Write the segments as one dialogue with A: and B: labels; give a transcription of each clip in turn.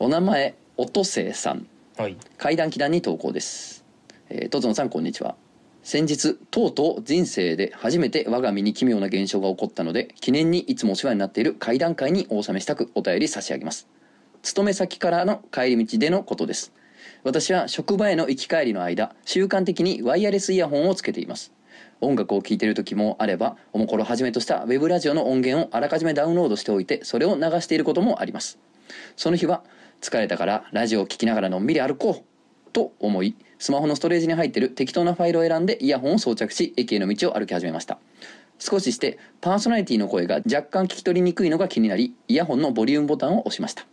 A: お名前音声さん。
B: はい。
A: 階段祈談に投稿です、えー、とつのさんこんにちは。先日とうとう人生で初めて我が身に奇妙な現象が起こったので記念にいつもお世話になっている階段会にお納めしたくお便り差し上げます。勤め先からの帰り道でのことです。私は職場への行き帰りの間習慣的にワイヤレスイヤホンをつけています。音楽を聴いている時もあればおもころをはじめとしたウェブラジオの音源をあらかじめダウンロードしておいてそれを流していることもあります。その日は疲れたからラジオを聴きながらのんびり歩こうと思いスマホのストレージに入っている適当なファイルを選んでイヤホンを装着し駅への道を歩き始めました。少ししてパーソナリティの声が若干聞き取りにくいのが気になりイヤホンのボリュームボタンを押しました。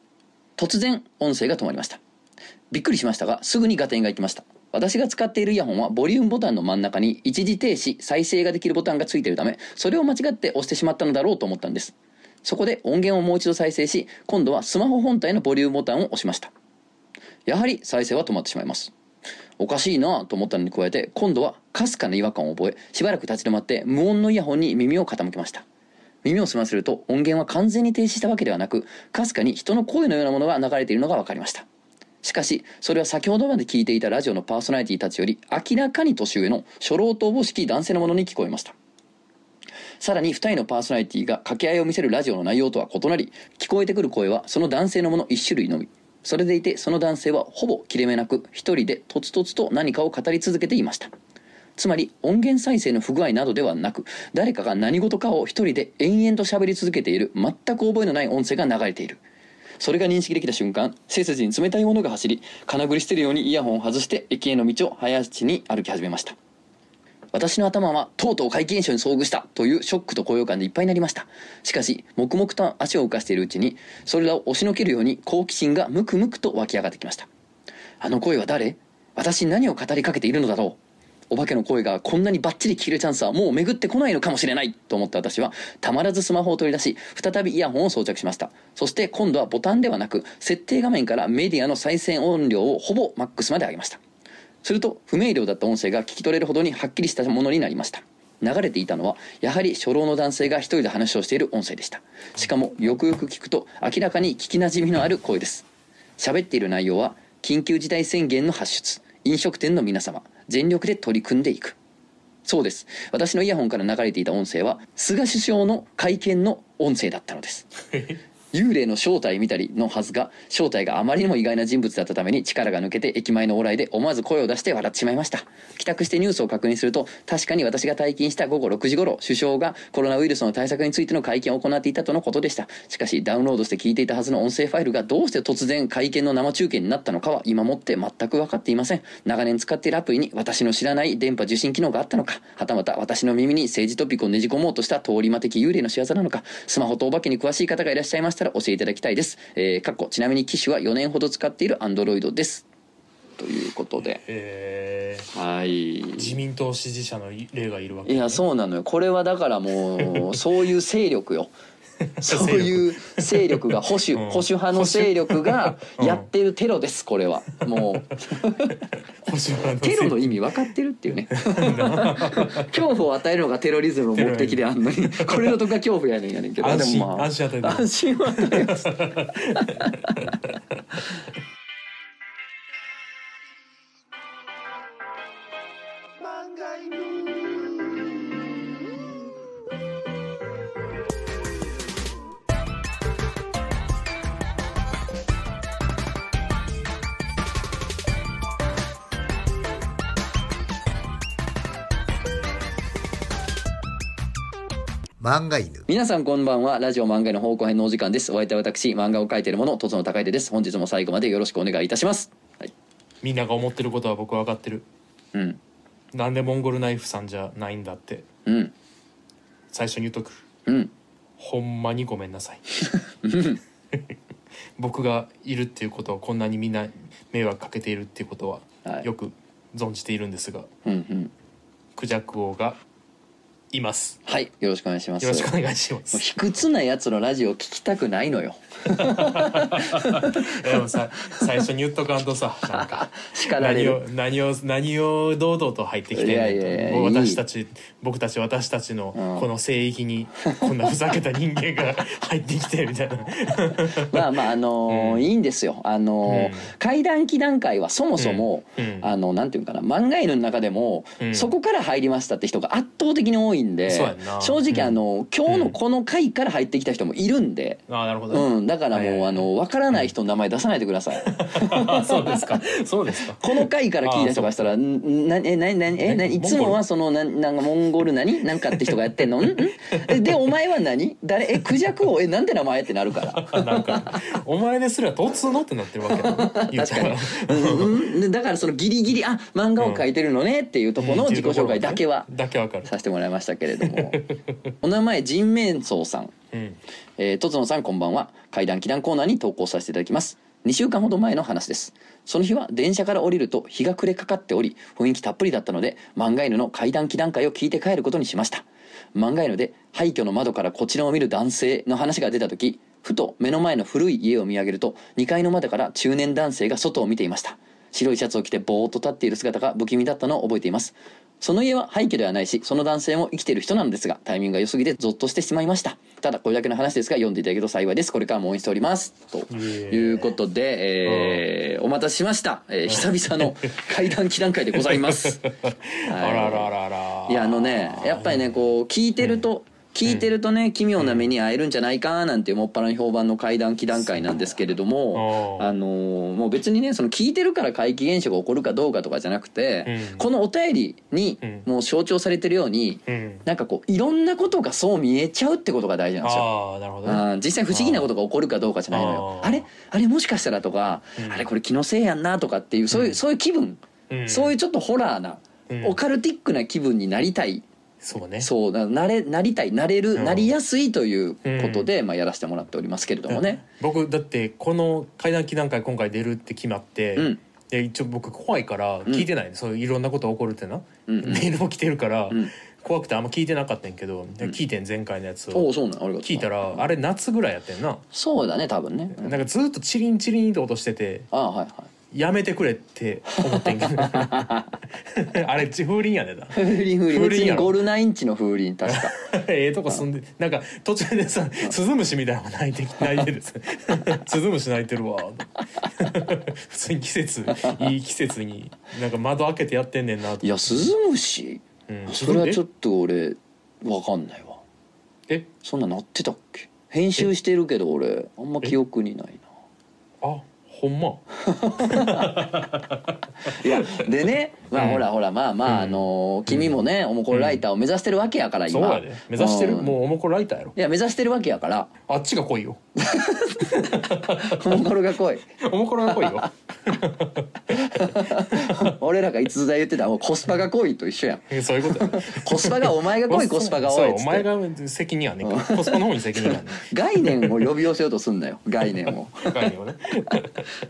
A: 突然音声が止まりました。びっくりしましたがすぐに合点がいきました。私が使っているイヤホンはボリュームボタンの真ん中に一時停止再生ができるボタンがついているためそれを間違って押してしまったのだろうと思ったんです。そこで音源をもう一度再生し今度はスマホ本体のボリュームボタンを押しました。やはり再生は止まってしまいます。おかしいなぁと思ったのに加えて今度はかすかな違和感を覚えしばらく立ち止まって無音のイヤホンに耳を傾けました。耳を澄ませると音源は完全に停止したわけではなくかすかに人の声のようなものが流れているのが分かりました。しかしそれは先ほどまで聞いていたラジオのパーソナリティたちより明らかに年上の初老とおぼしき男性のものに聞こえました。さらに2人のパーソナリティが掛け合いを見せるラジオの内容とは異なり聞こえてくる声はその男性のもの1種類のみ。それでいてその男性はほぼ切れ目なく一人でとつとつと何かを語り続けていました。つまり音源再生の不具合などではなく誰かが何事かを一人で延々と喋り続けている全く覚えのない音声が流れている。それが認識できた瞬間背筋に冷たいものが走り金繰り捨てるようにイヤホンを外して駅への道を早足に歩き始めました。私の頭はとうとう怪奇現象に遭遇したというショックと高揚感でいっぱいになりました。しかし黙々と足を浮かしているうちにそれらを押しのけるように好奇心がムクムクと湧き上がってきました。あの声は誰？私に何を語りかけているのだろう？お化けの声がこんなにバッチリ聞けるチャンスはもう巡ってこないのかもしれない。と思った私はたまらずスマホを取り出し再びイヤホンを装着しました。そして今度はボタンではなく設定画面からメディアの再生音量をほぼマックスまで上げました。すると不明瞭だった音声が聞き取れるほどにはっきりしたものになりました。流れていたのはやはり初老の男性が一人で話をしている音声でした。しかもよくよく聞くと明らかに聞きなじみのある声です。喋っている内容は緊急事態宣言の発出飲食店の皆様全力で取り組んでいく。そうです。私のイヤホンから流れていた音声は菅首相の会見の音声だったのです。幽霊の正体見たりのはずが正体があまりにも意外な人物だったために力が抜けて駅前の往来で思わず声を出して笑ってしまいました。帰宅してニュースを確認すると確かに私が退勤した午後6時頃首相がコロナウイルスの対策についての会見を行っていたとのことでした。しかしダウンロードして聞いていたはずの音声ファイルがどうして突然会見の生中継になったのかは今もって全く分かっていません。長年使っているアプリに私の知らない電波受信機能があったのかはたまた私の耳に政治トピックをねじ込もうとした通り魔的幽霊の仕業なのかスマホとお化けに詳しい方がいらっしゃいましたら教えていただきたいです。えー、かっこちなみに機種は4年ほど使っているアンドロイドです。ということで。
B: え
A: はい。
B: ー、自民党支持者の例がいるわけ
A: いやそうなのよ。これはだからもう そういう勢力よ そういう勢力が保守、
B: うん。
A: 保守派の勢力がやってるテロですこれは。もう。
B: 保守派の
A: テロの意味分かってるっていうね。恐怖を与えるのがテロリズムの目的であんのに。これのとこが恐怖やねんやねんけど。
B: 安心。
A: でもまあ。
B: 安心与え
A: ます
C: 漫画犬。
A: 皆さんこんばんは。ラジオ漫画の方向編のお時間です。お相手は私漫画を描いている者とつの高出です。本日も最後までよろしくお願いいたします。はい。
B: みんなが思ってることは僕は分かってる。
A: うん。
B: なんでモンゴルナイフさんじゃないんだって。
A: うん。
B: 最初に言っとく。
A: うん。
B: ほんまにごめんなさい。僕がいるっていうことをこんなにみんな迷惑かけているっていうことは
A: はい。
B: よく存じているんですが
A: うんうん。
B: クジャク王がいます。
A: はいよろしくお願いします。
B: よろしくお願いしま
A: もう
B: す
A: 卑屈なやつのラジオ聞きたくないのよ。
B: でもさ最初に言っとかんとさなんか
A: 叱られる。
B: 何を何を何を堂々と入ってきてん
A: いやいやいや
B: ねんと
A: いい
B: 私たち僕たち私たちの
A: うん。
B: この聖域にこんなふざけた人間が 入ってきてみたいな。
A: まあまああのー
B: うん。
A: いいんですよ。あのー
B: うん。
A: 怪談祈談会はそもそも、
B: うん。うん。
A: あのなんていうかな漫画犬の中でも、
B: うん。
A: そこから入りましたって人が圧倒的に多いんで正直、
B: うん。
A: あの今日のこの回から入ってきた人もいるんで、
B: ああなるほど、
A: うん、だからもう、あの分からない人の名前出さないでください。
B: そうですか。そうですか。
A: この回から聞いた人がしたら「んなえなになにえなにいつもはそのななんかモンゴル何？なんかって人がやってんの？ん？でお前は何？誰？えクジャク王えなんて名前?」ってなるから。
B: なんかお前ですら突のってなってるわけやな言っ
A: 確かに。
B: たら、
A: うんうん。でだからそのギリギリあ漫画を描いてるのねっていうところの自己紹介だけは
B: だけわかる。
A: させてもらいましたけれども。お名前人面相さん。
B: うん。
A: えー、とつのさんこんばんは。怪談祈談コーナーに投稿させていただきます2週間ほど前の話です。その日は電車から降りると日が暮れかかっており雰囲気たっぷりだったので漫画犬の怪談祈談会を聞いて帰ることにしました。漫画犬で廃墟の窓からこちらを見る男性の話が出た時ふと目の前の古い家を見上げると2階の窓から中年男性が外を見ていました。白いシャツを着てぼーっと立っている姿が不気味だったのを覚えています。その家は廃墟ではないしその男性も生きている人なんですがタイミングが良すぎてゾッとしてしまいました。ただこれだけの話ですが読んでいただけると幸いです。これからも応援しております。ということで、えーお待たせしました、えー久々の怪談祈談会でございます、
B: あらららら。
A: いやあのねやっぱりねこう聞いてると、聞いてるとね奇妙な目に遭えるんじゃないかなんてもっぱらに評判の怪談祈談会なんですけれども、
B: あ
A: のーもう別にねその聞いてるから怪奇現象が起こるかどうかとかじゃなくて、
B: うん。
A: このお便りに
B: うん。
A: もう象徴されてるように、
B: うん。
A: なんかこういろんなことがそう見えちゃうってことが大事なんですよ。
B: ああなるほど
A: 実際不思議なことが起こるかどうかじゃないのよ。
B: あ
A: れ？あれもしかしたらとか、
B: うん。
A: あれこれ気のせいやんなとかっていうそういう、そういう気分、
B: うん。
A: そういうちょっとホラーな、
B: うん。
A: オカルティックな気分になりたい
B: そうね。
A: そうななれなりたいなれる、
B: うん。
A: なりやすいということで、まあ、やらせてもらっておりますけれどもね。
B: 僕だってこの怪談祈談会今回出るって決まって、
A: うん
B: で一応僕怖いから聞いてないね、そういういろんなことが起こるってな、
A: うんうん
B: メールも来てるから、
A: うん
B: 怖くてあんま聞いてなかったんやけど、で聞いてん前回のやつを
A: おおそうなんありがとう
B: 聞いたらあれ夏ぐらいやってんな、
A: そうだね多分ね、うん
B: なんかずっとチリンチリンって音してて
A: ああはいはい
B: やめてくれって思ってんけど。あれ風鈴やねんな。
A: 風鈴風鈴。
B: 風鈴
A: ゴルナインチの風鈴確か。
B: ええとこ住んでなんか途中でさスズムシみたいなのが泣いて泣いてるスズムシ泣いてるわ。普通に季節 いい季節になんか窓開けてやってんねんなと。
A: いやスズムシ
B: うん。
A: それはちょっ
B: と
A: と俺わかんないわ。
B: え？
A: そんななってたっけ？編集してるけど俺あんま記憶にない
B: あ？ほんま。
A: いやでねまあ
B: うん。
A: ほらほらまあまあ、
B: うん。
A: あの君もねおもころライターを目指してるわけやから今。
B: そうやで。目指してる
A: ん。
B: もうおもころライターやろ。
A: いや目指してるわけやから。
B: あっちが来いよ。
A: おもころが来い。
B: おもころが来いよ。
A: 俺らがいつだ言ってたもうコスパが来いと一緒やん。
B: えそういうことや。
A: コスパがお前が来いコスパが多いっつって。
B: お前が責任あんねん。からコスパの方に責任あんねん。
A: 概念を呼び寄せようとすんなよ。概念を。
B: 概念をね。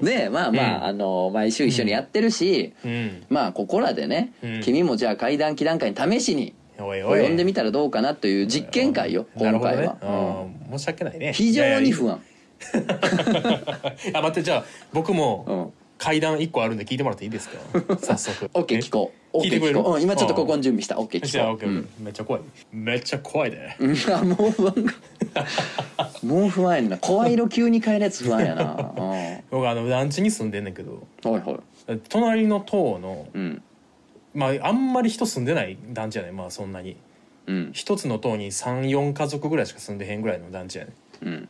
A: でまあまあ、
B: うん。
A: あの毎週一緒にやってるし、
B: うん。
A: まあここらでね、
B: うん。
A: 君もじゃあ怪談祈談会に試しに呼んでみたらどうかなという実験会よ今回は、うん。
B: ねうん。申し訳ないね。
A: 非常に不
B: 安。
A: 安
B: あ待ってじゃあ僕も
A: うん。
B: 階段一個あるんで聞いてもらっていいですか？早速。
A: OK 聞こう。
B: 聞いてくれる？
A: う、うん、今ちょっとここに準備した。OK 聞こ
B: OK、
A: う、
B: めっちゃ怖い。めっちゃ怖いで。
A: うん、あもう不安が。もう不安やな。声色急に変えるやつ不安やな、うん、
B: 僕あの団地に住んでんねんけど。
A: はいはい
B: 隣の棟の
A: うん。
B: まああんまり人住んでない団地やねん。まあそんなに。
A: うん。
B: 一つの棟に34家族ぐらいしか住んでへんぐらいの団地やね
A: うん。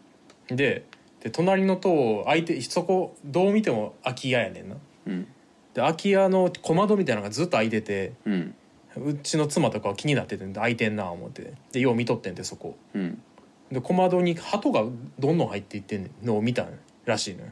B: んでで隣の棟相手そこどう見ても空き家やねんな。
A: うん。
B: で空き家の小窓みたいなのがずっと開いてて
A: うん。
B: うちの妻とかは気になってて開いてんな思って。でよう見とってんてそこ。
A: うん。
B: で小窓に鳩がどんどん入っていってん。のを見たらしいのよ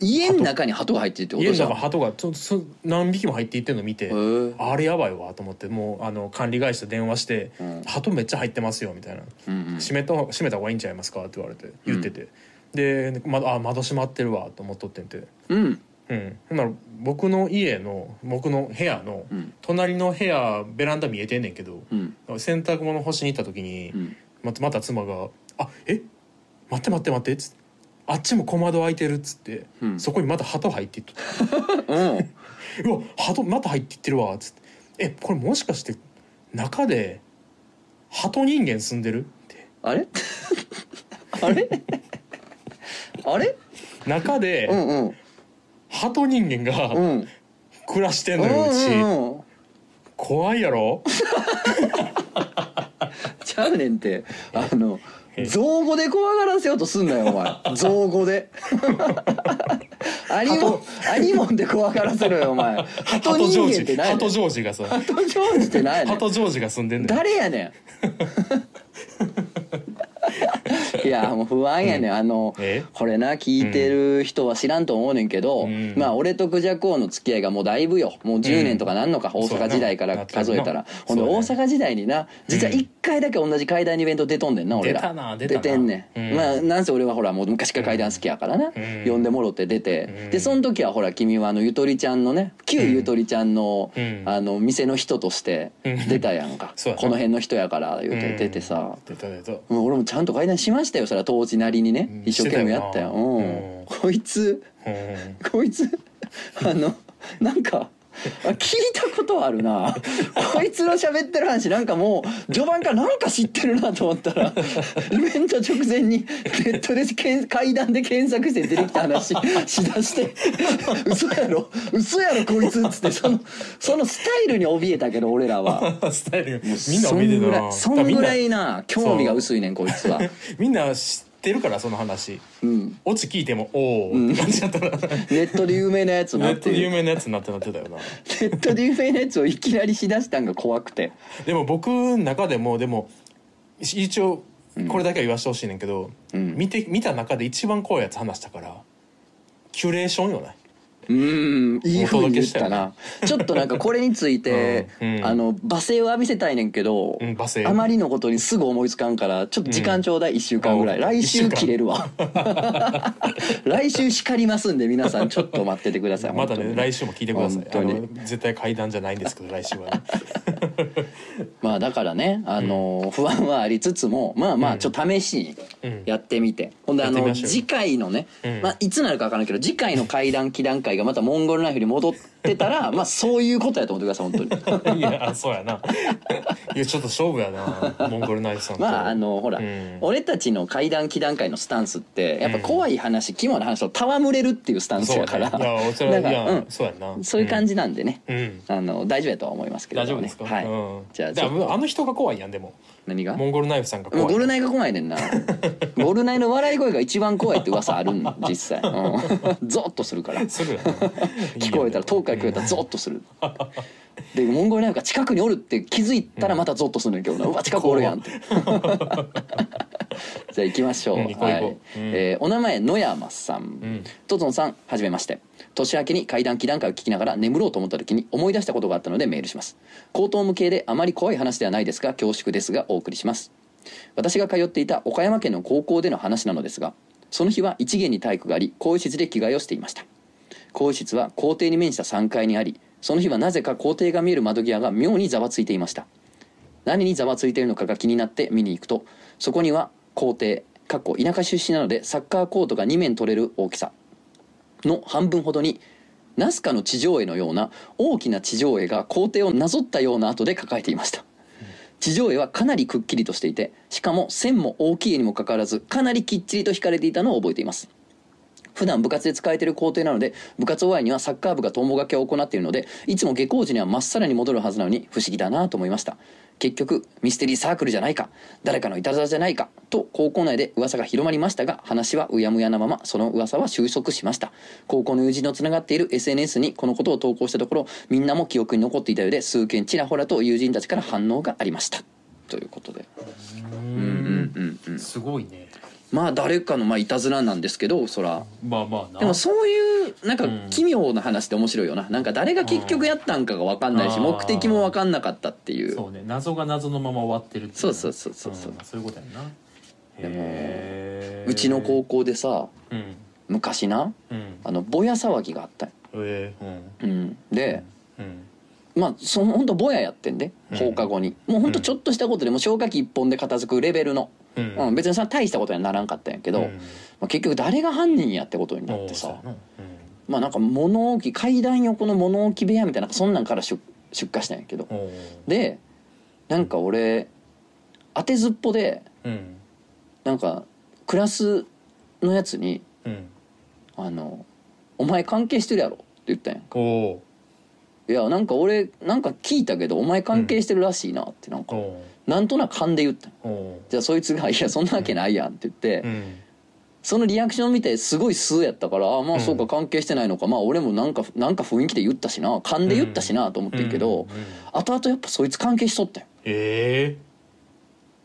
A: 家の中に鳩が入ってるってこと
B: 家の
A: じゃん。
B: 中鳩がちょそ何匹も入っていってんの見て。
A: へえ。
B: あれやばいわと思ってもうあの管理会社電話して
A: うん「
B: 鳩めっちゃ入ってますよ」みたいな。
A: うんうん「
B: 閉めた閉めた方がいいんちゃいますか?」って言われて言ってて、で窓あ窓閉まってるわと思っとってんて。
A: うん。
B: うん。ほんなら僕の家の僕の部屋の
A: うん。
B: 隣の部屋ベランダ見えてんねんけど
A: うん。
B: 洗濯物干しに行った時に、
A: うん。
B: またまた妻が「あえ？待って待って待って」っつって「あっちも小窓開いてる」っつって、
A: うん。
B: そこにまた鳩入っていっとった。
A: うん。
B: うわ鳩また入っていってるわ」っつって「えこれもしかして中で鳩人間住んでる?」って。
A: あれ？あれ？あれ？
B: 中で
A: うんうん。
B: 鳩人間が
A: うん。
B: 暮らしてん
A: うん
B: のようち、
A: うんうん
B: 怖いやろ？
A: ちゃうねんって。あの造語で怖がらせようとすんなよお前。造語で。ありもんありもんで怖がらせろよお前。鳩
B: 鳩ジョ
A: 人間って
B: ージ鳩ジョージがさ
A: 鳩ジョージって何やねん。
B: 鳩ジョージが住んでんねん。
A: 誰やねん いやもう不安やねん、あの
B: え？
A: これな聞いてる人は知らんと思うねんけど、
B: うん。
A: まあ俺とクジャク王の付き合いがもうだいぶよ。もう10年とかなんのか、
B: うん。
A: 大阪時代から数えたら、ほんで大阪時代にな実は1回だけ同じ階段イベント出とんねんな俺ら。
B: 出たな出たな。
A: てんねん、
B: うん。
A: まあなんせ俺はほらもう昔から階段好きやからな、
B: うん。
A: 呼んでもろって出て、
B: うん。
A: でその時はほら君はあのゆとりちゃんのね旧ゆとりちゃんの、
B: うん。
A: あの店の人として出たやんか、この辺の人やから言うて
B: うん
A: 出てさ、
B: 出た出た。
A: うん俺もちゃんと階段しましたよ。それは当時なりにね。
B: うん。
A: 一生懸命やったよ。うん
B: うん。
A: こいつ
B: うん。
A: こいつあのなんかあ聞いたことあるなこいつの喋ってる話なんかもう序盤からなんか知ってるなと思ったらイベント直前にネットでけん階段で検索して出てきた話しだして「嘘やろ？嘘やろこいつ」っつってそのそのスタイルに怯えたけど俺らは。
B: スタイルみんな見てたな
A: そんぐらい
B: な
A: 興味が薄いねんこいつは。
B: みんな知ってるからその話。
A: うん。
B: オチ聞いてもおおって感じだったら
A: ネットで有名なやつに
B: ネット
A: なってる
B: で有名なやつになってなってたよな。
A: ネットで有名なやつをいきなりしだしたんが怖くて。
B: でも僕の中でもでも一応これだけは言わしてほしいねんけど、
A: うん。
B: 見て見た中で一番怖いやつ話したからキュレーションよね
A: うーん。いいふうに言った
B: お
A: なちょっとなんかこれについて、
B: うん。うん。
A: あの罵声を浴びせたいねんけど、
B: うん罵声。
A: あまりのことにすぐ思いつかんからちょっと時間ちょうだい1週間ぐらい、
B: うん。
A: 来週切れるわ。来週叱りますんで皆さんちょっと待っててください
B: またね来週も聞いてください。絶対階段じゃないんですけど来週はね。
A: まあだからねあの、不安はありつつもまあまあちょっと試しに
B: うん
A: やってみて、ほんであの次回のね、
B: うん。
A: まあ、いつなるか分からんけど次回の怪談祈談会がまたモンゴルナイフに戻ってたら まあそういうことやと思ってください本当に。
B: いやあそうやな。いやちょっと勝負やなモンゴルナイフさんと。
A: まああのほら、
B: うん。
A: 俺たちの怪談祈談会のスタンスってやっぱ怖い話、肝の話と戯れるっていうスタンス
B: そう
A: やから、
B: ね。いやそれはいや、
A: だからうん。
B: そうやな。
A: そういう感じなんでね、
B: うん。
A: あの大丈夫やとは思いますけれどもね。
B: 大丈夫ですか、
A: はい、
B: うん、
A: じゃあ
B: あの人が怖いやんでも
A: 何が？
B: モンゴルナイフさんが怖い。
A: ゴルナイが怖いねんな。ゴルナイの笑い声が一番怖いって噂あるん？実際、うん、ゾッとするから。聞こえたら遠くから聞こえたらゾッとする。でモンゴルナイフが近くにおるって気づいたらまたゾッとするんだけどな、うわ近くおるやんって。じゃあ行きましょう、はい
B: うん。
A: えーお名前野山さん、
B: ん。
A: トトンさんはじめまして年明けに怪談祈談会を聞きながら眠ろうと思った時に思い出したことがあったのでメールします。口頭無形であまり怖い話ではないですが恐縮ですがお送りします私が通っていた岡山県の高校での話なのですがその日は一元に体育があり更衣室で着替えをしていました。更衣室は校庭に面した3階にありその日はなぜか校庭が見える窓際が妙にざわついていました。何にざわついているのかが気になって見に行くとそこには校庭かっこ田舎出身なのでサッカーコートが2面取れる大きさ。の半分ほどにナスカの地上絵のような大きな地上絵が校庭をなぞったような跡で描かれていました。地上絵はかなりくっきりとしていてしかも線も大きい絵にもかかわらずかなりきっちりと引かれていたのを覚えています。普段部活で使えている校庭なので部活終わりにはサッカー部が友掛けを行っているのでいつも下校時にはまっさらに戻るはずなのに不思議だなと思いました。結局ミステリーサークルじゃないか誰かのいたずらじゃないかと高校内で噂が広まりましたが話はうやむやなままその噂は収束しました。高校の友人のつながっている SNS にこのことを投稿したところみんなも記憶に残っていたようで数件ちらほらと友人たちから反応がありました。ということで。
B: うん
A: うんうんうん。
B: すごいね
A: まあ誰かのまあいたずらなんですけどそら。
B: まあまあな。
A: でもそういうなんか
B: うん
A: 奇妙な話って面白いよな。なんか誰が結局やったんかが分かんないし
B: うん。
A: 目的も分かんなかったっていう。
B: そうね。謎が謎のまま終わってるってい
A: そうそうそうそうそう。ん。
B: そういうことやな。
A: でもうちの高校でさ
B: うん。
A: 昔な
B: うん。
A: あのぼや騒ぎがあった
B: ええうん。
A: うん、で
B: うん。
A: まあその本当ぼややってんで
B: うん。
A: 放課後に、もう本当ちょっとしたことでもう消火器一本で片付くレベルの、
B: うん。
A: うん、別にそんな大したことにはならんかったんやけど、
B: うん。
A: まあ、結局誰が犯人やってことになってさまあなんか物置階段横の物置部屋みたいなそんなんから出出火したんやけど。でなんか俺当てずっぽで
B: うん。
A: なんかクラスのやつに
B: うん「
A: あのお前関係してるやろ」って言ったんやんか。いやなんか俺なんか聞いたけどお前関係してるらしいなってなんか、
B: お
A: なんとなく勘で言った。じゃあそいつが「いやそんなわけないやん」って言って、
B: うん。
A: そのリアクション見てすごい素やったからあまあそうか
B: うん
A: 関係してないのか、まあ俺もなんかなんか雰囲気で言ったしな勘で言ったしなと思ってるけど、
B: うんうん
A: 後々やっぱそいつ関係しとったんよ。
B: え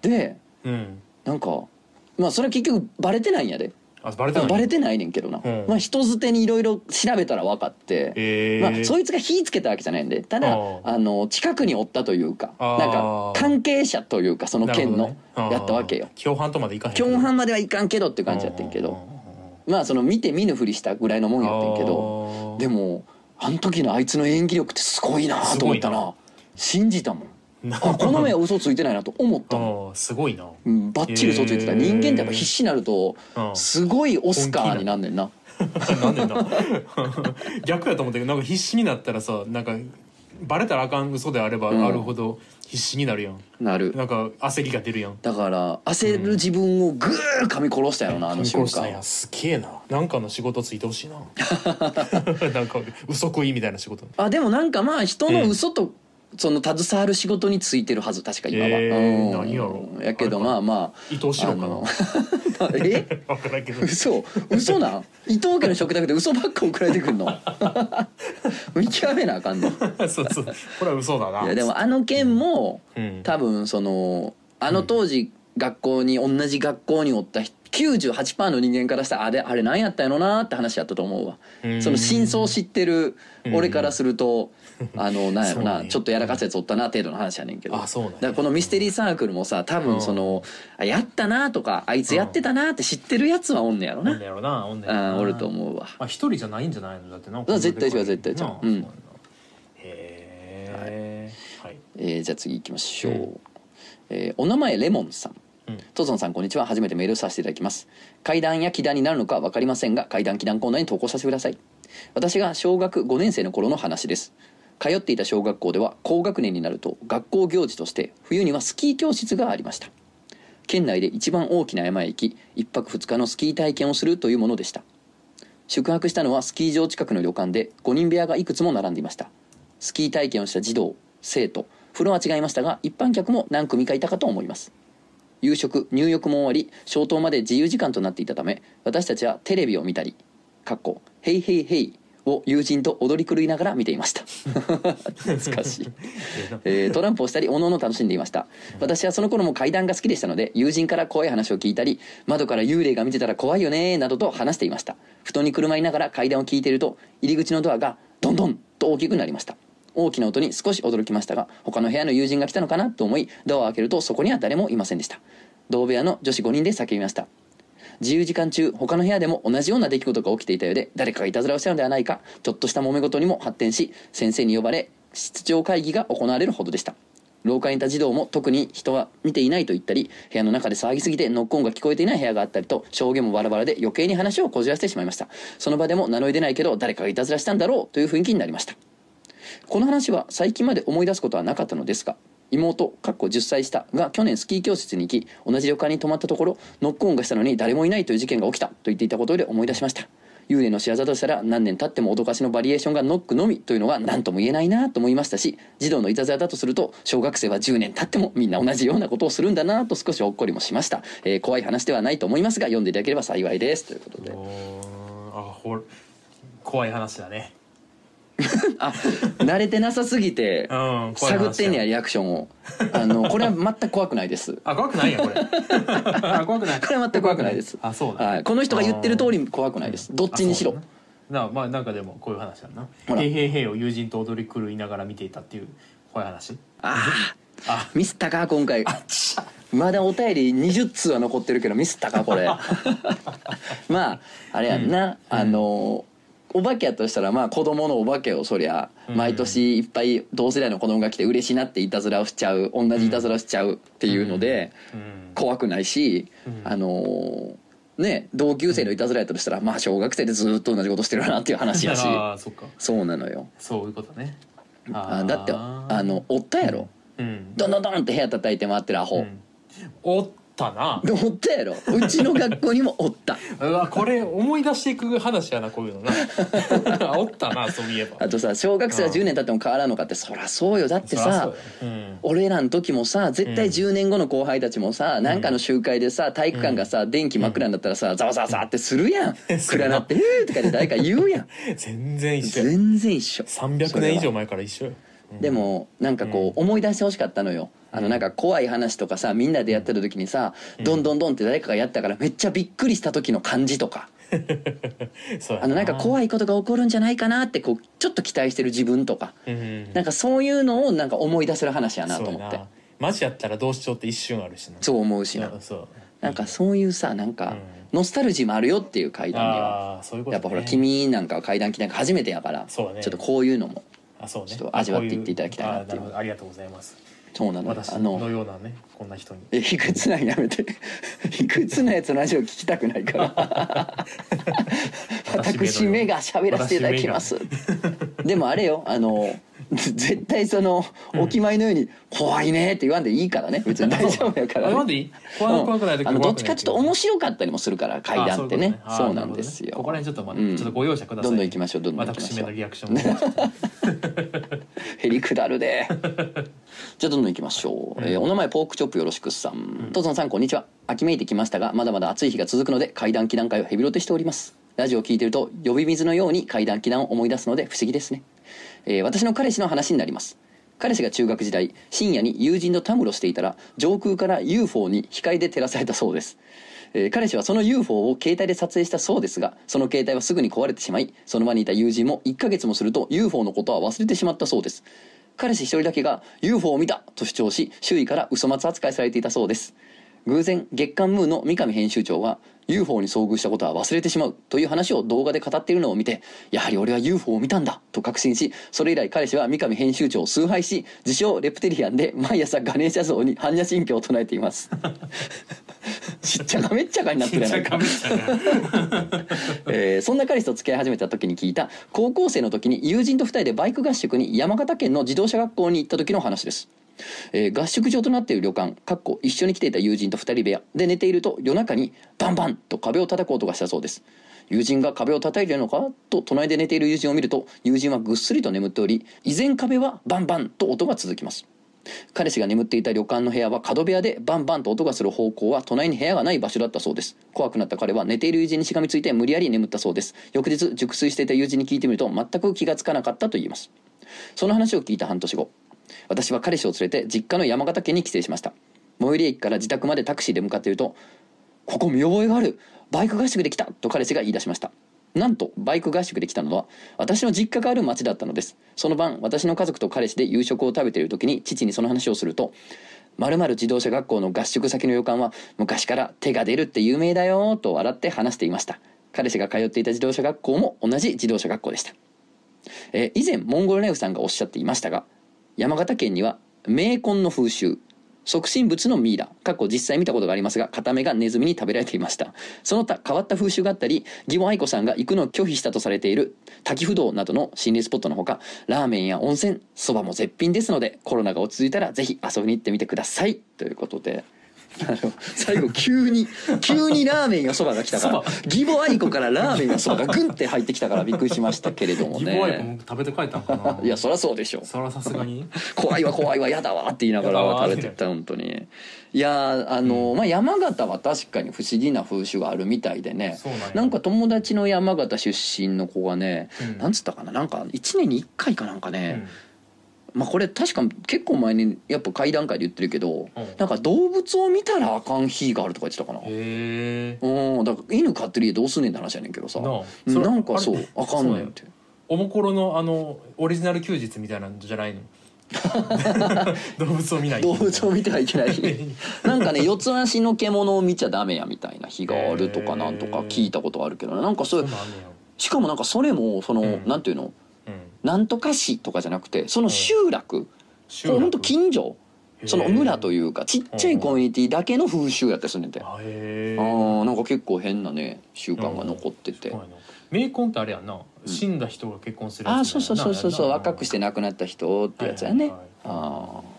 A: で
B: えうん。
A: なんかまあそれは結局バレてないんやで
B: あバレてない
A: バレてないねんけどな、
B: うん。
A: まあ人づてにいろいろ調べたら分かって、
B: ええ。
A: まあ、そいつが火つけたわけじゃないんで。ただ
B: あ
A: の近くにおったというかなんか関係者というかその県の、
B: ね。
A: やったわけよ。
B: 共犯とまでいかへん
A: 共犯まではいかんけどっていう感じやってんけど。まあその見て見ぬふりしたぐらいのもんやってんけど。でもあの時のあいつの演技力ってすごいなと思ったな
B: すごいな。
A: 信じたもん。
B: な
A: あこの目は嘘ついてないなと思った。もん
B: あーすごいな。
A: うんバッチリ嘘ついてた。人間ってやっぱ必死になると
B: うん。
A: すごいオスカーになんねんな。
B: なんでな。逆やと思ったけどなんか必死になったらさなんかバレたらあかん嘘であれば
A: うん。
B: あるほど必死になるやん、
A: なる。
B: なんか焦りが出るやん。
A: だから焦る自分をグー噛み殺したやろなあの瞬間。
B: や。すげえな。なんかの仕事ついてほしいな。なんか嘘食いみたいな仕事。
A: あでもなんかまあ人の嘘とその携わる仕事についてるはず確か今は、
B: えー
A: うん。
B: 何やろ
A: やけどまあま
B: 伊藤四郎かな？
A: え？
B: 分からんけど。
A: 嘘。嘘なん？伊藤家の食卓で嘘ばっか送られてくんの？見極めなあかんの。い
B: そうそう。これは嘘だな。
A: やでもあの件も
B: うん。
A: 多分そのあの当時学校に同じ学校におった人98%の人間からしたらあれあれ何やったんやろなって話やったと思うわ。
B: うん。
A: その真相を知ってる
B: うん。
A: 俺からするとあのなんやろ
B: そうね
A: なちょっとやらかすやつおったな程度の話やねんけど。
B: あそうなんや。
A: だからこのミステリーサークルもさ多分そのあやったなとかあいつやってたなって知ってるやつはおんねやろな。
B: おん。ねやろなおんねやろな。
A: あおると思うわ。
B: まあ一人じゃないんじゃないの？だってな
A: 絶対違う絶対違ううん。
B: へえはい。
A: えーじゃあ次行きましょう、
B: うん。
A: えーお名前レモンさん
B: うん
A: トゾンさんこんにちは。初めてメールさせていただきます。階段や気段になるのか分かりませんが階段気段コーナーに投稿させてください。私が小学5年生の頃の話です。通っていた小学校では高学年になると学校行事として冬にはスキー教室がありました。県内で一番大きな山へ行き1泊2日のスキー体験をするというものでした。宿泊したのはスキー場近くの旅館で5人部屋がいくつも並んでいました。スキー体験をした児童生徒フロア違いましたが一般客も何組かいたかと思います。夕食入浴も終わり消灯まで自由時間となっていたため私たちはテレビを見たり「かっこヘイヘイヘイ」を友人と踊り狂いながら見ていました。懐かしい、えートランプをしたりおのの楽しんでいました。私はその頃も階段が好きでしたので友人から怖い話を聞いたり窓から幽霊が見てたら怖いよねなどと話していました。布団にくるまりながら階段を聞いていると入り口のドアがドンドンと大きくなりました。大きな音に少し驚きましたが他の部屋の友人が来たのかなと思いドアを開けるとそこには誰もいませんでした。同部屋の女子5人で叫びました。自由時間中他の部屋でも同じような出来事が起きていたようで誰かがいたずらをしたのではないかちょっとした揉め事にも発展し先生に呼ばれ室長会議が行われるほどでした。廊下にいた児童も特に人は見ていないと言ったり部屋の中で騒ぎすぎてノック音が聞こえていない部屋があったりと証言もバラバラで余計に話をこじらせてしまいました。その場でも名乗り出ないけど誰かがいたずらしたんだろうという雰囲気になりました。この話は最近まで思い出すことはなかったのですが妹かっこ10歳下が去年スキー教室に行き同じ旅館に泊まったところノック音がしたのに誰もいないという事件が起きたと言っていたことで思い出しました。幽霊の仕業としたら何年経っても脅かしのバリエーションがノックのみというのは何とも言えないなと思いましたし児童のいたずらだとすると小学生は10年経ってもみんな同じようなことをするんだなと少しほっこりもしました、えー怖い話ではないと思いますが読んでいただければ幸いです。ということで。
B: あほ怖い話だね。
A: あ慣れてなさすぎて
B: うん怖い話だ
A: 探ってんねやリアクションを。あのこれは全く怖くないです。
B: あ怖くないやこれ。あ怖くない。
A: これは全く怖くないです。
B: あそうだ、
A: はい、この人が言ってる通り怖くないです。どっちにしろ。
B: あそうだなな。まあなんかでもこういう話だな。
A: ほら。
B: へいへいへいを友人と踊り狂いながら見ていたっていう怖い話。
A: あ
B: あ
A: あ。ミスったか今回。
B: ちゃ。
A: まだお便り20通は残ってるけどミスったかこれ。まああれやんな、あのお化けやとしたらまあ子供のお化けをそりゃ
B: うん。
A: 毎年いっぱい同世代の子供が来て嬉しいなっていたずらをしちゃう同じいたずらをしちゃうっていうので
B: うん。
A: 怖くないし、
B: うん。
A: あのーね同級生のいたずらやったとしたらまあ小学生でずっと同じことしてるなっていう話やし。
B: そっか。
A: そうなのよ。
B: そういうことね。
A: あだってあのおったやろ、
B: うん。
A: ドンドンドンって部屋叩いて回ってるアホ、
B: うん。おったな。
A: おったやろ。うちの学校にもおった。
B: うわこれ思い出していく話やなこういうのな。あ おったなそういえば。
A: あとさ小学生は
B: うん。
A: 10年経っても変わらんのかって。そりゃそうよ。だってさ
B: うん。
A: 俺らの時もさ絶対
B: うん
A: 10年後の後輩たちもさ、なんかの集会でさ体育館がさ電気真っ暗になったらさざわざわざわってするやん、暗なって「えー」とかで誰か言うやん。
B: 全然一緒や。
A: 全然一緒。
B: 300年以上前から一緒よ。うん。
A: でもなんかこう思い出してほしかったのよあのなんか怖い話とかさみんなでやってる時にさどん。どんどんって誰かがやったからめっちゃびっくりした時の感じとか。
B: そうや
A: あのなんか怖
B: い、
A: いことが起こるんじゃないかなってこうちょっと期待してる自分とか。
B: うん、
A: なんかそういうのをなんか思い出せる話やなと思って。
B: マジやったらどうしようって一瞬あるしな。
A: そう思うしな。
B: うんそう。
A: なんかそういうさなんか
B: う
A: ノスタルジーもあるよっていう階段には
B: うね、
A: やっぱほら君なんかは階段来なんか初めてやからちょっとこういうのもちょっと味わっていっていただきたいなっていう。
B: ありがとうございます
A: そうなのよ。
B: 私
A: あの
B: のようなねこんな人に。
A: え卑屈なんやめて。卑屈なやつのラジオ聞きたくないから。私目が喋らせていただきます。でもあれよあの 絶対そのお決まりのように「怖いね」って言わんでいいからね。別に大丈夫やから、ね、
B: あ
A: のどっちかちょっと面白かったりもするから階段ってね。
B: あ
A: そうなんですよ、
B: ここら辺ちょっとまだ、
A: うん。
B: ちょっとご容赦ください。
A: どんどん行きましょうどんどん行きましょう。
B: 私めのリアクションも。
A: へりくだるで。じゃあどんどん行きましょう、えーお名前ポークチョップよろしくさん。とぞんさんこんにちは。秋めいてきましたがまだまだ暑い日が続くので階段祈談会をヘビロテしております。ラジオを聞いてると呼び水のように階段祈談を思い出すので不思議ですね、えー私の彼氏の話になります。彼氏が中学時代深夜に友人とたむろしていたら上空から UFO に光で照らされたそうです。えー彼氏はその UFO を携帯で撮影したそうですがその携帯はすぐに壊れてしまいその場にいた友人も1ヶ月もすると UFO のことは忘れてしまったそうです。彼氏一人だけが UFO を見たと主張し周囲から嘘松扱いされていたそうです。偶然月刊ムーの三上編集長は UFO に遭遇したことは忘れてしまうという話を動画で語っているのを見てやはり俺は UFO を見たんだと確信しそれ以来彼氏は三上編集長を崇拝し自称レプテリアンで毎朝ガネーシャ像に般若心経を唱えています。しっちゃかめっちゃかになってるやないか えーそんな彼氏と付き合い始めた時に聞いた高校生の時に友人と2人でバイク合宿に山形県の自動車学校に行った時の話です、えー合宿場となっている旅館かっこ一緒に来ていた友人と2人部屋で寝ていると夜中にバンバンと壁を叩く音がしたそうです。友人が壁を叩いているのかと隣で寝ている友人を見ると友人はぐっすりと眠っており依然壁はバンバンと音が続きます。彼氏が眠っていた旅館の部屋は角部屋でバンバンと音がする方向は隣に部屋がない場所だったそうです。怖くなった彼は寝ている友人にしがみついて無理やり眠ったそうです。翌日熟睡していた友人に聞いてみると全く気がつかなかったと言います。その話を聞いた半年後私は彼氏を連れて実家の山形県に帰省しました。最寄り駅から自宅までタクシーで向かっているとここ見覚えがある。バイク合宿で来たと彼氏が言い出しました。なんとバイク合宿で来たのは私の実家がある町だったのです。その晩私の家族と彼氏で夕食を食べている時に父にその話をすると〇〇自動車学校の合宿先の旅館は昔から手が出るって有名だよと笑って話していました。彼氏が通っていた自動車学校も同じ自動車学校でした。えー以前モンゴルネフさんがおっしゃっていましたが山形県には名根の風習即身仏のミイラ。過去実際見たことがありますが片目がネズミに食べられていました。その他変わった風習があったり義母愛子さんが行くのを拒否したとされている滝不動などの心霊スポットのほかラーメンや温泉そばも絶品ですのでコロナが落ち着いたらぜひ遊びに行ってみてください。ということで。最後急に 急にラーメンやそばが来たから義母愛子からラーメンやそばがグンって入ってきたからびっくりしましたけれども
B: 義母愛子
A: ね
B: も食べて帰ったんかな？
A: いやそりゃそうでしょ
B: そらさすがに？
A: 怖いわ怖いわやだわって言いながら食べてった本当に。いやーあの、まあ山形は確かに不思議な風習があるみたいでね。
B: なんや。
A: なんか友達の山形出身の子がね、
B: うん。
A: なんつったかな？なんか1年に1回かなんか
B: う
A: ね
B: ん、
A: まあこれ確か結構前にやっぱ会談会で言ってるけど、
B: うん。
A: なんか動物を見たらあかん日があるとか言ってたかな
B: へえ
A: うん。だから犬飼ってる家どうすんねんって話やねんけどさ。
B: な
A: んかそう
B: あ
A: かんねんって。
B: おもころのあのオリジナル休日みたいなんじゃないの？動物を見ない。
A: 動物を見てはいけない。なんかね四つ足の獣を見ちゃダメやみたいな日があるとかなんとか聞いたことあるけどね。なんかそうしかもなんかそれもその、
B: うん。
A: なんていうの？
B: うん
A: なんとか市とかじゃなくてその集落、
B: 集
A: ほんと近所。その村というかちっちゃいコミュニティだけの風習やったりするねんてあなんか結構変なね習慣が残ってて、
B: 名婚ってあれやんな。死んだ人が結婚するやつ
A: ああそうそうそうそうそう。若くして
B: な
A: 亡くなった人ってやつやね、
B: はいはいはい
A: あー
B: へー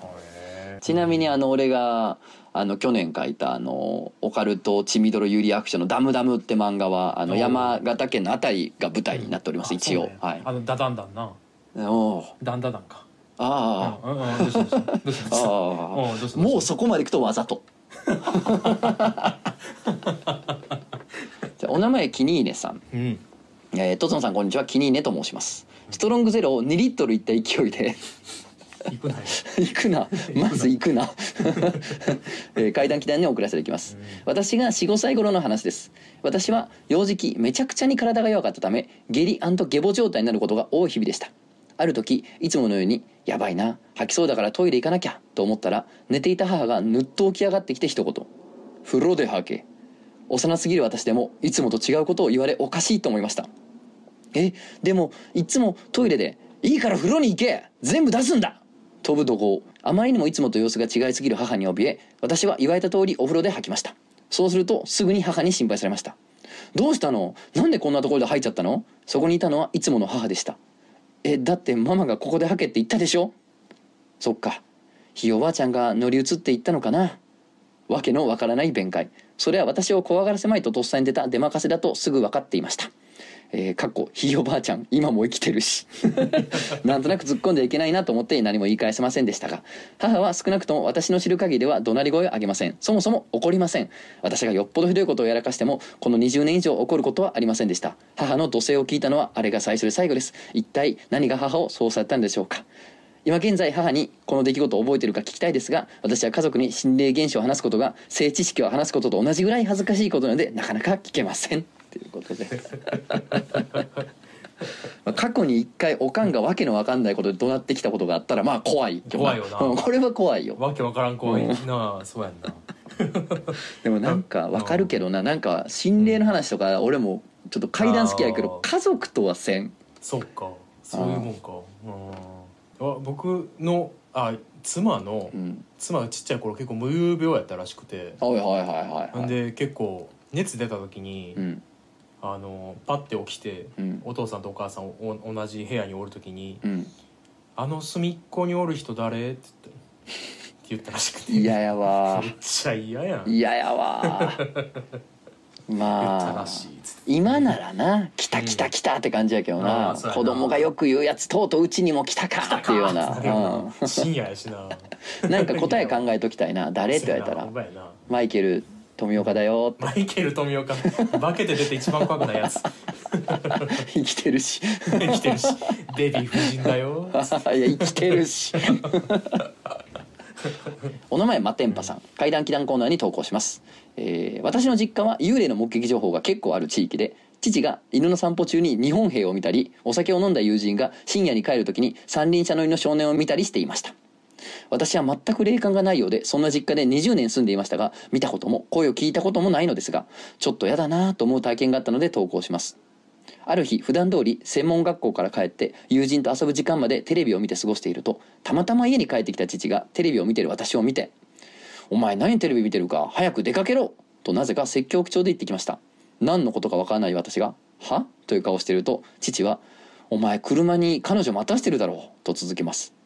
A: ちなみにあの俺があの去年書いたあのオカルト血みどろ有利アクションのダムダムって漫画はあの山形県のあたりが舞台になっております、
B: あ
A: 一応、
B: ね。
A: はい。
B: あのダダンダンな。
A: おー。
B: ダンダダンか。
A: あ
B: うんうんうん。どうしたどうしたどうした？
A: もうそこまでいくとわざと。じゃあお名前キニーネさん。
B: うん。
A: えー、とつのさんこんにちは。キニーネと申します。ストロングゼロを2リットルいった勢いで
B: 行くなよ。
A: 行くな。まず行くな、えー、階段に送らせていきます、私が45歳頃の話です。私は幼児期めちゃくちゃに体が弱かったため下痢下ボ状態になることが多い日々でした。ある時いつものように「やばいな吐きそうだからトイレ行かなきゃ」と思ったら寝ていた母がぬっと起き上がってきて一言「風呂で吐け」幼すぎる私でもいつもと違うことを言われおかしいと思いました。えでもいつもトイレで「いいから風呂に行け全部出すんだ!」飛ぶ怒号あまりにもいつもと様子が違いすぎる母に怯え私は言われた通りお風呂で吐きました。そうするとすぐに母に心配されました。どうしたの？なんでこんなところで吐いちゃったの？そこにいたのはいつもの母でした。えだってママがここで吐けって言ったでしょ？そっか。ひいおばあちゃんが乗り移っていったのかな？わけのわからない弁解。それは私を怖がらせまいととっさに出た出まかせだとすぐ分かっていました。えー、かっこひいおばあちゃん今も生きてるし。なんとなく突っ込んではいけないなと思って何も言い返せませんでしたが母は少なくとも私の知る限りでは怒鳴り声を上げません。そもそも怒りません。私がよっぽどひどいことをやらかしてもこの20年以上怒ることはありませんでした。母の怒声を聞いたのはあれが最初で最後です。一体何が母をそうされたんでしょうか。今現在母にこの出来事を覚えているか聞きたいですが私は家族に心霊現象を話すことが性知識を話すことと同じぐらい恥ずかしいことなのでなかなか聞けませんということで。まあ過去に一回おかんがわけのわかんないことで怒鳴ってきたことがあったらまあ怖い
B: 怖いよな。
A: うんこれは怖いよ。
B: わけわからん子いなあそうやんな。
A: でもなんかわかるけどな。なんか心霊の話とか俺もちょっと階段好きやけど
B: あー。
A: 家族とはせん。
B: そっか。そういうもんか。うん。あ僕のあ妻の
A: うん。
B: 妻がちっちゃい頃結構無遊病やったらしくて。
A: はいはいはいはいはい。
B: んで結構熱出た時に、
A: うん
B: あのパッて起きて、
A: うん。
B: お父さんとお母さんお同じ部屋におる時に
A: うん「
B: あの隅っこにおる人誰?」って言ってって言ったらしくて。
A: 嫌やわ。
B: めっちゃ嫌やん。
A: 嫌やわ。
B: た
A: まあ今ならな「来た来た来た」って感じやけど
B: あ
A: な
B: うやな。
A: 子供がよく言うやつとうとううちにも来たかっていうような。
B: なるよな深夜やしな。
A: う んなんか答え考えときたいな。誰？って言われたら。
B: そうやな。ほんまやな「
A: マイケル富岡だよ」
B: マイケル富岡。化けて出て一番怖くないやつ。
A: 生きてるし。
B: 生きてるし。デヴィ夫人だよ。
A: いや生きてるし。お名前マテンパさん。怪談祈談コーナーに投稿します、えー私の実家は幽霊の目撃情報が結構ある地域で父が犬の散歩中に日本兵を見たりお酒を飲んだ友人が深夜に帰る時に三輪車乗りの少年を見たりしていました私は全く霊感がないようでそんな実家で20年住んでいましたが見たことも声を聞いたこともないのですがちょっと嫌だなぁと思う体験があったので投稿しますある日普段通り専門学校から帰って友人と遊ぶ時間までテレビを見て過ごしているとたまたま家に帰ってきた父がテレビを見てる私を見て「お前何テレビ見てるか早く出かけろ!」となぜか説教口調で言ってきました何のことかわからない私が「は?」という顔をしていると父は「お前車に彼女待たしてるだろう」と続けます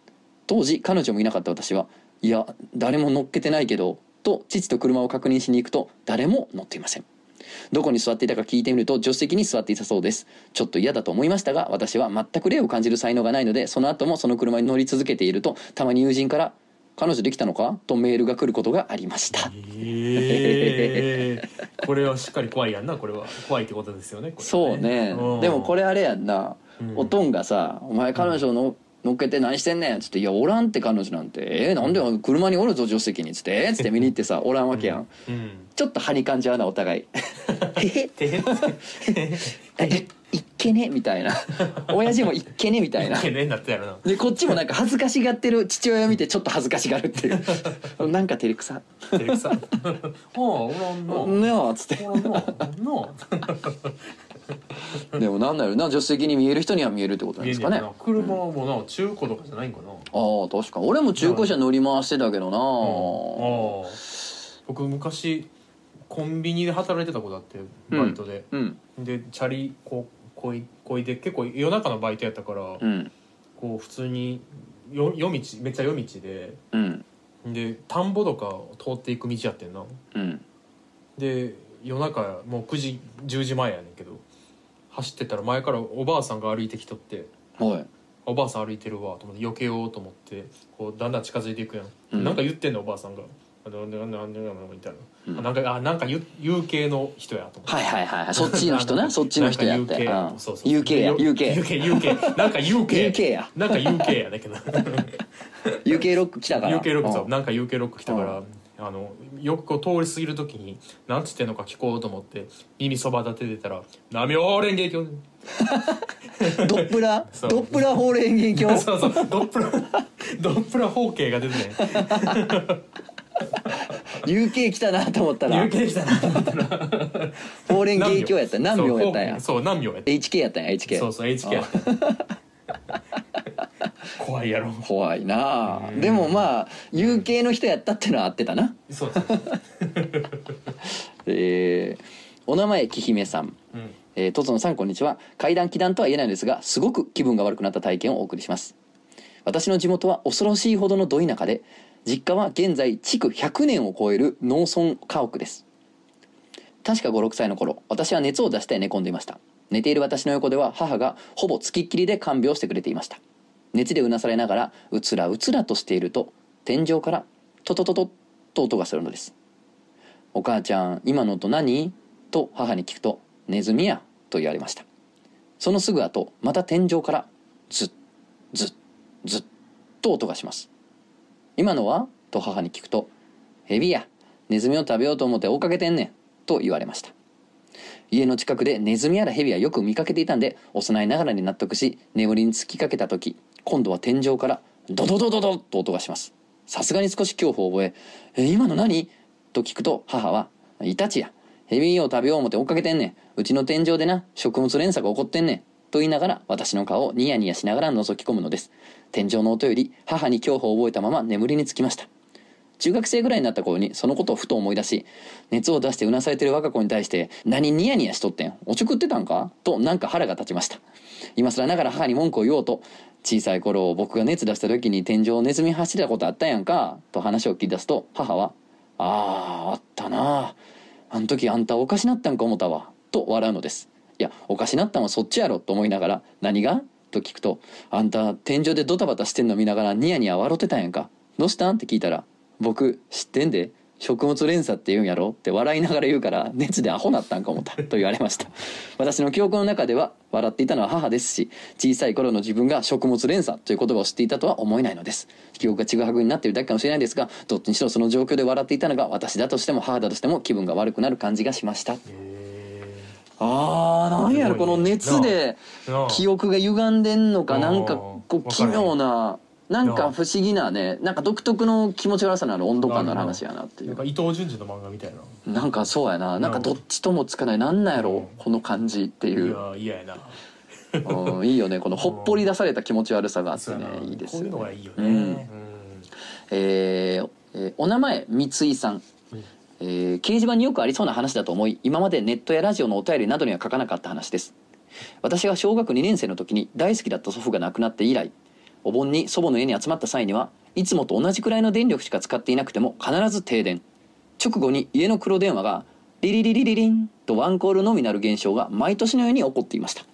A: 当時彼女もいなかった私は「いや誰も乗っけてないけど」と父と車を確認しに行くと誰も乗っていません。どこに座っていたか聞いてみると助手席に座っていたそうです。ちょっと嫌だと思いましたが私は全く霊を感じる才能がないのでその後もその車に乗り続けているとたまに友人から「彼女できたのか?」とメールが来ることがありました。
B: ええ これはしっかり怖いやんなこれは。怖いってことですよねこれは
A: そうね。
B: ん。
A: でもこれあれやんな、
B: うん。
A: おとんがさ「お前彼女の乗っけて何してんねん」っつって「いやおらんって彼女なんて。えー、なんで車におるぞ助手席に」っつって「えー、っつって見に行ってさおらんわけやん、
B: うん。
A: ちょっと張り感じ合うなお互い。え？え？いいっけね？みたいな。親父もいっけね？みたいな。
B: 懸念になってやるな
A: でこっちもなんか恥ずかしがってる父親を見てちょっと恥ずかしがるっていう。なんか照れくさ。
B: 照れくさ。はあおらん「な
A: ねあ」っつって。
B: おらんなな
A: でもなんだろうな助手席に見える人には見えるってことなんですかね。
B: 車もな中古とかじゃないんかな、
A: ああ確か俺も中古車乗り回してたけどな、
B: ああ。僕昔コンビニで働いてたことあってバイトで、
A: うん。
B: でチャリこうこいこいで結構夜中のバイトやったから、
A: うん。
B: こう普通によ夜道めっちゃ夜道で。
A: うん。
B: で田んぼとかを通っていく道やってんな。
A: うん。
B: で夜中もう9時10時前やねんけど走ってたら前からおばあさんが歩いてきとって
A: はい。
B: おばあさん歩いてるわと思って避けようと思ってこうだんだん近づいていくやん、
A: うん。
B: なんか言ってんのおばあさんが「あなんでなんでなんでなんでみたいな、
A: うん。
B: あなんかあなんか言う言う系の人やと思って。
A: はいはいはいはい。そっちの人な？そっちの人や。って
B: なんか
A: うん。
B: UK そうそう。
A: UK や UK
B: UK UK なんか UK
A: UK や。
B: なんか UK やだけど。
A: UK ロック来たから。
B: UK ロックそう。
A: うん。
B: なんか UK ロック来たからあのよくこう通り過ぎる時に何つってんのか聞こうと思って耳そば立ててたら「なみょうれんげきょん」
A: ドップラ？
B: そう。
A: ドップラ法蓮元鏡
B: そうそう。ドップラドップラ方形が出てね。
A: UK 来たなと思ったら。
B: UK 来たなと思ったら。
A: 法蓮元鏡やった。何秒？やったんや？
B: そう何秒やった
A: ？HK やったんや HK
B: そうそう HK やった 怖いやろ。
A: 怖いなでもまあ UK の人やったってのは合ってたな。
B: そうそうそう。
A: えーお名前きひめさん。
B: うん。
A: えー、とつのさんこんにちは。階段気談とは言えないのですがすごく気分が悪くなった体験をお送りします。私の地元は恐ろしいほどのど田舎で実家は現在築100年を超える農村家屋です。確か56歳の頃私は熱を出して寝込んでいました。寝ている私の横では母がほぼつきっきりで看病してくれていました熱でうなされながらうつらうつらとしていると天井からトトトトッと音がするのですお母ちゃん今の音何？と母に聞くとネズミやと言われました。そのすぐ後また天井からズッズッズッと音がします今のは？と母に聞くとヘビやネズミを食べようと思って追っかけてんねんと言われました。家の近くでネズミやらヘビはよく見かけていたんで幼いながらに納得し眠りにつきかけた時今度は天井からドドドドドと音がします。さすがに少し恐怖を覚え「え今の何?」と聞くと母は「イタチや。ヘビを食べよう思て追っかけてんねん。うちの天井でな食物連鎖が起こってんねん」と言いながら私の顔をニヤニヤしながら覗き込むのです。天井の音より母に恐怖を覚えたまま眠りにつきました。中学生ぐらいになった頃にそのことをふと思い出し熱を出してうなされてる我が子に対して何ニヤニヤしとってん？おちょくってたんか？となんか腹が立ちました。今更ながら母に文句を言おうと小さい頃僕が熱出した時に天井をネズミ走ったことあったやんか？と話を聞き出すと母は「あああったな。あん時あんたおかしなったんか思ったわ」と笑うのですいやおかしなったんはそっちやろと思いながら「何が?」と聞くと「あんた天井でドタバタしてんの見ながらニヤニヤ笑ってたんやんかどうした？ん?」って聞いたら「僕知ってんで？食物連鎖って言うんやろ?」って笑いながら言うから熱でアホなったんか思ったと言われました。私の記憶の中では笑っていたのは母ですし小さい頃の自分が食物連鎖という言葉を知っていたとは思えないのです。記憶がちぐはぐになっているだけかもしれないですがどっちにしろその状況で笑っていたのが私だとしても母だとしても気分が悪くなる感じがしました。
B: へ
A: あーなんやろこの熱で記憶が歪んでんのかなんかこう奇妙ななんか不思議なねなんか独特の気持ち悪さのある温度感のある話やなっていう。
B: なんか伊藤潤二の漫画みたいな。
A: なんかそうやな。なんか。どっちともつかない。なんなんやろ
B: うん
A: この感じって
B: い
A: いう
B: や嫌やな。
A: うんいいよね。このほっぽり出された気持ち悪さがあってね。
B: い
A: いですよ
B: こういうのが
A: ね
B: いいよね。
A: うん。えーえーお名前三井さん。
B: うん。
A: えー掲示板によくありそうな話だと思い今までネットやラジオのお便りなどには書かなかった話です。私が小学2年生の時に大好きだった祖父が亡くなって以来お盆に祖母の家に集まった際にはいつもと同じくらいの電力しか使っていなくても必ず停電。直後に家の黒電話がリリリリリリンとワンコールのみなる現象が毎年のように起こっていました。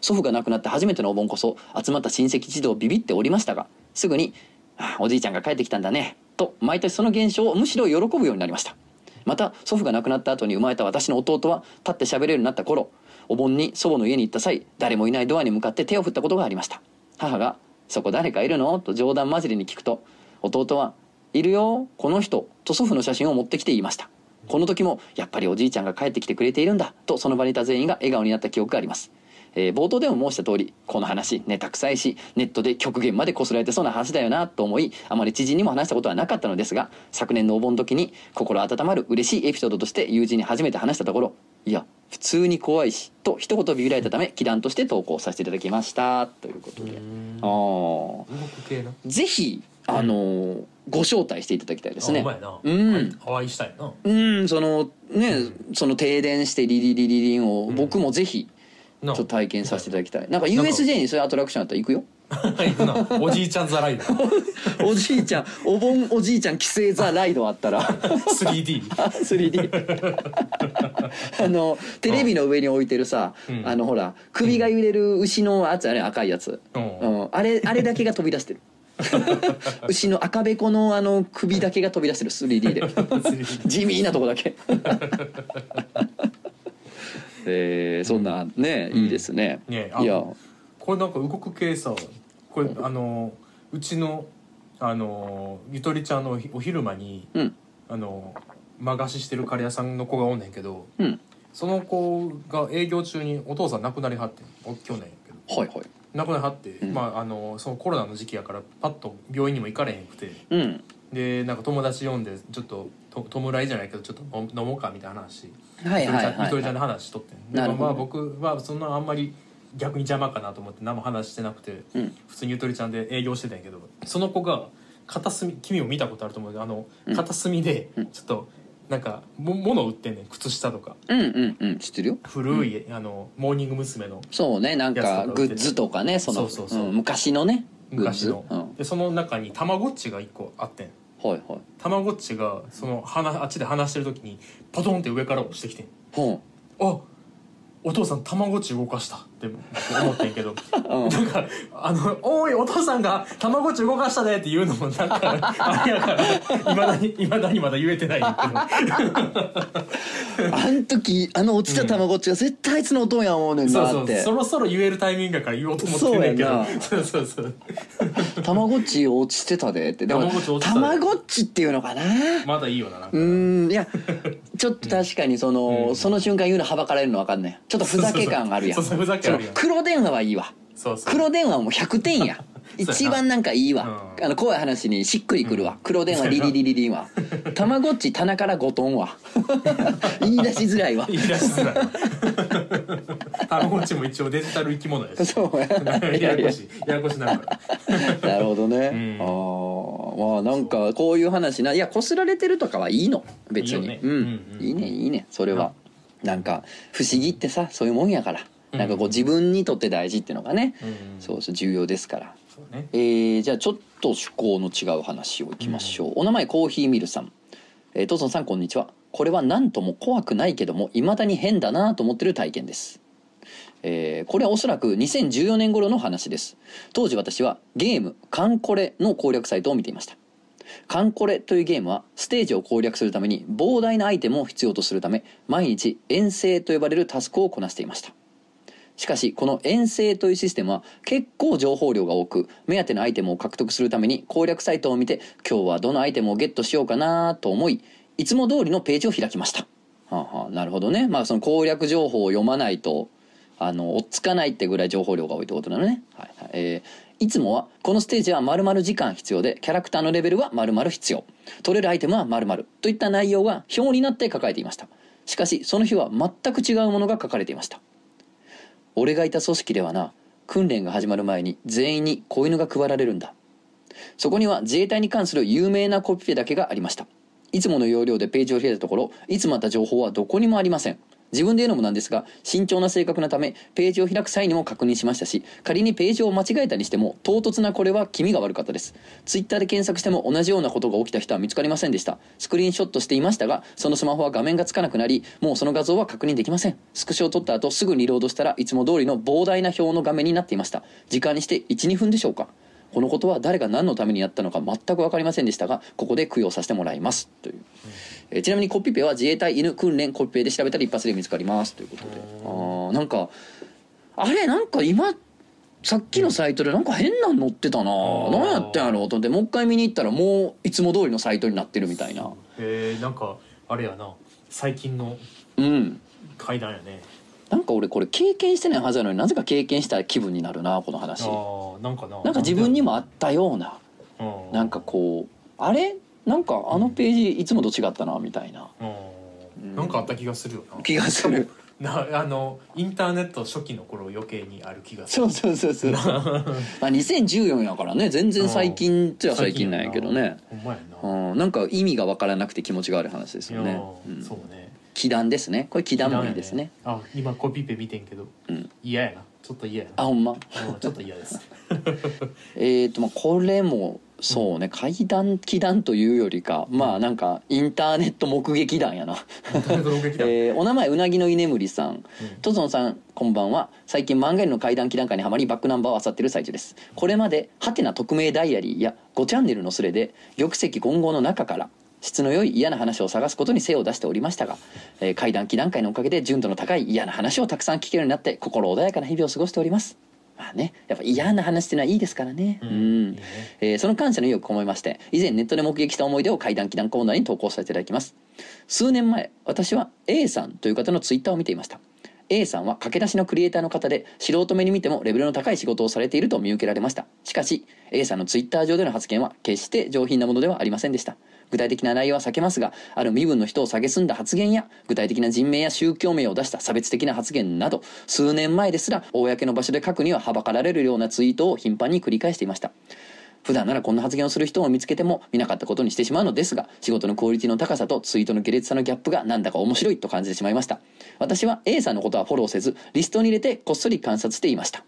A: 祖父が亡くなって初めてのお盆こそ集まった親戚一同ビビっておりましたがすぐにあ「おじいちゃんが帰ってきたんだね」と毎年その現象をむしろ喜ぶようになりました。また祖父が亡くなった後に生まれた私の弟は立って喋れるようになった頃お盆に祖母の家に行った際誰もいないドアに向かって手を振ったことがありました。母が「そこ誰かいるの?」と冗談交じりに聞くと弟は「いるよこの人」と祖父の写真を持ってきて言いましたこの時もやっぱりおじいちゃんが帰ってきてくれているんだとその場にいた全員が笑顔になった記憶がありますえー冒頭でも申した通りこの話ネタ臭いしネットで極限までこすられてそうな話だよなと思いあまり知人にも話したことはなかったのですが昨年のお盆時に心温まる嬉しいエピソードとして友人に初めて話したところいや普通に怖いしと一言ビビられたため祈願として投稿させていただきました。ということで、ああぜひあのーご招待していただきたいですね。うん。
B: お会いしたいな。
A: うんそのね、その停電してリリリリリンを
B: うん。
A: 僕もぜひち
B: な
A: ょっと体験させていただきたい。なんか USJ にそういうアトラクションあったら行くよ
B: おじいちゃんザライダー
A: おじいちゃんお盆おじいちゃん帰省ザライドあったら。
B: 3D
A: 3D あのテレビの上に置いてるさ、
B: うん。
A: あのほら首が揺れる牛のやつあれ赤いやつ、
B: うん。
A: うん、あれあれだけが飛び出してる。牛の赤べこのあの首だけが飛び出してる。3D で。
B: 3D
A: 地味なとこだけ。えー、そんなね、
B: うん。
A: いいですね、
B: ねあ
A: いや
B: これなんか動く系さこれあのうちのあのゆとりちゃんのお昼間に
A: うん。
B: あの間貸ししてるカレー屋さんの子がおんねんけど
A: うん。
B: その子が営業中にお父さん亡くなりはって去年やけど。
A: はいはい。
B: 亡くなりはって、
A: うん。
B: まああのそのコロナの時期やからパッと病院にも行かれへんくて。
A: うん。
B: でなんか友達呼んでちょっとと弔いじゃないけどちょっと飲飲もうかみたいな話。
A: はいはいはい
B: ゆとりちゃんの話しとってん。まあ僕はそんなあんまり逆に邪魔かなと思って何も話してなくて
A: うん。
B: 普通にゆとりちゃんで営業してたんやけどその子が片隅君も見たことあると思うけどあの
A: うん。
B: 片隅で
A: うん。
B: ちょっとなんかも物売ってんねん靴下とか。
A: うんうんうん。知ってるよ。
B: 古い、あのモーニング娘。の
A: そうねなんかグッズとかねその
B: そうそうそう。
A: うん昔のね
B: 昔の、
A: うん、
B: でその中にたまごっちが1個あってん。
A: はいはい。
B: たまごっちがその話あっちで話してる時にポトンって上から落ちてきてん。
A: ほ
B: あお父さんたまごっち動かしたって思ってんけど。
A: う、うん、
B: なんかあの「おいお父さんがたまごっち動かしたね」って言うのもなんかあれやから。いまだにいまだにまだ言えてない
A: あん時あの落ちたたまごっちが絶対あいつの音や思うねんなって。
B: そうそうそろそろ言えるタイミングやから言おうと思ってんねんけど。
A: そう
B: そうそう
A: たまごっち落ちてたで。ってでも
B: たまごっち
A: っていうのかな？
B: まだいいよななんか。
A: うーんいやちょっと確かにその、
B: うん。
A: その瞬間言うのはばかられるの分かんない。ちょっとふざけ感あるやん。
B: そうそうそうふざけあるやん
A: その黒電話はいいわ。
B: そうそう。
A: 黒電話も100点や。一番なんかいいわ、
B: うん。
A: あの怖い話にしっくりくるわ、
B: うん。
A: 黒電話リリリリリンは。たまごっち棚から5トンは。言い出しづらいわ。
B: 言い出しづらいたまごっちも一応デジタル生き物やし。
A: そうや。
B: ややこしい。やや。こしな。るから
A: なるほどね、
B: うん。
A: ああまあなんかこういう話な。いやこすられてるとかはいいの。別に。
B: いいよね。
A: うん、
B: うんうん
A: いいねいいね。それは、なんか不思議ってさそういうもんやから、
B: うん
A: なんかこう自分にとって大事っていうのがね、
B: うん。
A: そうそう重要ですから。
B: ね。
A: えーじゃあちょっと趣向の違う話をいきましょう、お名前コーヒーミルさん。えー、トソンさんこんにちは。これは何とも怖くないけども未だに変だなと思ってる体験です。えーこれはおそらく2014年頃の話です。当時私はゲーム「カンコレ」の攻略サイトを見ていました。カンコレというゲームはステージを攻略するために膨大なアイテムを必要とするため毎日遠征と呼ばれるタスクをこなしていましたしかしこの遠征というシステムは結構情報量が多く目当てのアイテムを獲得するために攻略サイトを見て今日はどのアイテムをゲットしようかなと思いいつも通りのページを開きました、はあはあ、なるほどね。まあその攻略情報を読まないとあの追っつかないってぐらい情報量が多いってことなのね、はいはい。えーいつもはこのステージは〇〇時間必要でキャラクターのレベルは〇〇必要。取れるアイテムは〇〇。といった内容が表になって書かれていました。しかしその日は全く違うものが書かれていました。俺がいた組織ではな訓練が始まる前に全員に子犬が配られるんだ。そこには自衛隊に関する有名なコピペだけがありました。いつもの要領でページを開いたところいつもあった情報はどこにもありません。自分で言うのもなんですが慎重な性格なためページを開く際にも確認しましたし仮にページを間違えたりしても唐突なこれは気味が悪かったです。ツイッターで検索しても同じようなことが起きた人は見つかりませんでした。スクリーンショットしていましたがそのスマホは画面がつかなくなりもうその画像は確認できません。スクショを撮った後すぐリロードしたらいつも通りの膨大な表の画面になっていました。時間にして12分でしょうか。このことは誰が何のためにやったのか全く分かりませんでしたがここで供養させてもらいます。という、えーちなみにコピペは自衛隊犬訓練コピペで調べたら一発で見つかりますということで。あー。なんかあれなんか今さっきのサイトでなんか変なん載ってたな。
B: ー。
A: 何やってんやろうと思ってもう一回見に行ったらもういつも通りのサイトになってるみたいな。
B: えー、なんかあれやな。最近の
A: うん。
B: 階段やね。
A: なんか俺これ経験してないはずなのになぜか経験した気分になるなこの話。
B: ああなんかな。
A: なんか自分にもあったような。
B: うん。
A: なんかこうあれなんかあのページいつもと違ったなみたいな。
B: うん。
A: う
B: なんかあった気がするよな。
A: 気がする。
B: なあのインターネット初期の頃余計にある気がする。
A: そうそうそうそう まあ2014やからね全然最近っちゃ最近なんやけどね。
B: ほんまやな。
A: うん。なんか意味が分からなくて気持ちが悪い話ですよね。うん。
B: そうね。
A: 祈願ですね。これ祈願もいいですね。
B: あ今コピペ見てんけど。
A: うん。
B: 嫌やな。ちょっと嫌やな。
A: あほんま？
B: うんちょっと嫌です。
A: えーとまあこれもそうね怪談祈談というよりかまあなんかインターネット目撃談やな。えーお名前うなぎの居眠りさん。トゾンさんこんばんは。最近漫画への怪談祈談会にはまりバックナンバーを漁っている最中です。これまでハテナ匿名ダイアリーや5チャンネルのスレで玉石混合の中から質の良い嫌な話を探すことに精を出しておりましたが、えー怪談祈談会のおかげで純度の高い嫌な話をたくさん聞けるようになって心穏やかな日々を過ごしておりますまあねやっぱ嫌な話っていうのはいいですからね。
B: うん。
A: えーその感謝の意を込めまして以前ネットで目撃した思い出を怪談祈談コーナーに投稿させていただきます。数年前私は A さんという方のツイッターを見ていました。A さんは駆け出しのクリエイターの方で素人目に見てもレベルの高い仕事をされていると見受けられました。しかし A さんのツイッター上での発言は決して上品なものではありませんでした具体的な内容は避けますがある身分の人を蔑んだ発言や具体的な人名や宗教名を出した差別的な発言など数年前ですら公の場所で書くにははばかられるようなツイートを頻繁に繰り返していました。普段ならこんな発言をする人を見つけても見なかったことにしてしまうのですが仕事のクオリティの高さとツイートの下劣さのギャップがなんだか面白いと感じてしまいました。私は A さんのことはフォローせずリストに入れてこっそり観察していました。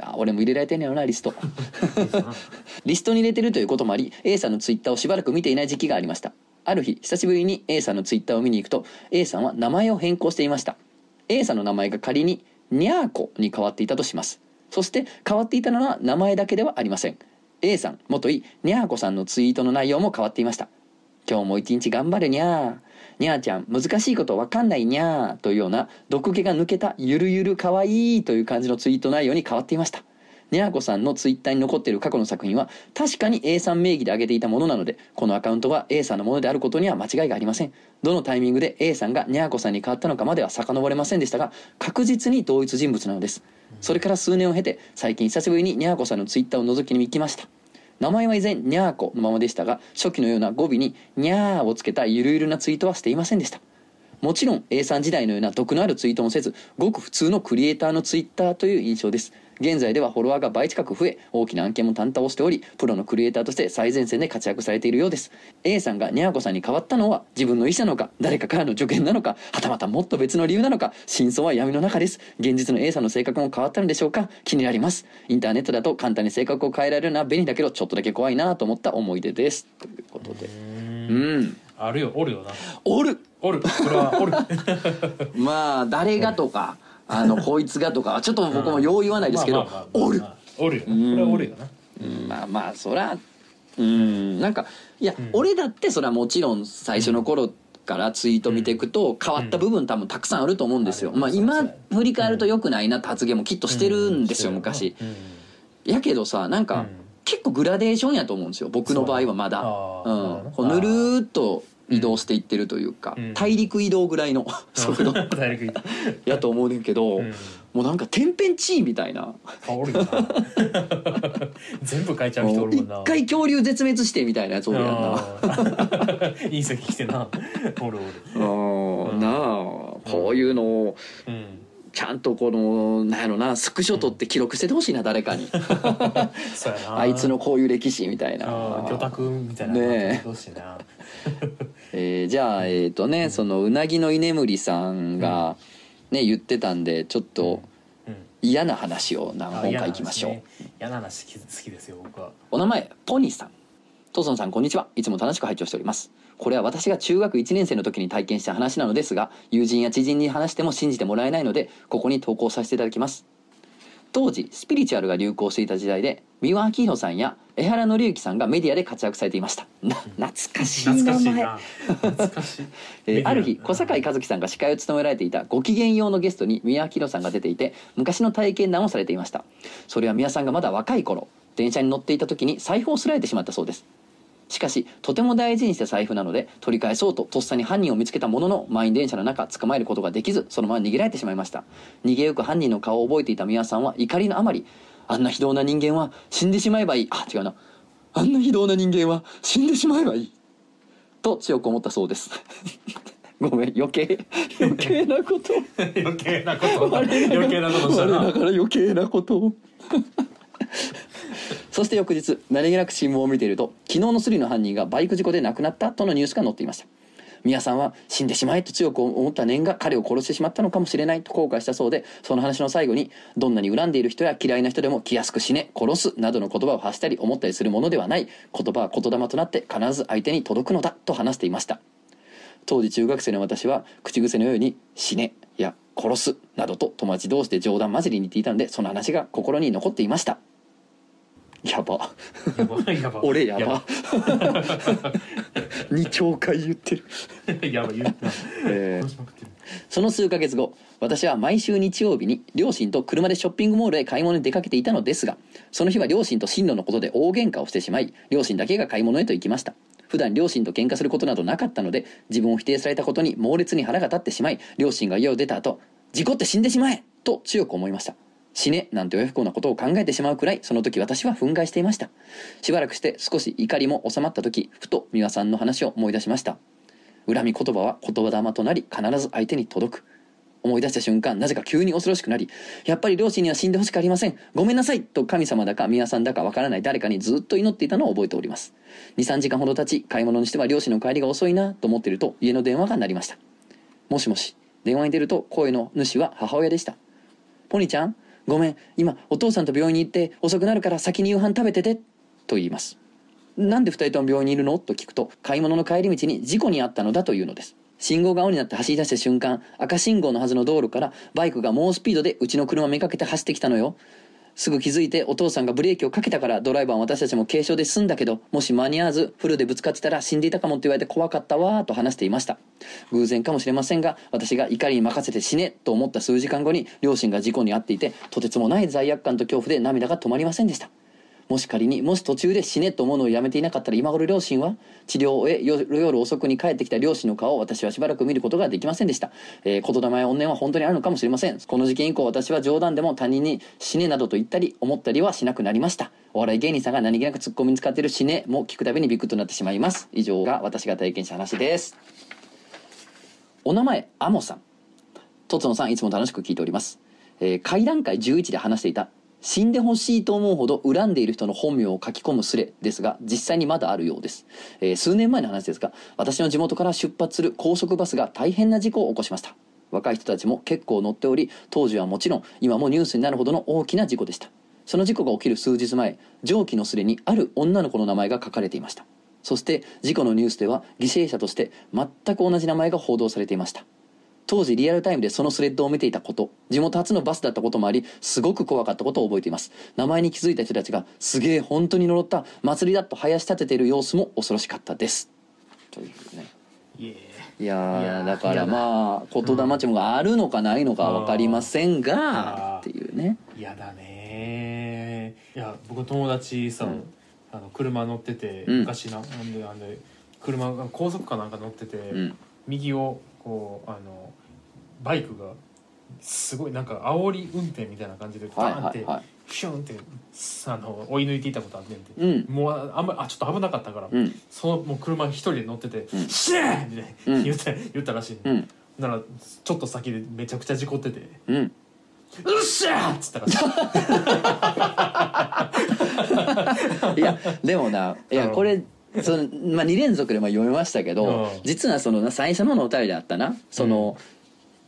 A: あ俺も入れられてんねやろなリスト。リストに入れてるということもあり A さんのツイッターをしばらく見ていない時期がありました。ある日久しぶりに A さんのツイッターを見に行くと A さんは名前を変更していました。A さんの名前が仮にニャーコに変わっていたとします。そして変わっていたのは名前だけではありません。A さん元いニャーコさんのツイートの内容も変わっていました。今日も一日頑張るにゃーにゃーちゃん難しいことわかんないにゃーというような毒気が抜けたゆるゆるかわいいという感じのツイート内容に変わっていました。にゃーこさんのツイッターに残っている過去の作品は確かに A さん名義で上げていた。ものなのでこのアカウントは A さんのものであることには間違いがありませんどのタイミングで A さんがにゃーこさんに変わったのかまでは遡れませんでしたが確実に同一人物なのですそれから数年を経て最近久しぶりににゃーこさんのツイッターを覗きに行きました。名前は以前にゃーこのままでしたが初期のような語尾ににゃーをつけたゆるゆるなツイートはしていませんでした。もちろん A さん時代のような毒のあるツイートもせずごく普通のクリエイターのツイッターという印象です。現在ではフォロワーが倍近く増え大きな案件も担当しておりプロのクリエイターとして最前線で活躍されているようです。A さんがにゃーこさんに変わったのは自分の意思なのか誰かからの助言なのかはたまたもっと別の理由なのか真相は闇の中です。現実の A さんの性格も変わったのでしょうか？気になります。インターネットだと簡単に性格を変えられるのは便利だけどちょっとだけ怖いなと思った思い出です。ということで。うん。
B: あるよ。おるよな。
A: おる。
B: おる。これはおる。
A: まあ誰がとかあのこいつがとかちょっと僕もよう言わないですけどおる。
B: おるよな。これはおるよな。
A: うんまあまあそらうんなんかいや、俺だってそれはもちろん最初の頃からツイート見ていくと変わった部分多分たくさんあると思うんですよ、
B: うん。
A: まあ今振り返ると良くないなって発言もきっとしてるんですよ、昔。
B: うん。
A: やけどさなんか、
B: うん。
A: 結構グラデーションやと思うんですよ僕の場合はまだ。
B: そう
A: ん。こうぬるーっと移動していってるというか、
B: うん。
A: 大陸移動ぐらいの速度。やと思うねんけど、
B: うん。
A: もうなんか天変地異みたいな。
B: 全部変えちゃう人おるも
A: 一
B: んな。
A: 回恐竜絶滅してみたいなやつおるやんな。
B: 隕石来てな。おるおる。
A: うん。なあこういうのを
B: うん
A: ちゃんとこのなんやろなスクショ撮って記録しててほしいな誰かに。あいつのこういう歴史みたいな。
B: 魚拓みたいな
A: ねえ。
B: どうしてな。
A: えーじゃあえっ、とねそのうなぎの居眠りさんがね言ってたんでちょっと
B: うん。
A: 嫌な話を何本かいきましょう、
B: 嫌な話好き好きですよ僕は。
A: お名前ポニーさん。トソンさんこんにちは。いつも楽しく拝聴しておりますこれは私が中学1年生の時に体験した話なのですが友人や知人に話しても信じてもらえないのでここに投稿させていただきます。当時スピリチュアルが流行していた時代で三輪明宏さんや江原紀之さんがメディアで活躍されていました。な懐かしい名前。
B: 懐かしい。
A: ある日
B: うん
A: 小堺一樹さんが司会を務められていたご機嫌用のゲストに宮明宏さんが出ていて昔の体験談をされていました。それは宮さんがまだ若い頃電車に乗っていた時に財布をすられてしまったそうですしかしとても大事にした財布なので取り返そうととっさに犯人を見つけたものの満員電車の中捕まえることができずそのまま逃げられてしまいました。逃げゆく犯人の顔を覚えていた宮さんは怒りのあまりあんな非道な人間は死んでしまえばいい。あ違うな。あんな非道な人間は死んでしまえばいい。と強く思ったそうです。ごめん余計余計なことを。
B: 余計なこと余計なことした
A: 我な
B: な
A: がら余計なことを そして翌日何気なく新聞を見ていると昨日のスリの犯人がバイク事故で亡くなったとのニュースが載っていました。宮さんは死んでしまえと強く思った念が彼を殺してしまったのかもしれないと後悔したそうでその話の最後にどんなに恨んでいる人や嫌いな人でも気安く死ね殺すなどの言葉を発したり思ったりするものではない言葉は言霊となって必ず相手に届くのだと話していました。当時中学生の私は口癖のように「死ね」や「殺す」などと友達同士で冗談交じりに言っていたのでその話が心に残っていました。やば。
B: やばいやば。
A: 俺やば。2兆 回言ってる、
B: やばい言ってる
A: その数ヶ月後私は毎週日曜日に両親と車でショッピングモールへ買い物に出かけていたのですがその日は両親と進路のことで大喧嘩をしてしまい両親だけが買い物へと行きました。普段両親と喧嘩することなどなかったので自分を否定されたことに猛烈に腹が立ってしまい両親が家を出た後事故って死んでしまえと強く思いました死ねなんて親不孝なことを考えてしまうくらいその時私は憤慨していました。しばらくして少し怒りも収まった時ふと美輪さんの話を思い出しました。恨み言葉は言葉霊となり必ず相手に届く。思い出した瞬間なぜか急に恐ろしくなりやっぱり両親には死んでほしくありません。ごめんなさいと神様だか宮さんだかわからない誰かにずっと祈っていたのを覚えております。23時間ほど経ち買い物にしては両親の帰りが遅いなと思っていると家の電話が鳴りました。もしもし電話に出ると声の主は母親でした。ポニーちゃんごめん今お父さんと病院に行って遅くなるから先に夕飯食べててと言います。なんで二人とも病院にいるの？と聞くと買い物の帰り道に事故に遭ったのだというのです。信号が青になって走り出した瞬間赤信号のはずの道路からバイクが猛スピードでうちの車めかけて走ってきたのよ。すぐ気づいてお父さんがブレーキをかけたからドライバーは私たちも軽傷で済んだけどもし間に合わずフルでぶつかってたら死んでいたかもって言われて怖かったわーと話していました。偶然かもしれませんが私が怒りに任せて死ねと思った数時間後に両親が事故に遭っていてとてつもない罪悪感と恐怖で涙が止まりませんでした。もし仮にもし途中で死ねと思うのをやめていなかったら今頃両親は治療を終え夜夜遅くに帰ってきた両親の顔を私はしばらく見ることができませんでした、えー、言霊や怨念は本当にあるのかもしれません。この事件以降私は冗談でも他人に死ねなどと言ったり思ったりはしなくなりました。お笑い芸人さんが何気なくツッコミに使っている死ねも聞くたびにビクッとなってしまいます。以上が私が体験した話です。お名前アモさん。とつのさんいつも楽しく聞いております、えー、会談会11で話していた死んでほしいと思うほど恨んでいる人の本名を書き込むスレですが実際にまだあるようです、えー数年前の話ですが私の地元から出発する高速バスが大変な事故を起こしました。若い人たちも結構乗っており当時はもちろん今もニュースになるほどの大きな事故でした。その事故が起きる数日前蒸気のスレにある女の子の名前が書かれていました。そして事故のニュースでは犠牲者として全く同じ名前が報道されていました。当時リアルタイムでそのスレッドを見ていたこと地元初のバスだったこともありすごく怖かったことを覚えています。名前に気づいた人たちがすげえ本当に呪った祭りだと林立てている様子も恐ろしかったです。というね。
B: い
A: やだからまあ言霊ちもがあるのかないのかは分かりませんが
B: うん。
A: っていうね。
B: 嫌だね。いや僕友達さ、
A: うん。
B: あの車乗ってて、
A: うん。
B: 昔ななんでなんで車が高速かなんか乗ってて、
A: うん。
B: 右をこうあのバイクがすごいなんか煽り運転みたいな感じで
A: はい
B: バーンって、
A: はいはい
B: シュンってあの追い抜いていったことあってんて、
A: うん。
B: もうあんまりあちょっと危なかったから、
A: うん。
B: そのもう車一人で乗ってて
A: うん「
B: シェー!」って言った言ったらしい、
A: うん。
B: ならちょっと先でめちゃくちゃ事故ってて
A: うん「
B: うっしゃー!」っつったらしい。
A: いやでもないや
B: うん。
A: これその、まあ、2連続でまあ読みましたけど、
B: うん。
A: 実はその最初ののお便りであったな。その、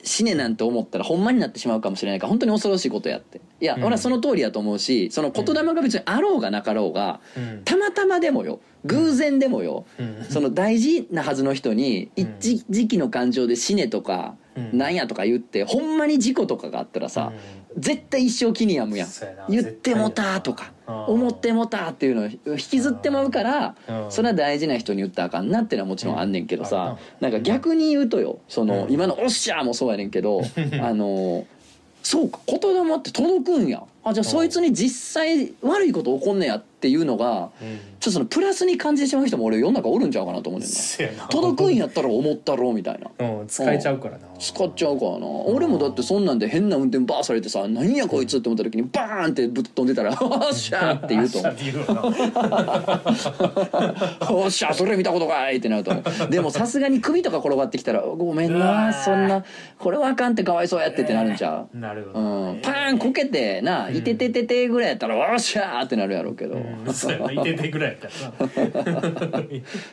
A: 死ねなんて思ったらほんまになってしまうかもしれないから本当に恐ろしいことやって。いや、
B: うん。
A: 俺はその通りだと思うしその言霊が別にあろうがなかろうが、
B: うん。
A: たまたまでもよ偶然でもよ、
B: うん。
A: その大事なはずの人に
B: うん。
A: 一時期の感情で死ねとか、
B: うん。
A: なんやとか言ってほんまに事故とかがあったらさ、絶対一生気に病むやん。言ってもたとか。
B: うん
A: 思ってもたっていうのを引きずってまうから
B: うん。
A: それは大事な人に言ったらあかんなっていうのはもちろんあんねんけどさ
B: う
A: なんか逆に言うとよその
B: うん。
A: 今の「おっしゃー」もそうやねんけど あのそうか言霊って届くんやあじゃあそいつに実際悪いこと起こんねやっていうのが
B: うん。
A: ちょっとそのプラスに感じてしまう人も俺世の中おるんちゃうかなと思うねんな。届くんやったら思ったろみたいな。
B: うん使えちゃうからな。
A: 使っちゃうからな。俺もだってそんなんで変な運転バーされてさ「何やこいつ」って思った時にバーンってぶっ飛んでたら「おっしゃ!」って言うと思う。
B: って言うよな
A: おっしゃそれ見たことかいってなると思う。でもさすがに首とか転がってきたら「ごめんなそんなこれはあかんってかわいそうやって」ってなるんちゃう。
B: なるほ
A: う
B: ど
A: ん、パーンこけてな「いてててて」ぐらいやったら「おっしゃ!」ってなるやろうけど、
B: うん。そうやな。いててぐらいやった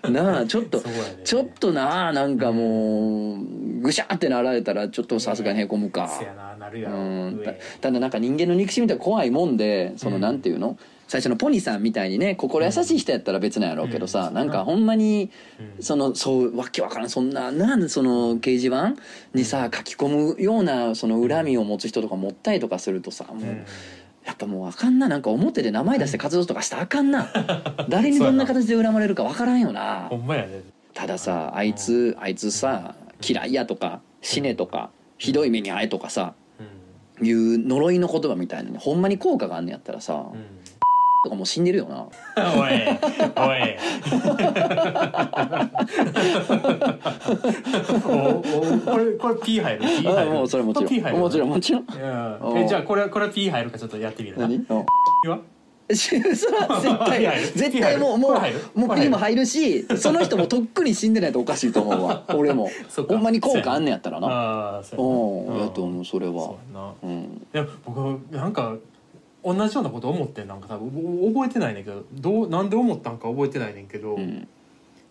B: ら。な
A: なあちょっと、
B: ね。
A: ちょっとなあなんかもうぐしゃってなられたらちょっとさすがにへこむか、
B: せやななるやろ。
A: うん。ただなんか人間の憎しみって怖いもんでその
B: うん。
A: なんていうの？最初のポニーさんみたいにね心優しい人やったら別なんやろうけどさ、
B: うん。
A: なんかほんまに
B: うん。
A: そのそうわけわからんそんななんでその掲示板にさ書き込むようなその恨みを持つ人とか持ったりとかするとさもう、
B: うん。
A: やっぱもうあかんななんか表で名前出して活動とかしたらあかんな。誰にどんな形で恨まれるかわからんよな。
B: ほんまやね。
A: たださあいつあいつさ嫌いやとか死ねとかひどい目に遭えとかさ
B: うん。
A: いう呪いの言葉みたいなほんまに効果があんねやったらさ、
B: うん
A: とかもう死んでるよな。
B: おい。おい。おおこれこれ P 入る？P 入
A: あ
B: る
A: もうそれもちろ
B: こ P 入る？
A: んもちろんもちろん。
B: えじゃあこれこれ P 入るかちょっとやってみるな。
A: 何？うん。
B: は
A: それは絶対絶対もうもうもう P も入る？しその人もとっくに死んでないとおかしいと思うわ。俺もほんまに効果あんねやったらな。
B: ああそう
A: うん
B: や
A: と思うそれは。
B: いや僕なんか同じようなこと思ってなんか多分覚えてないねんけどどうなんで思ったんか覚えてないねんけど、
A: うん。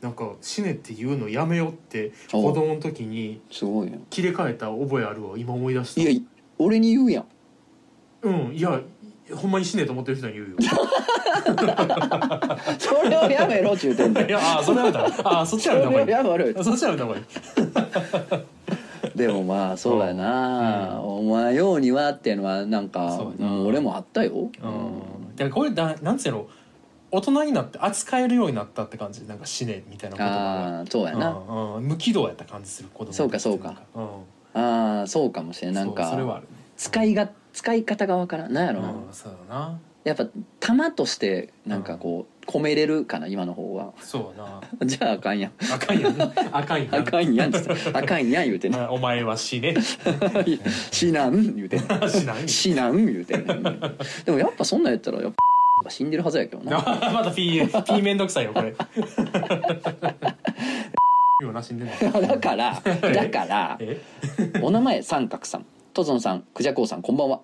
B: なんか「死ね」って言うのやめよって
A: お
B: 子供の時に
A: すごいよ。
B: 切り替えた覚えあるわ。今思い出した。
A: いや俺に言うやん。
B: うん。いやほんまに死ねと思ってる人に言うよ。
A: それをやめろっちゅうてんだよ
B: あーそれやめた。らあーそっち
A: それを
B: やめた方がいい。
A: やめろよ
B: そっちやめた方がいい
A: でもまあそうやな、お前ようにはっていうのはなんか
B: そうやな。
A: うん俺もあったよ、
B: うん。だからこれだなんつうの大人になって扱えるようになったって感じ。なんか死ねみたいな言葉
A: ああそうや
B: が
A: な、
B: うんうん。無軌道やった感じする子供
A: そうかそうか。
B: うん。
A: ああそうかもしれん。なん
B: そうそれは
A: か
B: あるね。
A: 使いが使い方がわからん。なんやろな、
B: うんそうだな。
A: やっぱ玉としてなんかこう込めれるかな今の方は。
B: そうだな。
A: じゃああかんやん。
B: あかんやん。あかんやん。
A: あかんやん。っつってあかんやん言うてね
B: お前は死ね。
A: 死なん言うて
B: 死なん
A: 死なん言うてん。ねでもやっぱそんなんやったらやっぱ死んでるはずやけどな。
B: まだ P, P めんどくさいよこれ。
A: だからだから
B: え？
A: お名前三角さん。トゾンさんクジャコウさんこんばんは。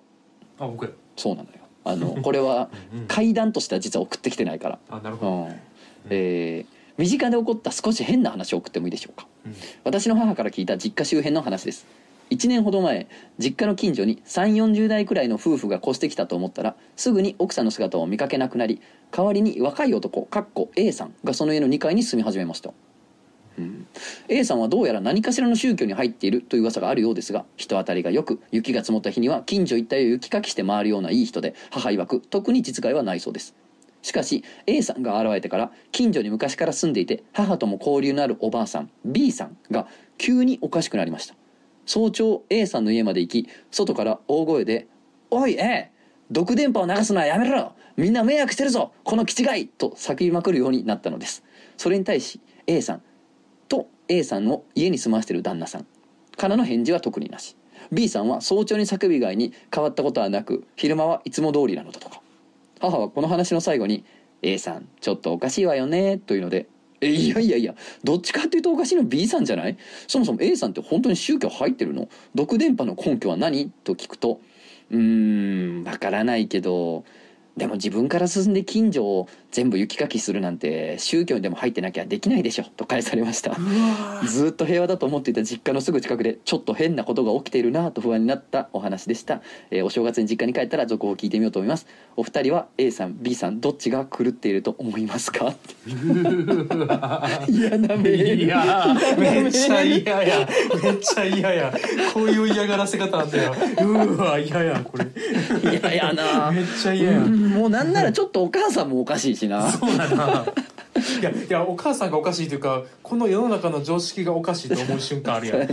B: あ僕や。
A: そうなのよあのこれは
B: うん
A: 階段としては実は送ってきてないから。う
B: あなるほど、
A: ん。えー身近で起こった少し変な話を送ってもいいでしょうか。
B: うん。
A: 私の母から聞いた実家周辺の話です。1年ほど前実家の近所に3 4 0代くらいの夫婦が越してきたと思ったらすぐに奥さんの姿を見かけなくなり代わりに若い男かっこ A さんがその家の2階に住み始めました、うん、A さんはどうやら何かしらの宗教に入っているという噂があるようですが人当たりがよく雪が積もった日には近所一帯を雪かきして回るようないい人で母曰く特に実害はないそうです。しかし A さんが現れてから近所に昔から住んでいて母とも交流のあるおばあさん B さんが急におかしくなりました。早朝 A さんの家まで行き外から大声で「おい A 毒電波を流すのはやめろみんな迷惑してるぞこの気違い!」と叫びまくるようになったのです。それに対し A さん A さんを家に住まわせてる旦那さん。からの返事は特になし。B さんは早朝に叫ぶ以外に変わったことはなく昼間はいつも通りなのだとか。母はこの話の最後に「A さんちょっとおかしいわよね」というので「えいやいやいやどっちかっていうとおかしいの B さんじゃない？そもそも A さんって本当に宗教入ってるの？毒電波の根拠は何?」と聞くと「うーんわからないけどでも自分から進んで近所を全部雪かきするなんて宗教にでも入ってなきゃできないでしょ」と返されました。ずー。っと平和だと思っていた実家のすぐ近くでちょっと変なことが起きているなと不安になったお話でした、えーお正月に実家に帰ったら続報を聞いてみようと思います。お二人は A さん B さんどっちが狂っていると思いますか？嫌なメール
B: いやーめっちゃ嫌や。めっちゃ嫌や。こういう嫌がらせ方あんだよ。うーわ嫌やこれ。
A: 嫌やな。
B: めっちゃ嫌や。
A: うんもうなんならちょっとお母さんもおかしいしな。
B: そうだな。いやいやお母さんがおかしいというかこの世の中の常識がおかしいと思う瞬間あるやん。な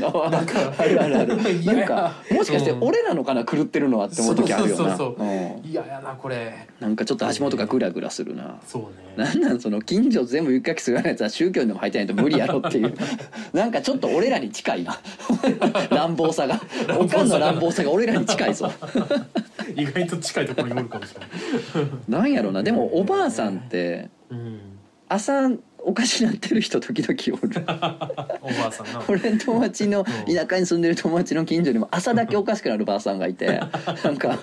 B: んか
A: あるあるある。なんかもしかして
B: うん
A: 俺らのかな狂ってるのはって思う時あるよな。
B: そう
A: ん
B: 嫌やなこれ
A: なんかちょっと足元がグラグラするな
B: そうね
A: なんなんその近所全部雪かきするようなやつは宗教にでも入ってないと無理やろっていうなんかちょっと俺らに近いな乱暴さがおかんの乱暴さが俺らに近いぞ
B: 意外と近いところにおるかもしれない
A: なんやろなでもおばあさんって
B: うん
A: 朝おかしなってる人時々おる。
B: おばあさんな。
A: 俺の友達の
B: うん。
A: 田舎に住んでる友達の近所にも朝だけおかしくなるばあさんがいてなんか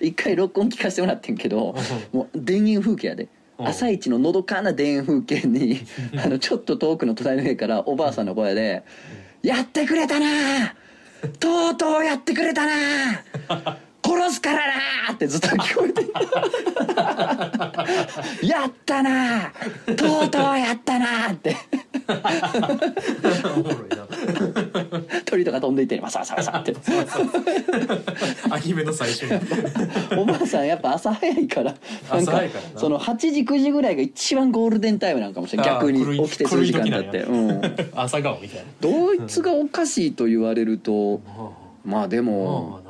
A: 一回録音聞かせてもらってんけどもう田園風景やで。
B: うん。
A: 朝一ののどかな田園風景にあのちょっと遠くの隣の家からおばあさんの声で「やってくれたなとうとうやってくれたな殺すからな!」ってずっと聞こえて「やったなとうとうやったな!」って。鳥とか飛んでいってバサバサバサって。
B: アニメの最初に。
A: おばあさんやっぱ朝早いからなん
B: 朝
A: か
B: 早いからな。
A: その8時9時ぐらいが一番ゴールデンタイムなんかもしれない逆に起きて数時間経って、
B: 狂
A: うん、
B: 朝顔みたいな。
A: ドイツがおかしいと言われるとまあでも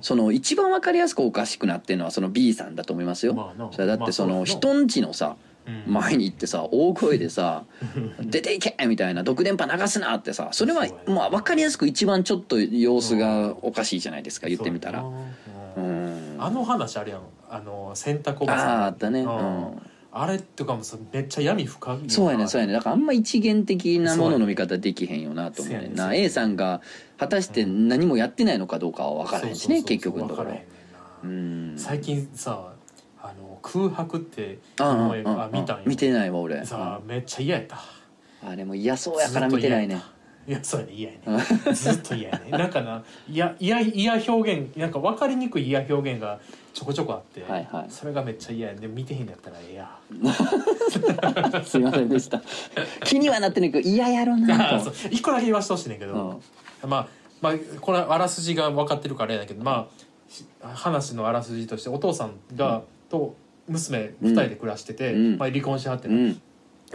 A: その一番わかりやすくおかしくなってるのはその B さんだと思いますよ、
B: まあな。
A: それだってその人んちのさ
B: うん。
A: 前に行ってさ大声でさ「出ていけ!」みたいな「毒電波流すな!」ってさそれはまあ分かりやすく一番ちょっと様子がおかしいじゃないですか言ってみたら。
B: そうん。
A: ん
B: あの話あるやん。あの洗濯おばさん。
A: あああったね、
B: う
A: うんん、
B: あれとかもさめっちゃ闇深い
A: そうやねそうやねだからあんま一元的なものの見方できへんよなと思うねんな。A さんが果たして何もやってないのかどうかは分からへんしね結局のところ。うん。
B: 最近さあの空白って見たんよ。
A: 見てないわ俺。
B: さあめっちゃ嫌やった。
A: あれも嫌そうやから見てないね
B: いやそうやね嫌やね。ずっと嫌やね。なんかないや嫌嫌表現なんか分かりにくい嫌表現がちょこちょこあって、
A: はいはい。
B: それがめっちゃ嫌やね。でも見てへんやったらええや。
A: すいませんでした。気にはなってないけど嫌やろなと。
B: そう。一個だけ言わしてほしいねんけど、まあまあこれはあらすじが分かってるからあれだけどまあし話のあらすじとしてお父さんが、と娘2人で暮らしてて、
A: うん。
B: まあ、離婚しはってね、
A: う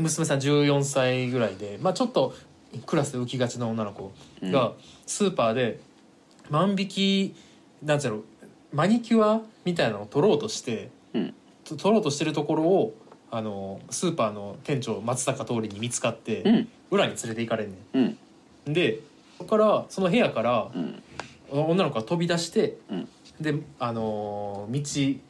A: ん。
B: 娘さん14歳ぐらいで、まあ、ちょっとクラスで浮きがちな女の子がスーパーで万引きなんつうのマニキュアみたいなのを取ろうとして
A: うん。
B: と取ろうとしてるところをあのスーパーの店長松坂桃李に見つかって、
A: うん。
B: 裏に連れて行かれんね
A: うん。
B: んでそこからその部屋から
A: うん。
B: 女の子が飛び出して
A: うん。
B: であの道
A: うん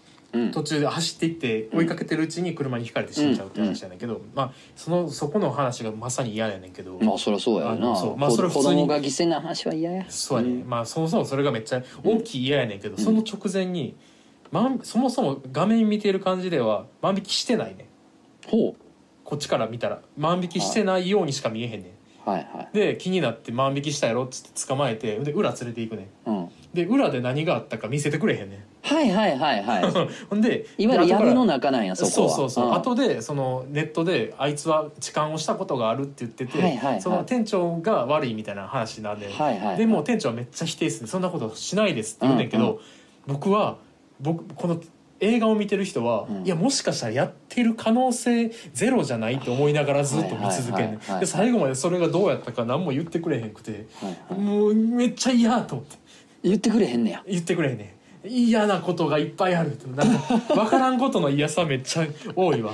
B: 途中で走っていって追いかけてるうちに車にひかれて死んじゃうって話やねんけど、まあそのそこの話がまさに嫌やねんけど、
A: まあそりゃそうやな。
B: のそうまあ
A: こ
B: それ普通に
A: 子供が犠牲な話は嫌や。
B: そうやね、
A: ん。
B: まあそもそもそれがめっちゃ大きい嫌やねんけど、
A: うん。
B: その直前に、まん、そもそも画面見てる感じでは万引きしてないねん。
A: ほ
B: こっちから見たら。万引きしてないようにしか見えへんねん。
A: うはい。はい。
B: で気になって万引きしたやろっつって捕まえてで裏連れていくねん。
A: うん。
B: で裏で何があったか見せてくれへんねん
A: はいはいはいはい。
B: ほんで
A: いわゆる
B: で後から
A: 藪の中なんやそこは。
B: そうそうそう、
A: ん。
B: 後でそのネットであいつは痴漢をしたことがあるって言ってて、
A: はいはいはい。
B: その店長が悪いみたいな話なんで、
A: はいはい
B: でも店長はめっちゃ否定する。そんなことしないですって言うねんけど、
A: うん。
B: 僕は僕この映画を見てる人は、
A: うん。
B: いやもしかしたらやってる可能性ゼロじゃないと思いながらずっと見続けん
A: はいはい
B: ね
A: はいはい。
B: んで最後までそれがどうやったか何も言ってくれへんくて、
A: はいはい。
B: もうめっちゃ嫌と思って。
A: 言ってくれへんねや。
B: 言ってくれへんねん嫌なことがいっぱいあるってなんか分からんことの嫌さめっちゃ多いわ。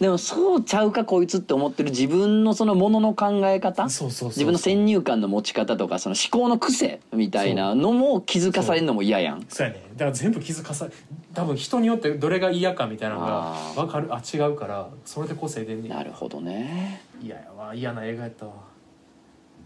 A: でもそうちゃうかこいつって思ってる自分のそのものの考え方。自分の先入観の持ち方とかその思考の癖みたいなのも気づかされるのも嫌やん。
B: そうやね。だから全部気づかさ多分人によってどれが嫌かみたいなのが分かる。あ違うからそれで個性出んねん
A: なるほどね。
B: 嫌やわ。嫌な映画やったわ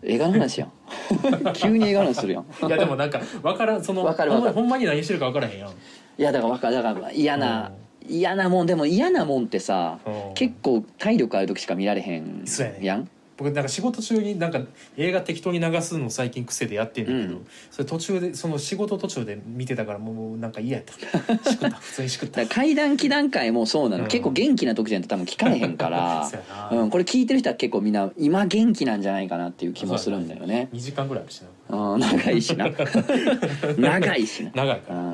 A: 映画の話やん 急に映画の話するやん
B: いやでもなんか分からんその
A: わかるわかる。
B: ほんまに何してるか分からへんやん。
A: いやだから分かるだから嫌な、嫌なもんでも嫌なもんってさ、
B: うん。
A: 結構体力ある時しか見られへん
B: そうやね。
A: やん
B: 僕なんか仕事中になんか映画適当に流すの最近癖でやってんだけど、
A: うん。
B: それ途中でその仕事途中で見てたからもうなんか嫌やった。しくった普通にしくった。
A: 階段期段階もそうなの、
B: うん。
A: 結構元気な時じゃないと多分聞かれへんから
B: そう
A: ん、これ聞いてる人は結構みんな今元気なんじゃないかなっていう気もするんだよね。
B: 2時間ぐらいあるしな。
A: うん長いしな。長いしな。
B: 長いから、うん。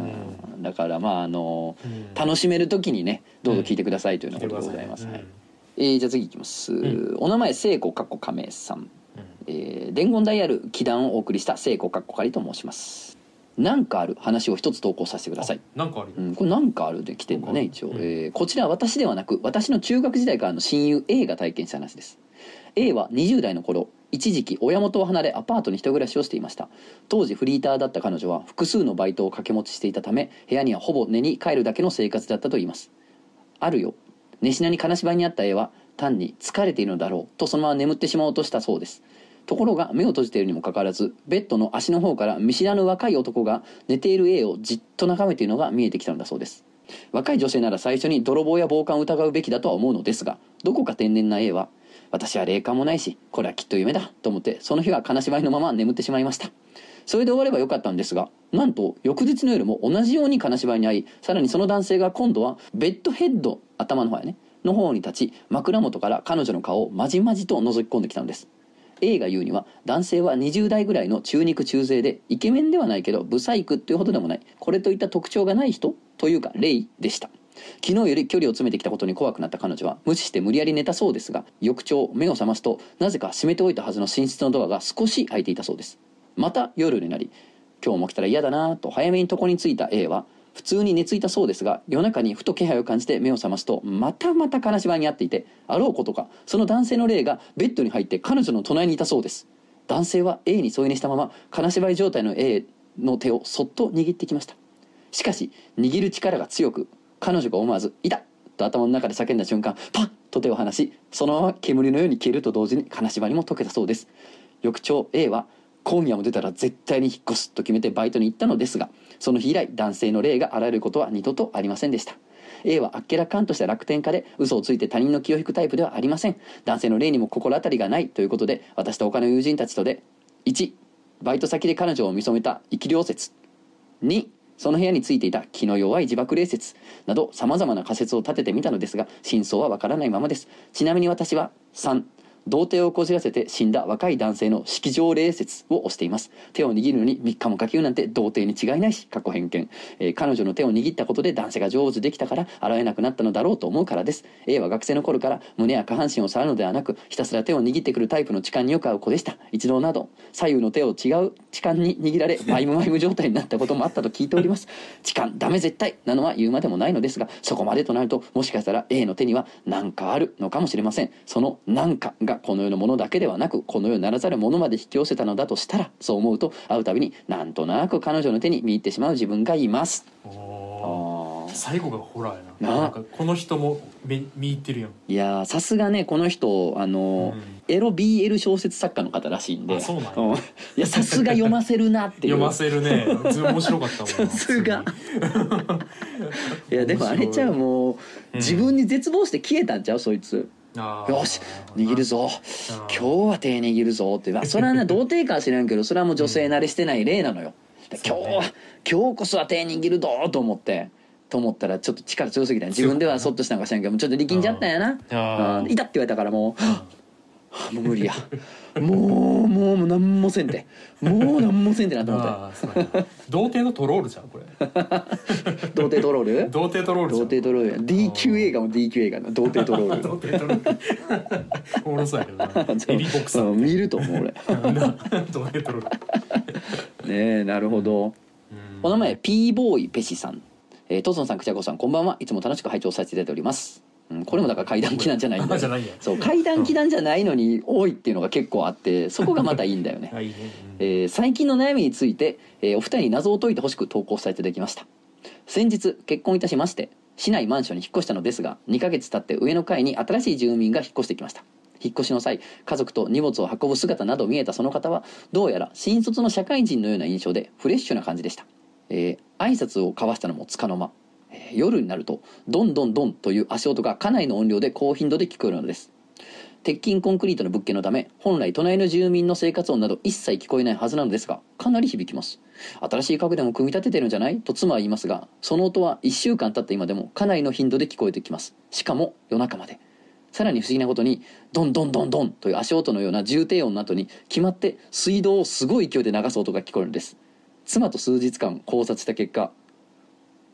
A: うん。だからまああの
B: うん。
A: 楽しめる時にねどうぞ聞いてくださいというようなことでございます、
B: うん。
A: はいえーじゃあ次いきます、
B: ん。
A: お名前聖子かっこ亀さん、えー伝言台ある祈願をお送りした聖子かっこかりと申します。なんかある話を一つ投稿させてください。
B: なんかある
A: うん、これなんかあるで来てるんだね一応、
B: うん。
A: えーこちらは私ではなく私の中学時代からの親友 A が体験した話です。A は20代の頃一時期親元を離れアパートに一暮らしをしていました。当時フリーターだった彼女は複数のバイトを掛け持ちしていたため部屋にはほぼ寝に帰るだけの生活だったといいます。あるよ寝しなに金縛りにあった A は単に疲れているのだろうとそのまま眠ってしまおうとしたそうです。ところが目を閉じているにもかかわらずベッドの足の方から見知らぬ若い男が寝ている A をじっと眺めているのが見えてきたのだそうです。若い女性なら最初に泥棒や暴漢を疑うべきだとは思うのですがどこか天然な A は私は霊感もないしこれはきっと夢だと思ってその日は金縛りのまま眠ってしまいました。それで終わればよかったんですがなんと翌日の夜も同じように金縛りに遭いさらにその男性が今度はベッドヘッド頭の方やねの方に立ち枕元から彼女の顔をまじまじと覗き込んできたのです。A が言うには男性は20代ぐらいの中肉中背でイケメンではないけどブサイクというほどでもないこれといった特徴がない人というかレイでした。昨日より距離を詰めてきたことに怖くなった彼女は無視して無理やり寝たそうですが翌朝目を覚ますとなぜか閉めておいたはずの寝室のドアが少し開いていたそうです。また夜になり今日も来たら嫌だなと早めに床に着いた A は普通に寝ついたそうですが夜中にふと気配を感じて目を覚ますとまたまた金縛りにあっていてあろうことかその男性の霊がベッドに入って彼女の隣にいたそうです男性は A に添い寝したまま金縛り状態の A の手をそっと握ってきましたしかし握る力が強く彼女が思わず「いた!」と頭の中で叫んだ瞬間パッと手を離しそのまま煙のように消えると同時に金縛りも解けたそうです翌朝 A は今夜も出たら絶対に引っ越すと決めてバイトに行ったのですがその日以来男性の霊が現れることは二度とありませんでした。A はあっけらかんとした楽天家で嘘をついて他人の気を引くタイプではありません。男性の霊にも心当たりがないということで私と他の友人たちとで1バイト先で彼女を見初めた生き量説。2その部屋についていた気の弱い自爆霊説。などさまざまな仮説を立ててみたのですが真相はわからないままです。ちなみに私は3童貞をこじらせて死んだ若い男性の式場霊説を推しています。手を握るのに3日もかけるなんて童貞に違いないし過去偏見、えー彼女の手を握ったことで男性が上手できたから洗えなくなったのだろうと思うからです。A は学生の頃から胸や下半身を触るのではなくひたすら手を握ってくるタイプの痴漢によく合う子でした。一度など左右の手を違う痴漢に握られマイムマイム状態になったこともあったと聞いております。痴漢ダメ絶対なのは言うまでもないのですがそこまでとなるともしかしたら A の手には何かあるのかもしれません。その何かがこの世のものだけではなくこの世ならざるものまで引き寄せたのだとしたらそう思うと会うたびになんとなく彼女の手に見入ってしまう自分がいます。
B: 最後がホラーやな。
A: な
B: なんかこの人も見見入ってるやん。
A: いやーさすがねこの人あの、
B: うん。
A: エロ BL 小説作家の方らしいんで。
B: あそうなんや。
A: ん。いやさすが読ませるなっていう。
B: 読ませるね。ず面白かったもんな。
A: さすが。いやでもあれちゃうもう、
B: うん。
A: 自分に絶望して消えたんちゃうそいつよし握るぞ。今日は手握るぞって。まあそれはね童貞かは知らんけどそれはもう女性慣れしてない例なのよ、で今日は今日こそは手握るぞと思ってと思ったらちょっと力強すぎた。自分ではそっとしたんか知らんけどもうちょっと力んじゃったんやな。
B: あー。
A: うん。いたって言われたからもうはぁはぁもう無理や。もうもうもう何もせんてもう何もせんってなと思って。
B: あーそうや。な童貞のトロールじゃんこれ。
A: 童貞トロール？
B: 童貞トロールじゃん。
A: 童貞トロールや。DQ 映画も DQ 映画の童貞トロール
B: 童貞トロール。おもろそうやけどな。エビボクサー。
A: うん見ると思う俺。
B: な童貞トロール。
A: ねえなるほど、
B: うん。
A: お名前 P ボーイペシさん、えー、トソンさんくちゃこさんこんばんは。いつも楽しく拝聴させていただいております、うん、これもだから怪談祈談じゃないんだよそう怪談祈談じゃないのに多いっていうのが結構あってそこがまたいいんだよね。
B: あい
A: えー最近の悩みについて、えーお二人に謎を解いてほしく投稿させていただきました。先日結婚いたしまして市内マンションに引っ越したのですが2ヶ月経って上の階に新しい住民が引っ越してきました。引っ越しの際家族と荷物を運ぶ姿などを見えたその方はどうやら新卒の社会人のような印象でフレッシュな感じでした、えー挨拶を交わしたのもつかの間、えー夜になるとドンドンドンという足音がかなりの音量で高頻度で聞こえるのです。鉄筋コンクリートの物件のため本来隣の住民の生活音など一切聞こえないはずなのですがかなり響きます。新しい家具でも組み立ててるんじゃない？と妻は言いますがその音は1週間経った今でもかなりの頻度で聞こえてきます。しかも夜中まで。さらに不思議なことにドンドンドンドンという足音のような重低音の後に決まって水道をすごい勢いで流す音が聞こえるんです。妻と数日間考察した結果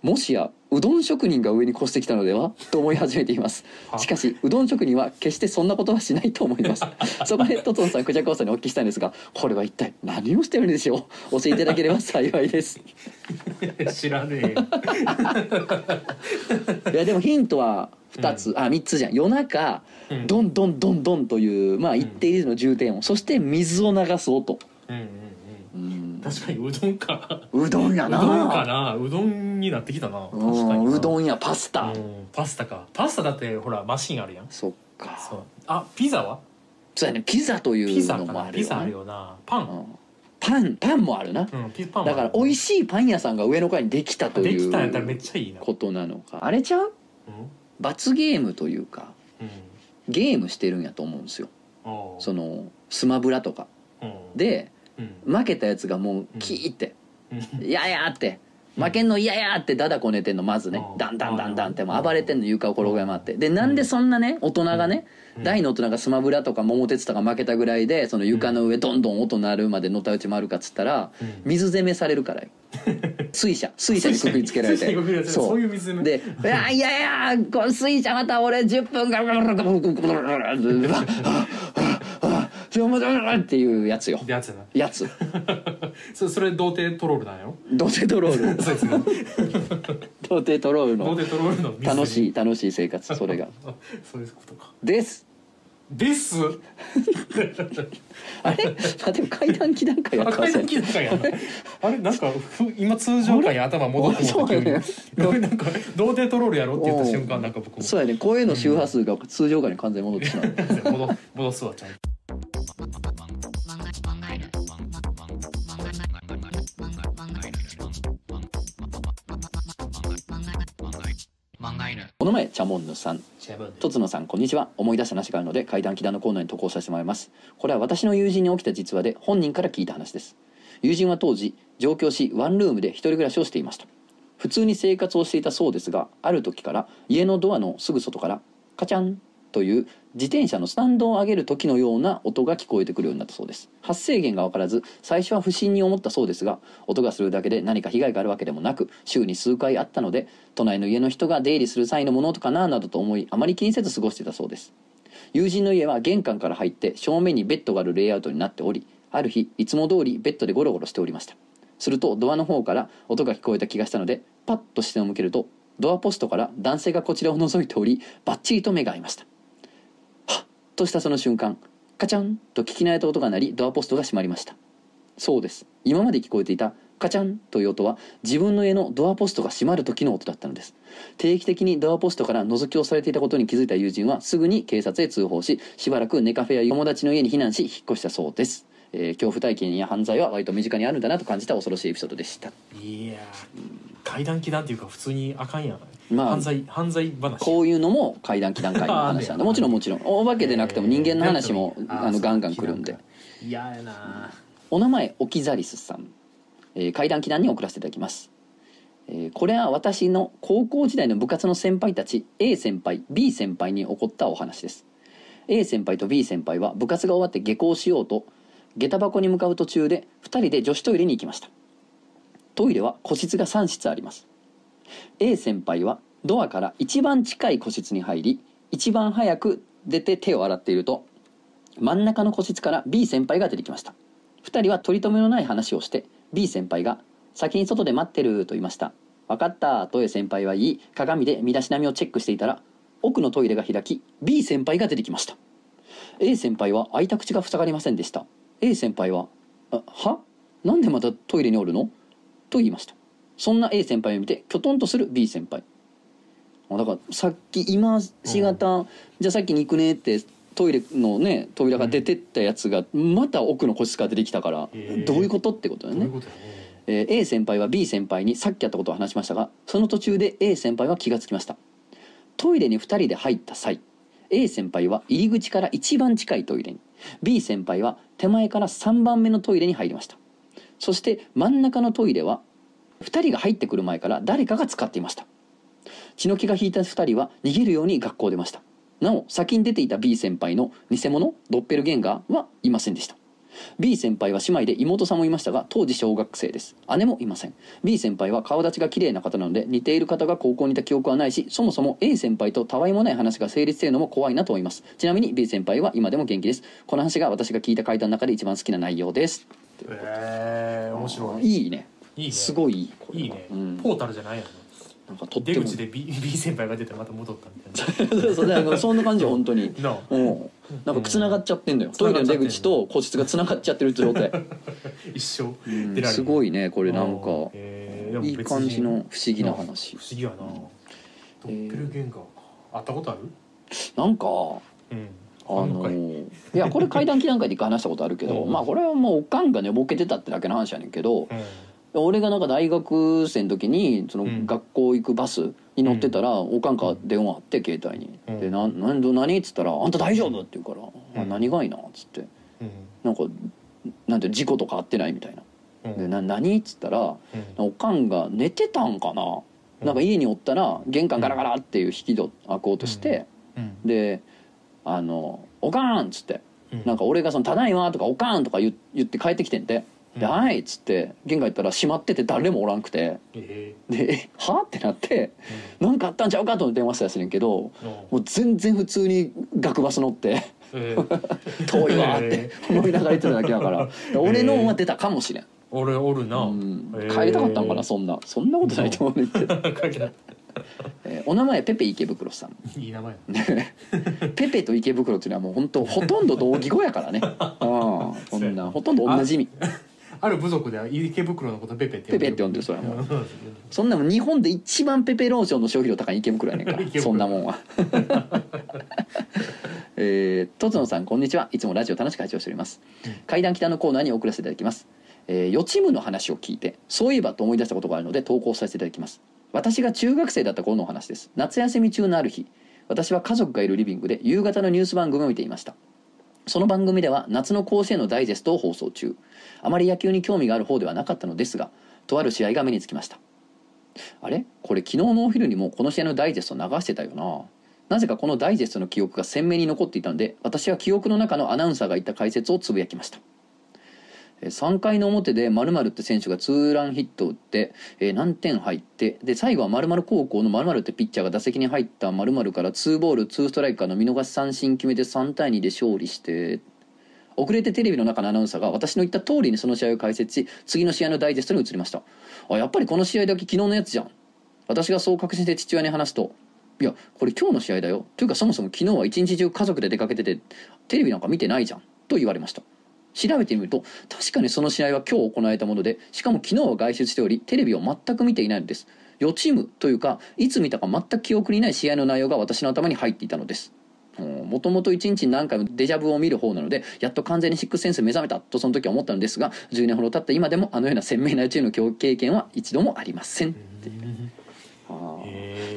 A: もしやうどん職人が上に越してきたのではと思い始めています。
B: は
A: しかしうどん職人は決してそんなことはしないと思います。そこでトトンさんクジャコウさんにお聞きしたいんですがこれは一体何をしてるんでしょう？教えていただければ幸いです。
B: 知らねえよ。
A: いやでもヒントは2つ、あ3つじゃん。夜中
B: うん。
A: ドンドンドンドンというまあ一定率の重点音そして水を流す音。
B: うんうん
A: うん
B: うん確かにうどんか。
A: うどんやな。
B: うどんかな。うどんになってきたな。確かにな。
A: うどんやパスタ、
B: うん。パスタか。パスタだってほらマシンあるやん。
A: そっか。
B: そう。あピザは？
A: そうやね。ピザと
B: ピ
A: いうのもあるよ
B: な。ピザある
A: な
B: よな。パン。
A: うん。パンパンもあるな。
B: うんピパンも
A: だから美味しいパン屋さんが上の階にできたとい
B: できたんやったらめっ
A: う
B: ちゃいいな。
A: ことなのか。あれちゃう？
B: うん。
A: 罰ゲームというか
B: うん。
A: ゲームしてるんやと思うんですよ。そのスマブラとか。
B: うん。
A: で
B: うん
A: 負けたやつがもうキーって。
B: うん「
A: やや」って。負けんの嫌やってダダこねてんのまずね。
B: うん。
A: ダンダンダンダンってもう暴れてんの床を転がり回って。でなんでそんなね大人がね
B: うん。
A: 大の大人がスマブラとか桃鉄とか負けたぐらいでその床の上どんどん音鳴るまでのたうち回るかっつったら
B: うん。
A: 水攻めされるからよ 水車。水車にくくりつけられて。
B: そう。いう水
A: で「いやいやいや水車また俺10分ガラガラガラガラガラガラガラガラっていうやつよ。
B: でやつやな。
A: やつ。
B: そそれ童貞トロールなんやろ？
A: 童貞トロール。
B: そうですね。
A: 童貞トロール
B: 童
A: の
B: 貞トロールの水
A: 楽しい楽しい生活それが。
B: あそういうことか。
A: です。
B: です？
A: あれ？あでも階段気段階やった
B: 赤いの気なんかやな。あれ？なんかふ今通常回に頭戻っても
A: そうやね
B: なんか童貞トロールやろって言った瞬間なんか僕も。
A: そうやね声の周波数が通常下に完全に戻ってしまう。
B: 戻戻すわちゃんと
A: お名前チャモンヌさん。とつのさんこんにちは。思い出した話があるので怪談気談のコーナーに投稿させてもらいます。これは私の友人に起きた実話で本人から聞いた話です。友人は当時上京しワンルームで一人暮らしをしていました。普通に生活をしていたそうですがある時から家のドアのすぐ外からカチャンという自転車のスタンドを上げる時のような音が聞こえてくるようになったそうです。発生源が分からず最初は不審に思ったそうですが音がするだけで何か被害があるわけでもなく週に数回あったので隣の家の人が出入りする際のものとかななどと思いあまり気にせず過ごしてたそうです。友人の家は玄関から入って正面にベッドがあるレイアウトになっておりある日いつも通りベッドでゴロゴロしておりました。するとドアの方から音が聞こえた気がしたのでパッと視線を向けるとドアポストから男性がこちらを覗いておりバッチリと目が合いました。としたその瞬間カチャンと聞き慣れた音が鳴りドアポストが閉まりました。そうです。今まで聞こえていたカチャンという音は自分の家のドアポストが閉まる時の音だったのです。定期的にドアポストから覗きをされていたことに気づいた友人はすぐに警察へ通報ししばらくネカフェや友達の家に避難し引っ越したそうです、えー恐怖体験や犯罪は割と身近にあるんだなと感じた恐ろしいエピソードでした。
B: いやー怪談気談っていうか普通にあかんやん、
A: まあ
B: 犯罪犯罪話。
A: こういうのも怪談気談会の 話な。んでもちろんもちろん。お化けでなくても人間の話も
B: えー
A: あのガンガン来るんで。
B: 嫌やな。
A: お名前オキザリスさん、えー、怪談祈談に送らせていただきます、えーこれは私の高校時代の部活の先輩たち A 先輩 B 先輩に起こったお話です。A 先輩と B 先輩は部活が終わって下校しようと下駄箱に向かう途中で2人で女子トイレに行きました。トイレは個室が3室あります A 先輩はドアから一番近い個室に入り一番早く出て手を洗っていると真ん中の個室から B 先輩が出てきました。2人は取り留めのない話をして B 先輩が「先に外で待ってる」と言いました「分かった」と A 先輩は言い鏡で身だしなみをチェックしていたら奥のトイレが開き B 先輩が出てきました。A 先輩は開いた口が塞がりませんでした。A 先輩は「あは？なんでまたトイレにおるの?」と言いました。そんな A 先輩を見てきょとんとする B 先輩。あだからさっき今しがた、じゃあさっきに行くねってトイレのね扉が出てったやつがまた奥の個室から出てきたから、
B: へえ。
A: どういうことってことだよね。
B: どう
A: えー A 先輩は B 先輩にさっきやったことを話しましたがその途中で A 先輩は気がつきました。トイレに2人で入った際 A 先輩は入り口から一番近いトイレに B 先輩は手前から3番目のトイレに入りました。そして真ん中のトイレは2人が入ってくる前から誰かが使っていました。血の気が引いた2人は逃げるように学校を出ました。なお先に出ていた B 先輩の偽物ドッペルゲンガーはいませんでした。B 先輩は姉妹で妹さんもいましたが当時小学生です。姉もいません。B 先輩は顔立ちが綺麗な方なので似ている方が高校にいた記憶はないしそもそも A 先輩とたわいもない話が成立しているのも怖いなと思います。ちなみに B 先輩は今でも元気です。この話が私が聞いた回答の中で一番好きな内容です。
B: えー、面白い。
A: いいね
B: いいね。
A: すごいいいこれは。い
B: いね、
A: うん、
B: ポータルじゃないやん
A: なんかとっても。
B: 出口で B, B 先輩が出てまた戻ったみたいな。
A: そうそうだからそんな感じ本当に。
B: なあ
A: うん。なんか繋がっちゃってんだよ、トイレの出口と個室が繋がっちゃってる状態、
B: 一生
A: うん。
B: 出られる
A: すごいねこれなんか。いい
B: 別
A: 感じの
B: 人
A: 不思議な話。
B: 不思議やな。ドッペルゲンガーか。会ったことある？
A: なんか
B: うん。
A: あの
B: んのかい
A: いやこれ階段期段階で一回話したことあるけど、
B: うん。
A: まあこれはもうおかんが寝ぼけてたってだけの話やねんけど
B: うん
A: 俺がなんか大学生の時にその
B: うん。
A: 学校行くバスに乗ってたら、おかんから電話あって携帯に「
B: うん
A: でなな何?」っつったら「あんた大丈夫?」って言うから「あ
B: うん。
A: 何がいいな」っつって。
B: うん。
A: なんかなんて事故とかあってないみたいな「
B: うん。
A: でな何?」っつったら
B: うん。
A: おかんが寝てたんかな、なんか家におったら玄関ガラガラっていう引き戸開こうとして、
B: うん。
A: で「あのおかん」っつって。
B: うん。
A: なんか俺がその「ただいま」とか「おかん」とか言言って帰ってきてんて「で
B: うん。
A: はい」っつって玄関行ったら閉まってて誰もおらんくて。
B: え
A: で「えは?」ってなって「なんかあったんちゃうか?」と思って電話したやつねんけど
B: ー
A: もう全然普通に学バス乗って
B: えー。
A: 遠いわーって思いながら言ってただけだから。俺のは出たかもしれん、
B: 俺おるな、
A: うん。
B: えー。
A: 帰りたかったんかなそんな。そんなことないと思うねんけど、
B: 書いて
A: えーお名前ペペ池袋さん。
B: たいい名前
A: ペペと池袋っていうのはもう本当ほとんど同義語やからね。ああこんなほとんど同じ意味
B: ある部族では池袋のことペペって
A: ペペって呼んでるそれはもう。
B: う
A: そんなもん日本で一番ペペローションの消費量高い池袋やねんから。そんなもんは。えー、とつのさんこんにちは。いつもラジオ楽しく拝聴しております、
B: うん。
A: 階段北のコーナーに送らせていただきます、えー、予知夢の話を聞いてそういえばと思い出したことがあるので投稿させていただきます。私が中学生だった頃のお話です。夏休み中のある日私は家族がいるリビングで夕方のニュース番組を見ていました。その番組では夏の甲子園のダイジェストを放送中あまり野球に興味がある方ではなかったのですがとある試合が目につきました。あれ？これ昨日のお昼にもこの試合のダイジェスト流してたよな。なぜかこのダイジェストの記憶が鮮明に残っていたので私は記憶の中のアナウンサーが言った解説をつぶやきました。え3回の表で〇〇って選手がツーランヒットを打って、えー何点入ってで最後は〇〇高校の〇〇ってピッチャーが打席に入った〇〇から2ボール2ストライクからの見逃し三振決めて3対2で勝利して遅れてテレビの中のアナウンサーが私の言った通りにその試合を解説し次の試合のダイジェストに移りました。あやっぱりこの試合だけ昨日のやつじゃん。私がそう確信して父親に話すと「いやこれ今日の試合だよ」というかそもそも昨日は一日中家族で出かけててテレビなんか見てないじゃん。と言われました。調べてみると確かにその試合は今日行われたものでしかも昨日は外出しておりテレビを全く見ていないのです。予知夢というかいつ見たか全く記憶にない試合の内容が私の頭に入っていたのです。もともと一日に何回もデジャブを見る方なのでやっと完全にシックスセンス目覚めたとその時は思ったのですが10年ほど経った今でもあのような鮮明な宇宙の経験は一度もありません。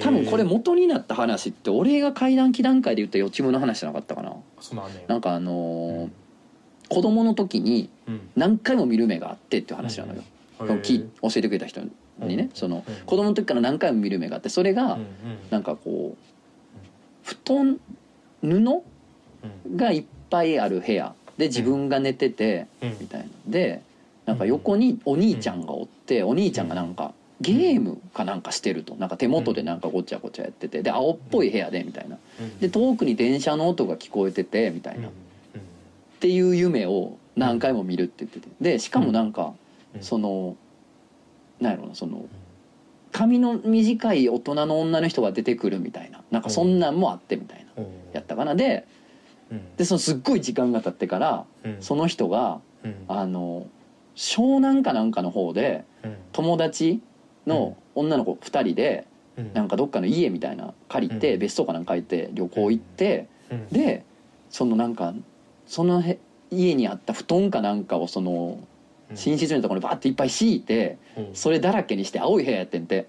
A: 多分これ元になった話って俺が階段期段階で言った予知夢の話じゃなかったかな
B: なん
A: かあのー子供の時に
B: うん
A: 何回も見る目があってっていう話なのよ、
B: うん
A: そのき教えてくれた人にね、
B: うん
A: その
B: うん
A: 子供の時から何回も見る目があってそれが
B: うん
A: なんかこう布団布
B: うん。
A: がいっぱいある部屋。で自分が寝てて
B: うん。
A: みたいな。でなんか横にお兄ちゃんがおってお兄ちゃんがなんかゲームかなんかしてると。なんか手元でなんかごちゃごちゃやってて。で青っぽい部屋でみたいな。
B: うん。
A: で遠くに電車の音が聞こえててみたいな。っ
B: うん。
A: ていう夢を何回も見るって言ってて。でしかもなんか
B: うん。
A: そのなんやろなその髪の短い大人の女の人が出てくるみたいな。なんかそんなんもあってみたいな。
B: うん
A: やったかな。で
B: うん。
A: でそのすっごい時間が経ってから
B: うん。
A: その人が
B: うん。
A: あの湘南かなんかの方で
B: うん。
A: 友達の女の子2人で
B: うん。
A: なんかどっかの家みたいな借りて
B: うん。
A: 別荘かなんか借りて旅行行って
B: うん。
A: でそのなんかそのへ家にあった布団かなんかをその寝室のところにバーっていっぱい敷いて
B: うん。
A: それだらけにして青い部屋やってんて。
B: うん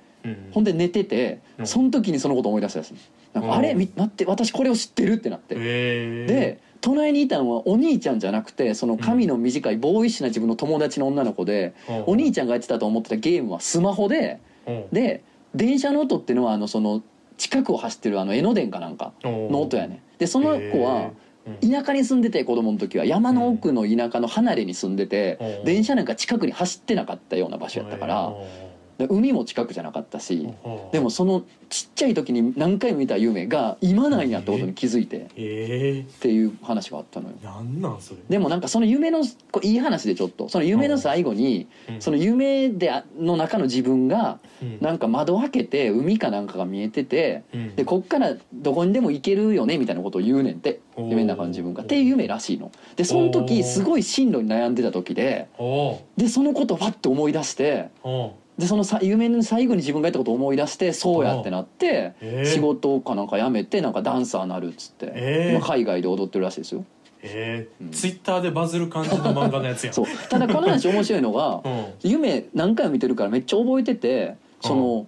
A: ほんで寝てて
B: うん。
A: その時にそのこと思い出したやつなんか
B: うん。
A: あれ？み待って私これを知ってるってなって。で隣にいたのはお兄ちゃんじゃなくてその髪の短いボーイッシュな自分の友達の女の子でお兄ちゃんがやってたと思ってたゲームはスマホで
B: うん。
A: で電車の音っていうのはあのその近くを走ってるあの江ノ電かなんかの
B: の
A: 音やねでその子は
B: うん。
A: 田舎に住んでて子供の時は山の奥の田舎の離れに住んでて、
B: うん。
A: 電車なんか近くに走ってなかったような場所やったから、で海も近くじゃなかったし、でもそのちっちゃい時に何回も見た夢が今なんやってことに気づいて
B: ええ
A: っていう話があったのよ。
B: なんなんそれ。
A: でもなんかその夢のこういい話でちょっと。その夢の最後に
B: うん。
A: その夢であの中の自分が
B: うん。
A: なんか窓開けて海かなんかが見えてて
B: うん。
A: でこっからどこにでも行けるよねみたいなことを言うねんって夢の中の自分が。っていう夢らしいの。でその
B: お
A: 時
B: ー。
A: すごい進路に悩んでた時ででそのことをファッと思い出してでそのさ夢の最後に自分がやったことを思い出してそうやってなって
B: えー。
A: 仕事かなんか辞めてなんかダンサーなるっつって。
B: えー。
A: 今海外で踊ってるらしいですよ。
B: え
A: うん
B: ー、ツイッターでバズる感じの漫画のやつやん。
A: そう。ただこの話面白いのが
B: うん。
A: 夢何回も見てるからめっちゃ覚えててその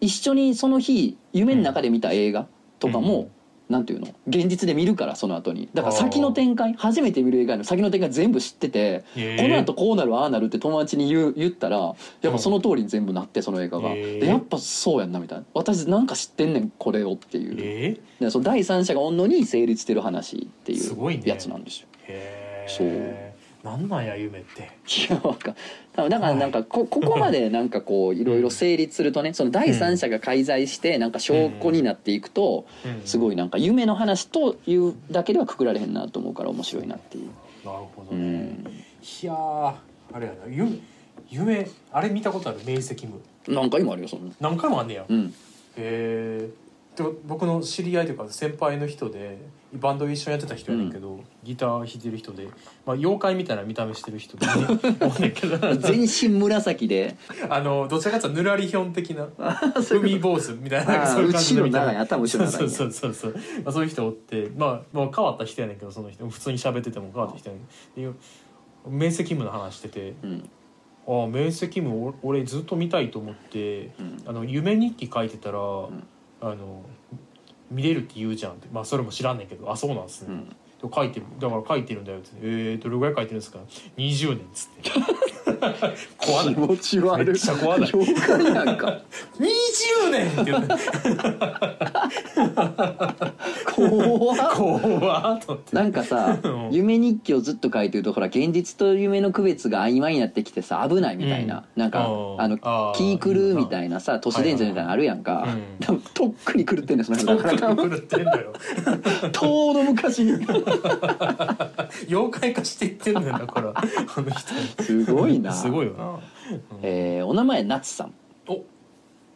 A: 一緒にその日夢の中で見た映画とかも、なんていうの？現実で見るからその後に。だから先の展開初めて見る映画の先の展開全部知ってて、
B: えー。
A: この後こうなるああなるって友達に言う言ったらやっぱその通りに全部なってその映画が、でやっぱそうやんなみたいな。私なんか知ってんねんこれをっていう、
B: え
A: でその第三者がおんのに成立してる話ってい
B: うね。
A: やつなんですよ。
B: ー、へ
A: そう。
B: えなんなんや夢って。
A: いやわかんだからなんかこここまでなんかこういろいろ成立するとねその第三者が介在してなんか証拠になっていくとす
B: い
A: ごいなんか夢の話というだけではくくられへんなと思うから面白いなっていう。
B: なるほ
A: う
B: どね、
A: ん、
B: いやーあれやな。夢夢あれ見たことある？明晰夢。
A: 何回もあるよそんな。
B: 何回もあんねや。へ
A: うん。
B: えで僕の知り合いというか先輩の人でバンド一緒にやってた人やねんけど、ギター弾いてる人で、まあ、妖怪みたいな見た目してる人で、ね、おんねんけど。
A: 全身紫で。
B: あのどちらかというとぬらりひょん的な 海坊主みたいな
A: あー
B: そういう感じの見た目
A: 後ろ長い頭後ろ長い
B: そうそうそうそう、まあ、そういう人おってまあ、まあ、変わった人やねんけどその人。普通に喋ってても変わった人やねん。で明晰夢の話してて
A: うん。
B: ああ明晰夢お俺ずっと見たいと思って
A: うん。
B: あの夢日記書いてたら、
A: ん。
B: あの見れるって言うじゃんって。まあそれも知らんねんけど。あそうなんですね、
A: うん。
B: で書いてる。だから書いてるんだよって。えー、どれぐらい書いてるんですか？20年っつって怖ない
A: 気持ち悪い。
B: めっちゃ怖ない。
A: 妖怪なんか。
B: 20年って言って
A: 怖っ。
B: 怖っと思って。
A: なんかさ
B: うん。
A: 夢日記をずっと書いてるとほら現実と夢の区別が曖昧になってきてさ危ないみたいな、なんか
B: あ
A: の
B: あー。
A: 気狂うみたいなさ都市伝説みたいなのあるやんか、多分とっくに狂ってんねんその辺。だから
B: 狂ってんだよ。
A: 遠の昔に。
B: 妖怪化していってんだよだからあの人。
A: すごいな
B: すごいよな、うん
A: えーお名前夏さん。
B: お。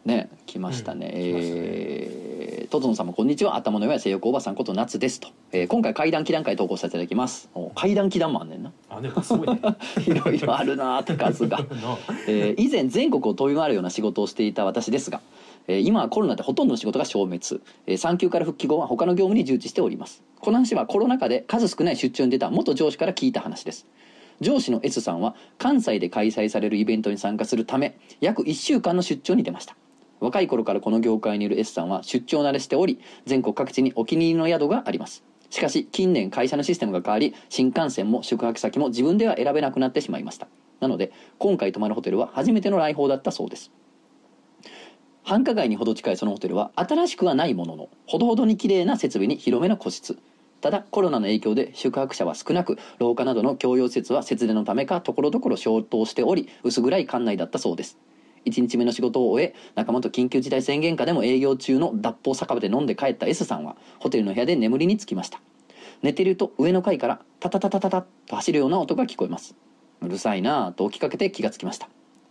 A: ね来ましたね、
B: うん
A: えートゾン様こんにちは頭の上は性欲おばさんこと夏ですと、えー今回怪談祈談会投稿させていただきます。お怪談祈談もあんねんな。
B: あでもすごいね。
A: いろいろあるなーって数が。
B: な
A: えー以前全国を飛び回るような仕事をしていた私ですが、えー今はコロナでほとんどの仕事が消滅、えー産休から復帰後は他の業務に従事しております。この話はコロナ禍で数少ない出張に出た元上司から聞いた話です上司の S さんは関西で開催されるイベントに参加するため約1週間の出張に出ました。若い頃からこの業界にいる S さんは出張慣れしており全国各地にお気に入りの宿があります。しかし近年会社のシステムが変わり新幹線も宿泊先も自分では選べなくなってしまいました。なので今回泊まるホテルは初めての来訪だったそうです。繁華街にほど近いそのホテルは新しくはないもののほどほどに綺麗な設備に広めの個室。ただコロナの影響で宿泊者は少なく廊下などの共用施設は節電のためかところどころ消灯しており薄暗い館内だったそうです。1日目の仕事を終え仲間と緊急事態宣言下でも営業中の脱法酒場で飲んで帰った S さんはホテルの部屋で眠りにつきました。寝ていると上の階からタタタタタタッと走るような音が聞こえますうるさいなぁと起きかけて気がつきました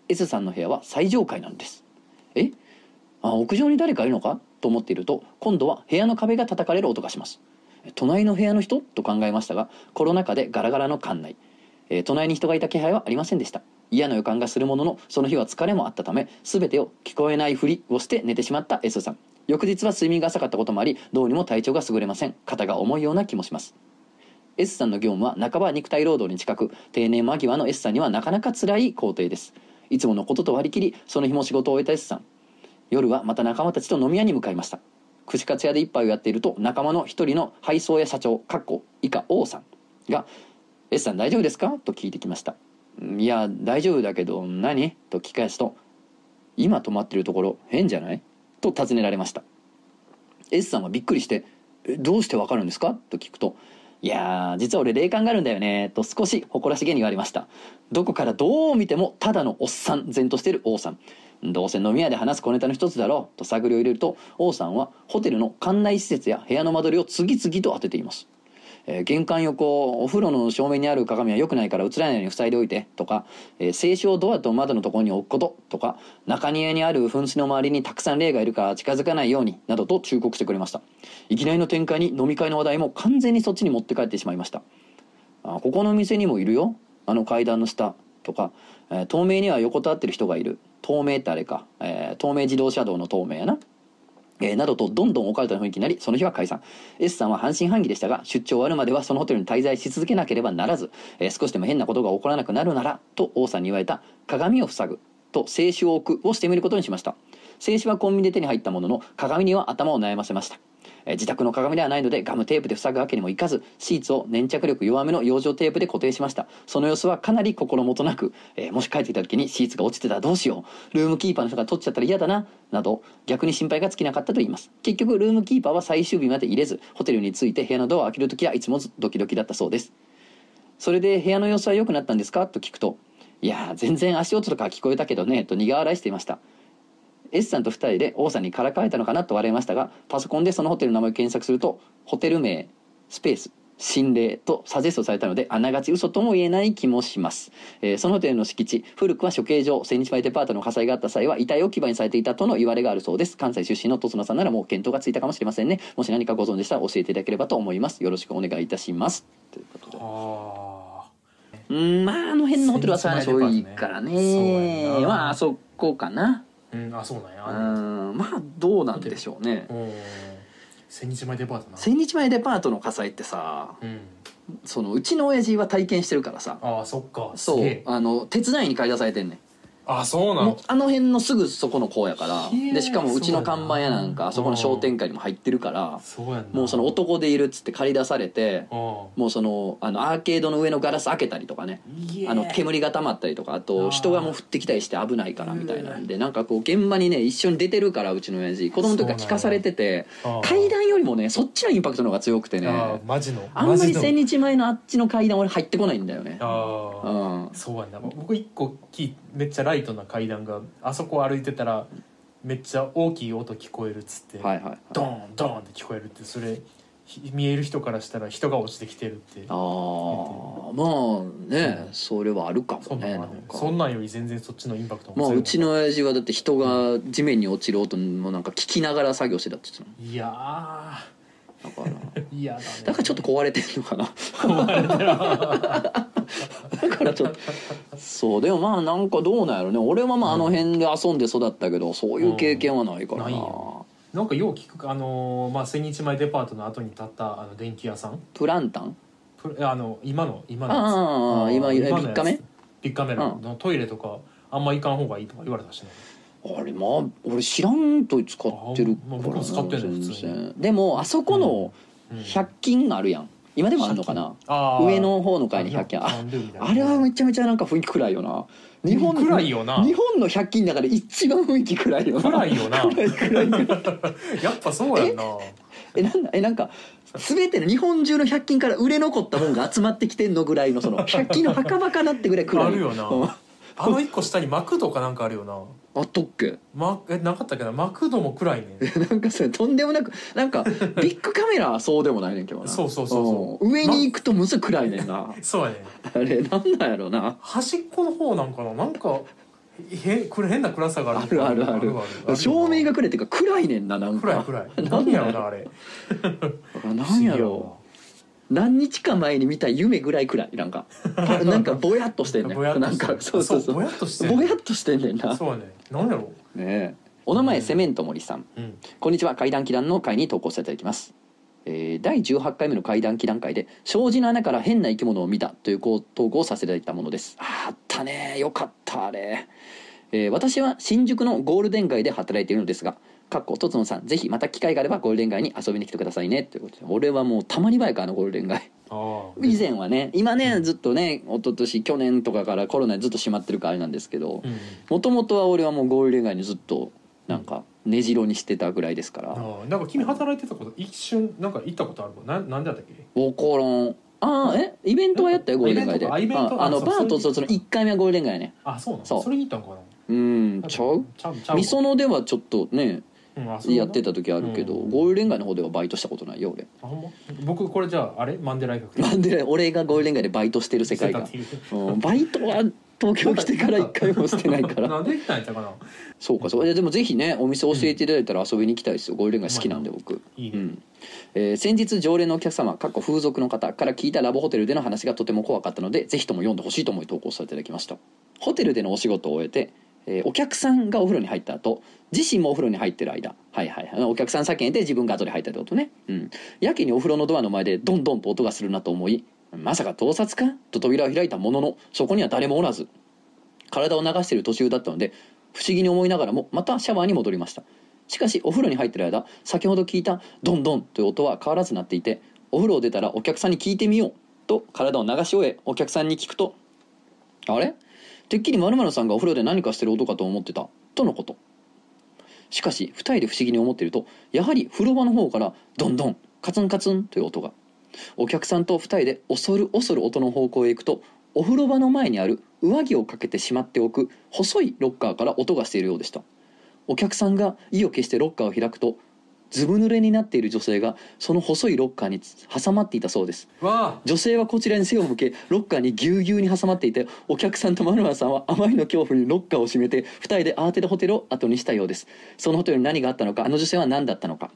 A: S さんの部屋は最上階なんですえあ屋上に誰かいるのかと思っていると今度は部屋の壁が叩かれる音がします隣の部屋の人？と考えましたがコロナ禍でガラガラの館内、えー隣に人がいた気配はありませんでした。嫌な予感がするもののその日は疲れもあったため全てを聞こえないふりをして寝てしまった S さん。翌日は睡眠が浅かったこともありどうにも体調が優れません。肩が重いような気もします。S さんの業務は半ば肉体労働に近く定年間際の S さんにはなかなか辛い工程です。いつものことと割り切りその日も仕事を終えた S さん。夜はまた仲間たちと飲み屋に向かいました。串カツ屋で一杯をやっていると仲間の一人の配送屋社長かっこ以下王さんが「S さん大丈夫ですか?」と聞いてきました「いや大丈夫だけど何?」と聞き返すと「今泊まってるところ変じゃない?」と尋ねられました S さんはびっくりして「どうしてわかるんですか?」と聞くといや実は俺霊感があるんだよねと少し誇らしげに言われましたどこからどう見てもただのおっさん然としてる王さんどうせ飲み屋で話す小ネタの一つだろうと探りを入れると王さんはホテルの館内施設や部屋の間取りを次々と当てています。えー玄関横お風呂の正面にある鏡は良くないから映らないように塞いでおいてとか、えー静止をドアと窓のところに置くこととか中庭にある噴水の周りにたくさん霊がいるから近づかないようになどと忠告してくれました。いきなりの展開に飲み会の話題も完全にそっちに持って帰ってしまいました。あここの店にもいるよ。あの階段の下。とか、えー透明には横たわってる人がいる。透明ってあれか、えー透明自動車道の透明やな。えーなどとどんどんオカルトな雰囲気になりその日は解散。S さんは半信半疑でしたが出張終わるまではそのホテルに滞在し続けなければならず、えー少しでも変なことが起こらなくなるならと王さんに言われた鏡を塞ぐと静止を置くをしてみることにしました。静止はコンビニで手に入ったものの鏡には頭を悩ませました。え自宅の鏡ではないのでガムテープで塞ぐわけにもいかずシーツを粘着力弱めの養生テープで固定しました。その様子はかなり心もとなく、えーもし帰ってきた時にシーツが落ちてたらどうしよう。ルームキーパーの人が取っちゃったら嫌だななど逆に心配が尽きなかったと言います。結局ルームキーパーは最終日まで入れずホテルに着いて部屋のドアを開ける時はいつもドキドキだったそうです。それで部屋の様子は良くなったんですか？と聞くといやー全然足音とか聞こえたけどねと苦笑いしていました。S さんと2人で王さんにからかえたのかなと笑いましたがパソコンでそのホテルの名前を検索するとホテル名スペース心霊とサジェストされたのであながち嘘とも言えない気もします、えーそのホテルの敷地古くは処刑場千日前デパートの火災があった際は遺体置き場にされていたとの言われがあるそうです。関西出身のとつのさんならもう見当がついたかもしれませんね。もし何かご存知でしたら教えていただければと思います。よろしくお願いいたします。ということで。
B: あ
A: うんまああの辺のホテルはさ多いから
B: そうや
A: ね
B: な。
A: まああそこかな。
B: あうんあそうなんや。
A: う
B: あん
A: まあどうなんでしょうね。
B: うん。千日前デパートな。
A: 千日前デパートの火災ってさ
B: うん。
A: そのうちの親父は体験してるからさ。
B: ああそっか。す
A: そうあの手伝いに駆り出されてんねん
B: あそうなの？
A: あの辺のすぐそこの子やから。でしかもうちの看板屋なんかあそこの商店街にも入ってるからもうその男でいるっつって借り出されて
B: あ
A: もうそのあのアーケードの上のガラス開けたりとかね。
B: い
A: あの煙が溜まったりとかあ
B: あ
A: と
B: ー。
A: 人がもう降ってきたりして危ないからみたいなんでなんかこう現場にね一緒に出てるからうちの親父。子供の時から聞かされてて階段よりもねそっちのインパクトの方が強くて
B: あ
A: ね
B: ーマジの？
A: あんまり千日前のあっちの階段俺入ってこないんだよね。
B: ああ
A: うん。
B: そうやな。僕一個きめっちゃライトな階段があそこ歩いてたらめっちゃ大きい音聞こえるっつって、
A: はいはいはい。
B: ドーンドーンって聞こえるってそれひ見える人からしたら人が落ちてきてるって。
A: ああまあねそれはあるかも
B: そんなんはねそんなんより全然そっちのインパクト
A: まあ
B: う
A: ちの親父はだって人が地面に落ちる音もなんか聞きながら作業してたって言って
B: いや
A: だから
B: ー。嫌だね。
A: だからちょっと壊れてんのかな。だからちょっとそうでもまあなんかどうなんやろね。俺はまああの辺で遊んで育ったけどそういう経験はないからな、
B: うん。なんかよう聞くあのーまあ千日前デパートの後に建ったあの電気屋さん。
A: プランタン？
B: プあの今の今のやつ。
A: 今
B: のやつ。
A: ビッカメ
B: ビッカメラのトイレとかあんま行かん方がいいとか言われたしね。
A: あれまあ俺知らんと使ってるから
B: あ僕も使ってんの普通に。
A: 全然。でもあそこの
B: うん。
A: 100均あるやん今でもあるのかな？上の方の階に100均。ああれはめちゃめちゃなんか雰囲気暗いよな。日本の
B: 暗いよな。
A: 日本の100均の中で一番雰囲気暗いよな。
B: 暗いよな。やっぱそうやんな。
A: え？なんだ？えなんか全ての日本中の100均から売れ残ったもんが集まってきてんのぐらいのその100均の墓場かなってぐらい暗い。
B: あるよな。
A: うん
B: あの一個下にマクドかなんかあるよな。
A: あっとっけ？
B: マえなかったっけな？マクドも暗いね。
A: なんかそれとんでもなくなんか ビッグカメラはそうでもないねんけどな。
B: そうそうそうそう。ん。
A: 上に行くとむず暗いねんな。
B: そうやね
A: あれなんなんやろな。
B: 端っこの方なんかな？なんかへこれ変な暗さがあ
A: あ
B: る
A: るある。ある照明が暗いっていうか暗いねんななんか。
B: 暗い暗い。何やろなあれ。
A: なんやろ何日か前に見た夢ぐらい暗いなんか なんかぼやっとしてんねん。
B: ぼやっと
A: なんかそうそうそう。
B: ぼやっとしてん
A: ぼやっとしてんねんな。
B: そうやね何やろ？
A: ねえ。お名前セメント森さん。
B: うん。
A: こんにちは。怪談祈談の会に投稿させていただきます、えー第18回目の怪談祈談会で障子の穴から変な生き物を見たという投稿をさせていただいたものです。あったね。よかったあれ、えー私は新宿のゴールデン街で働いているのですがかっことつのさんぜひまた機会があればゴールデン街に遊びに来てくださいね。ということで俺はもうたまに前かあのゴールデン街。以前はね今ねずっとね一昨年去年とかからコロナでずっと閉まってるからあれなんですけど
B: うん。
A: もともとは俺はもうゴールデン街にずっとなんか根城にしてたぐらいですから、
B: なんか君働いてたこと一瞬なんか行ったことあるもん。ななんでだったっけ？
A: 分からんああえ？イベントはやったよゴールデン街で。
B: あイベントか
A: ああのバーと
B: そ
A: の1回目はゴールデン街やね。
B: あそうなの？
A: そう。
B: それに行ったんかな？
A: うんちゃう。みそのではちょっとねやってた時あるけど、
B: うん。
A: ゴールデン街の方ではバイトしたことないよ俺。
B: あほんま？僕これじゃああれ？マンデライフ。
A: なんで俺がゴールデン街でバイトしてる世界が。
B: してたっていう。
A: うんバイトは東京来てから一回もしてないから
B: なんで行ったんやったかな？
A: そうかそう。いやでもぜひねお店教えていただいたら遊びに行きたいですよゴールデン街好きなんで僕。
B: いいね。
A: うん。えー先日常連のお客様かっこ風俗の方から聞いたラブホテルでの話がとても怖かったのでぜひとも読んでほしいと思い投稿させていただきました。ホテルでのお仕事を終えて、えーお客さんがお風呂に入った後自身もお風呂に入ってる間。はいはいお客さん先にいて自分が後で入ったってことね、うん、やけにお風呂のドアの前でドンドンと音がするなと思いまさか盗撮か？と扉を開いたもののそこには誰もおらず体を流している途中だったので不思議に思いながらもまたシャワーに戻りました。しかしお風呂に入ってる間先ほど聞いたドンドンという音は変わらず鳴っていてお風呂を出たらお客さんに聞いてみようと体を流し終えお客さんに聞くと「あれ？てっきり〇〇さんがお風呂で何かしてる音かと思ってた」とのこと。しかし二人で不思議に思っているとやはり風呂場の方からどんどんカツンカツンという音が。お客さんと二人で恐る恐る音の方向へ行くとお風呂場の前にある上着をかけてしまっておく細いロッカーから音がしているようでした。お客さんが意を決してロッカーを開くとずぶ濡れになっている女性がその細いロッカーに挟まっていたそうです。
B: わ
A: 女性はこちらに背を向けロッカーにぎゅうぎゅうに挟まっていてお客さんとマルマさんはあまりの恐怖にロッカーを閉めて二人で慌ててホテルを後にしたようです。そのホテルに何があったのかあの女性は何だったのか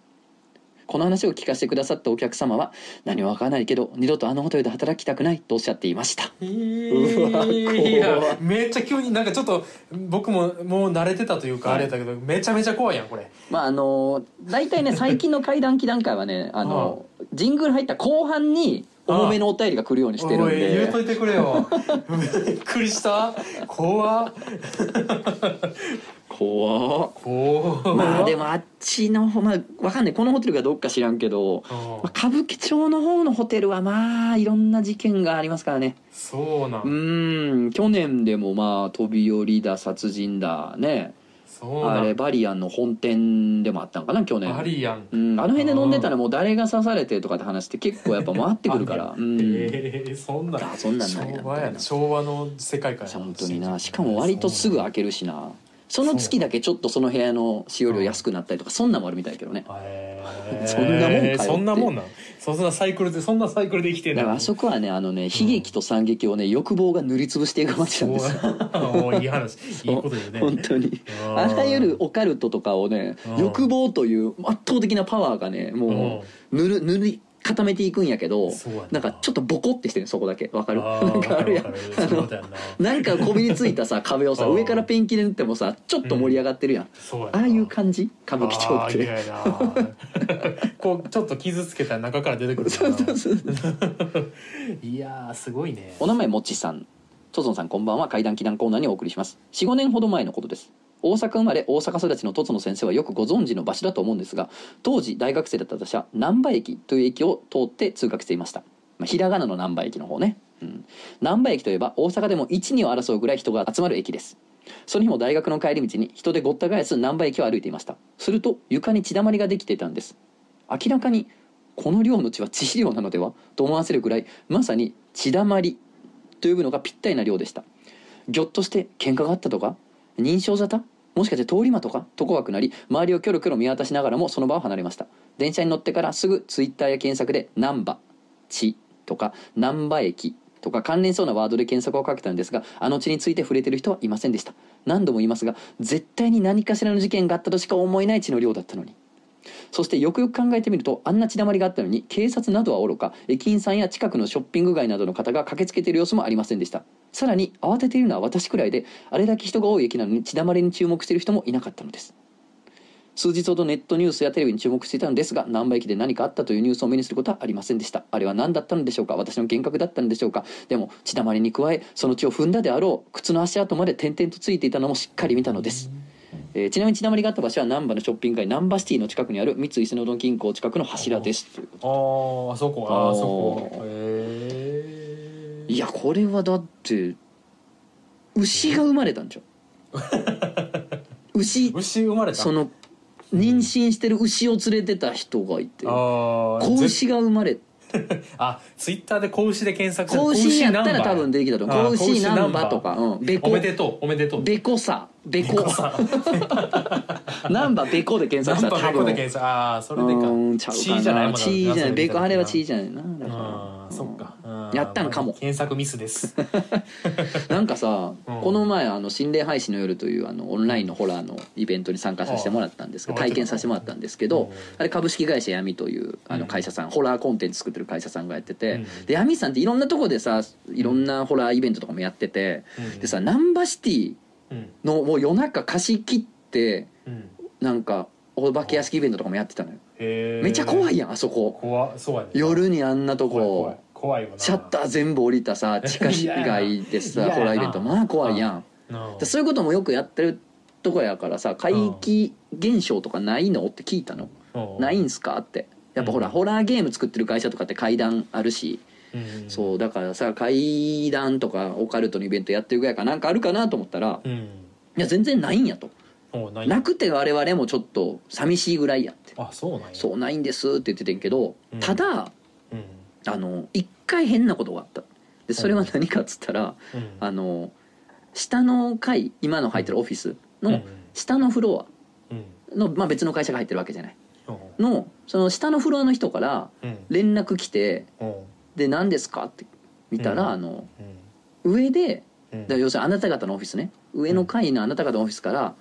A: この話を聞かせてくださったお客様は何もわからないけど二度とあのホテルで働きたくないとおっしゃっていました。
B: ー。
A: うわ怖
B: い。やめっちゃ急になんかちょっと僕ももう慣れてたというか
A: はい。
B: あれだけどめちゃめちゃ怖いやんこれ。
A: まああの大体ね最近の怪談祈談会はねあのジングル入った後半に重めのお便りが来るようにしてるん
B: おい言うと
A: で
B: いてくれよ。びっくりした。怖っ
A: 怖っ。
B: 怖っ
A: まあでもあっちの方まあわかんない。このホテルがどっか知らんけど、
B: うん。
A: まあ、歌舞伎町の方のホテルはまあいろんな事件がありますからね。
B: そうな
A: うんーん。去年でもまあ飛び降りだ殺人だね。
B: そうなん
A: あれバリアンの本店でもあったのかな去年。
B: バリアン。
A: うん、あの辺で飲んでたらもう誰が刺されてとかって話って結構やっぱ回ってくるから、うん、
B: えー、そんな
A: あそんなんなんや
B: 昭和やな。昭和の世界観や
A: 本当にな。しかも割とすぐ開けるしなその月だけちょっとその部屋の使用料安くなったりとかそんなんもあるみたいやけどね。
B: へ
A: そんなもんかよって。
B: そんなもんなん？そんなサイクルでそんなサイクルで生きてんの？
A: だからあそこはねあのね悲劇と惨劇をね欲望が塗りつぶしていく街なんですよ。
B: いい話いいこと言うね。
A: 本当に。
B: あ
A: らゆるオカルトとかをね
B: うん。
A: 欲望という圧倒的なパワーがねもう塗る塗り固めていくんやけど
B: な。
A: なんかちょっとボコってしてるそこだけ。わかる？なんかあるやん。
B: わかこ
A: びりついたさ壁をさ
B: うん。
A: 上からペンキで塗ってもさちょっと盛り上がってるやん、ああいう感じ？歌舞伎町って。
B: こうちょっと傷つけたら中から出てくるいやーすごいね。
A: お名前もちさん。トゾンさんこんばんは。怪談祈談コーナーにお送りします。45年ほど前のことです大阪生まれ大阪育ちのトツノ先生はよくご存知の場所だと思うんですが当時大学生だった私は難波駅という駅を通って通学していました、まあ、ひらがなの難波駅の方ね、うん、難波駅といえば大阪でも12を争うぐらい人が集まる駅です。その日も大学の帰り道に人でごった返す難波駅を歩いていました。すると床に血だまりができていたんです。明らかにこの量の血は致死量なのではと思わせるくらいまさに血だまりと呼ぶのがぴったりな量でした。ぎょっとして喧嘩があったとか認証沙汰？もしかして通り魔とか？と怖くなり周りをキョロキョロ見渡しながらもその場を離れました。電車に乗ってからすぐツイッターや検索で「難波」「血」とか「難波駅」とか関連そうなワードで検索をかけたんですがあの地について触れてる人はいませんでした。何度も言いますが絶対に何かしらの事件があったとしか思えない血の量だったのに。そしてよくよく考えてみるとあんな血だまりがあったのに警察などはおろか駅員さんや近くのショッピング街などの方が駆けつけている様子もありませんでした。さらに慌てているのは私くらいであれだけ人が多い駅なのに血だまりに注目している人もいなかったのです。数日ほどネットニュースやテレビに注目していたのですが難波駅で何かあったというニュースを目にすることはありませんでした。あれは何だったのでしょうか？私の幻覚だったのでしょうか？でも血だまりに加えその血を踏んだであろう靴の足跡まで点々とついていたのもしっかり見たのです。えーちなみに血だまりがあった場所は難波のショッピング街難波シティの近くにある三井住友銀行近くの柱です。というこ
B: あああそこああそこ。へえ
A: といやこれはだって牛が生まれたんじゃん牛
B: 牛生まれた？
A: その妊娠してる牛を連れてた人がいて
B: ああ
A: 子牛が生まれ
B: あツイッターで子牛で検索
A: 子牛やったら多分出てきたと思う。
B: あ
A: 子牛ナンバとかうん。
B: おめでとうおめでとう。
A: べこさべこナンバーべこで検索したら多
B: ナンバーべこで
A: 分
B: 検索。ああそれでか。
A: うんちゃうか
B: じゃない？もんな
A: チーじゃない。べこあれはチー
B: ー
A: じゃないな。だから。
B: ああそっか。うん。
A: やったんかも。
B: 検索ミスです。
A: なんかさ、
B: うん。
A: この前あの心霊配信の夜というあのオンラインのホラーのイベントに参加させてもらったんですけど
B: ああ
A: 体験させてもらったんですけど
B: うん。
A: あれ株式会社闇というあの会社さん、ホラーコンテンツ作ってる会社さんがやってて、
B: うん。
A: で闇さんっていろんなとこでさいろんなホラーイベントとかもやってて、
B: うん。
A: でさナンバシティ
B: うん
A: のもう夜中貸し切って
B: うん。
A: なんかお化け屋敷イベントとかもやってたのよ。めっちゃ怖いやんあそこ。
B: 怖そうやね
A: 夜にあんなと
B: 怖い怖い。
A: こ
B: 怖いわな。
A: シャッター全部降りたさ 地下街でさ
B: 嫌やな
A: ホラーイベント。まあ怖いやん。
B: なあ
A: でそういうこともよくやってるとこやからさ怪奇現象とかないのって聞いたの。
B: うん。
A: ないんすかって。やっぱほら
B: うん。
A: ホラーゲーム作ってる会社とかって階段あるし
B: うん
A: そうだからさ階段とかオカルトのイベントやってるぐらいかなんかあるかなと思ったら
B: うん。
A: いや全然ないんやと。
B: おな
A: くて我々もちょっと寂しいぐらいやって。
B: あそうなんや。
A: そうないんですって言っててんけど
B: うん。
A: ただ
B: うん。
A: あの一回変なことがあった。でそれは何かっつったら
B: うん。
A: あの下の階今の入ってるオフィス
B: うん。
A: の下のフロ
B: うん。
A: アの、まあ、別の会社が入ってるわけじゃない。
B: うん。
A: のその下のフロアの人から
B: うん。
A: 連絡来て
B: うん「
A: で何ですか?」って見たら、
B: うん。
A: あの
B: うん。
A: 上で
B: うん。
A: だ要するにあなた方のオフィスね。上の階のあなた方のオフィスから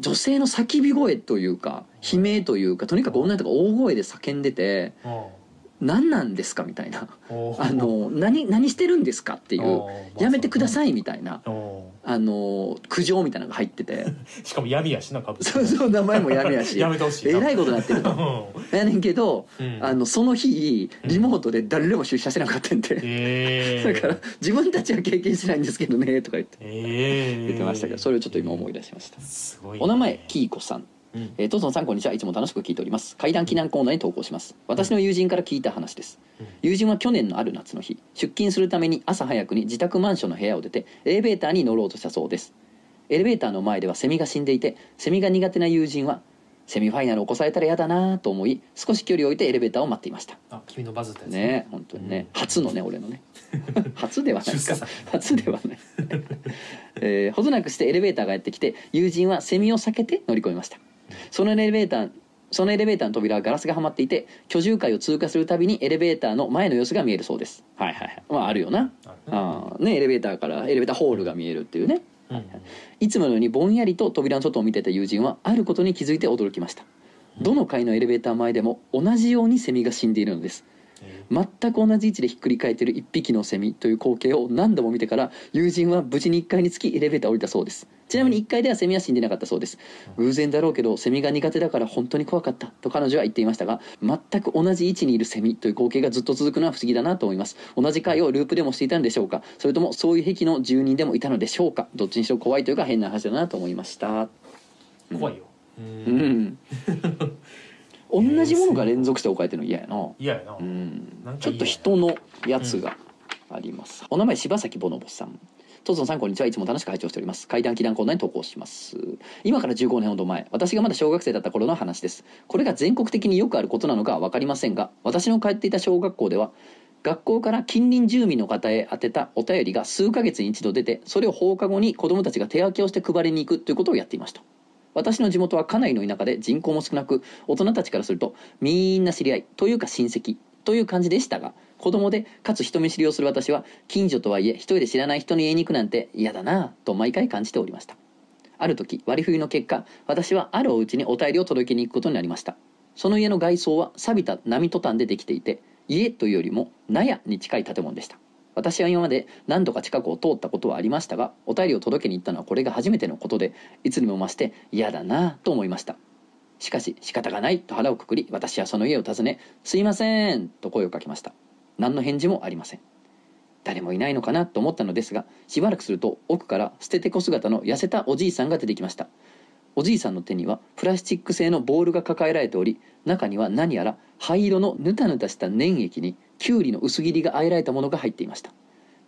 A: 女性の叫び声というか悲鳴というかとにかく女の人が大声で叫んでて
B: うん「
A: 何なんですか?」みたいな。
B: お「
A: あの何何してるんですか?」っていう「やめてくだ
B: い
A: さい」みたいな。あの苦情みたいなのが入ってて。
B: しかも闇やしな株。
A: そうそう名前もやめやし。
B: やめてほしい。
A: えらいことになってると。やねんけど
B: うん。
A: あのその日リモートで誰でも出社してなかったんで。
B: ええ
A: だから自分たちは経験してないんですけどねとか言って。
B: ええ
A: 言ってましたけどそれをちょっと今思い出しました。
B: すごいね。
A: お名前キーコさん
B: うん。
A: えー、トゾンさんこんにちは。いつも楽しく聞いております。怪談祈難コーナーに投稿します。私の友人から聞いた話です。
B: うん。
A: 友人は去年のある夏の日出勤するために朝早くに自宅マンションの部屋を出てエレベーターに乗ろうとしたそうです。エレベーターの前ではセミが死んでいてセミが苦手な友人はセミファイナル起こされたら嫌だなと思い少し距離を置いてエレベーターを待っていました。
B: あ君のバズったやつ。
A: ね本当にね、
B: うん。
A: 初のね俺のね。初ではないか。初ではない、えーほどなくしてエレベーターがやってきて友人はセミを避けて乗り込みましたそのエレベーターそのエレベーターの扉はガラスがはまっていて居住階を通過するたびにエレベーターの前の様子が見えるそうです。はいはいはい。まああるよな。
B: あるね。
A: あーねエレベーターからエレベーターホールが見えるっていうね。
B: うん。
A: いつものようにぼんやりと扉の外を見てた友人はあることに気づいて驚きました。どの階のエレベーター前でも同じようにセミが死んでいるのです。
B: え
A: 全く同じ位置でひっくり返っている一匹のセミという光景を何度も見てから友人は無事に1階に着きエレベーターを降りたそうです。ちなみに1階ではセミは死んでなかったそうです。偶然だろうけどセミが苦手だから本当に怖かったと彼女は言っていましたが全く同じ位置にいるセミという光景がずっと続くのは不思議だなと思います。同じ階をループでもしていたんでしょうか？それともそういう壁の住人でもいたのでしょうか？どっちにしろ怖いというか変な話だなと思いました。
B: ー怖いよ。
A: う
B: うん
A: ん 同じものが連続して置かれてるの嫌やな。
B: 嫌やな。
A: うん。
B: なんか
A: ちょっと人のやつがあります、お名前柴崎ボノボさん。トゾンさんこんにちは。いつも楽しく拝聴しております。怪談祈談コーナーに投稿します。今から15年ほど前私がまだ小学生だった頃の話です。これが全国的によくあることなのかは分かりませんが私の通っていた小学校では学校から近隣住民の方へ宛てたお便りが数ヶ月に一度出てそれを放課後に子どもたちが手分けをして配りに行くということをやっていました私の地元はかなりの田舎で人口も少なく大人たちからするとみんな知り合いというか親戚という感じでしたが子供でかつ人見知りをする私は近所とはいえ一人で知らない人に言いに行くなんて嫌だなぁと毎回感じておりました。ある時割り冬の結果私はあるお家にお便りを届けに行くことになりました。その家の外装は錆びた波トタンでできていて家というよりも納屋に近い建物でした。私は今まで何度か近くを通ったことはありましたがお便りを届けに行ったのはこれが初めてのことでいつにも増して嫌だなと思いました。しかし仕方がないと腹をくくり私はその家を訪ね「すいません」と声をかけました。何の返事もありません。誰もいないのかなと思ったのですがしばらくすると奥から捨ててこ姿の痩せたおじいさんが出てきました。おじいさんの手にはプラスチック製のボールが抱えられており中には何やら灰色のヌタヌタした粘液にきゅうりの薄切りがあえられたものが入っていました。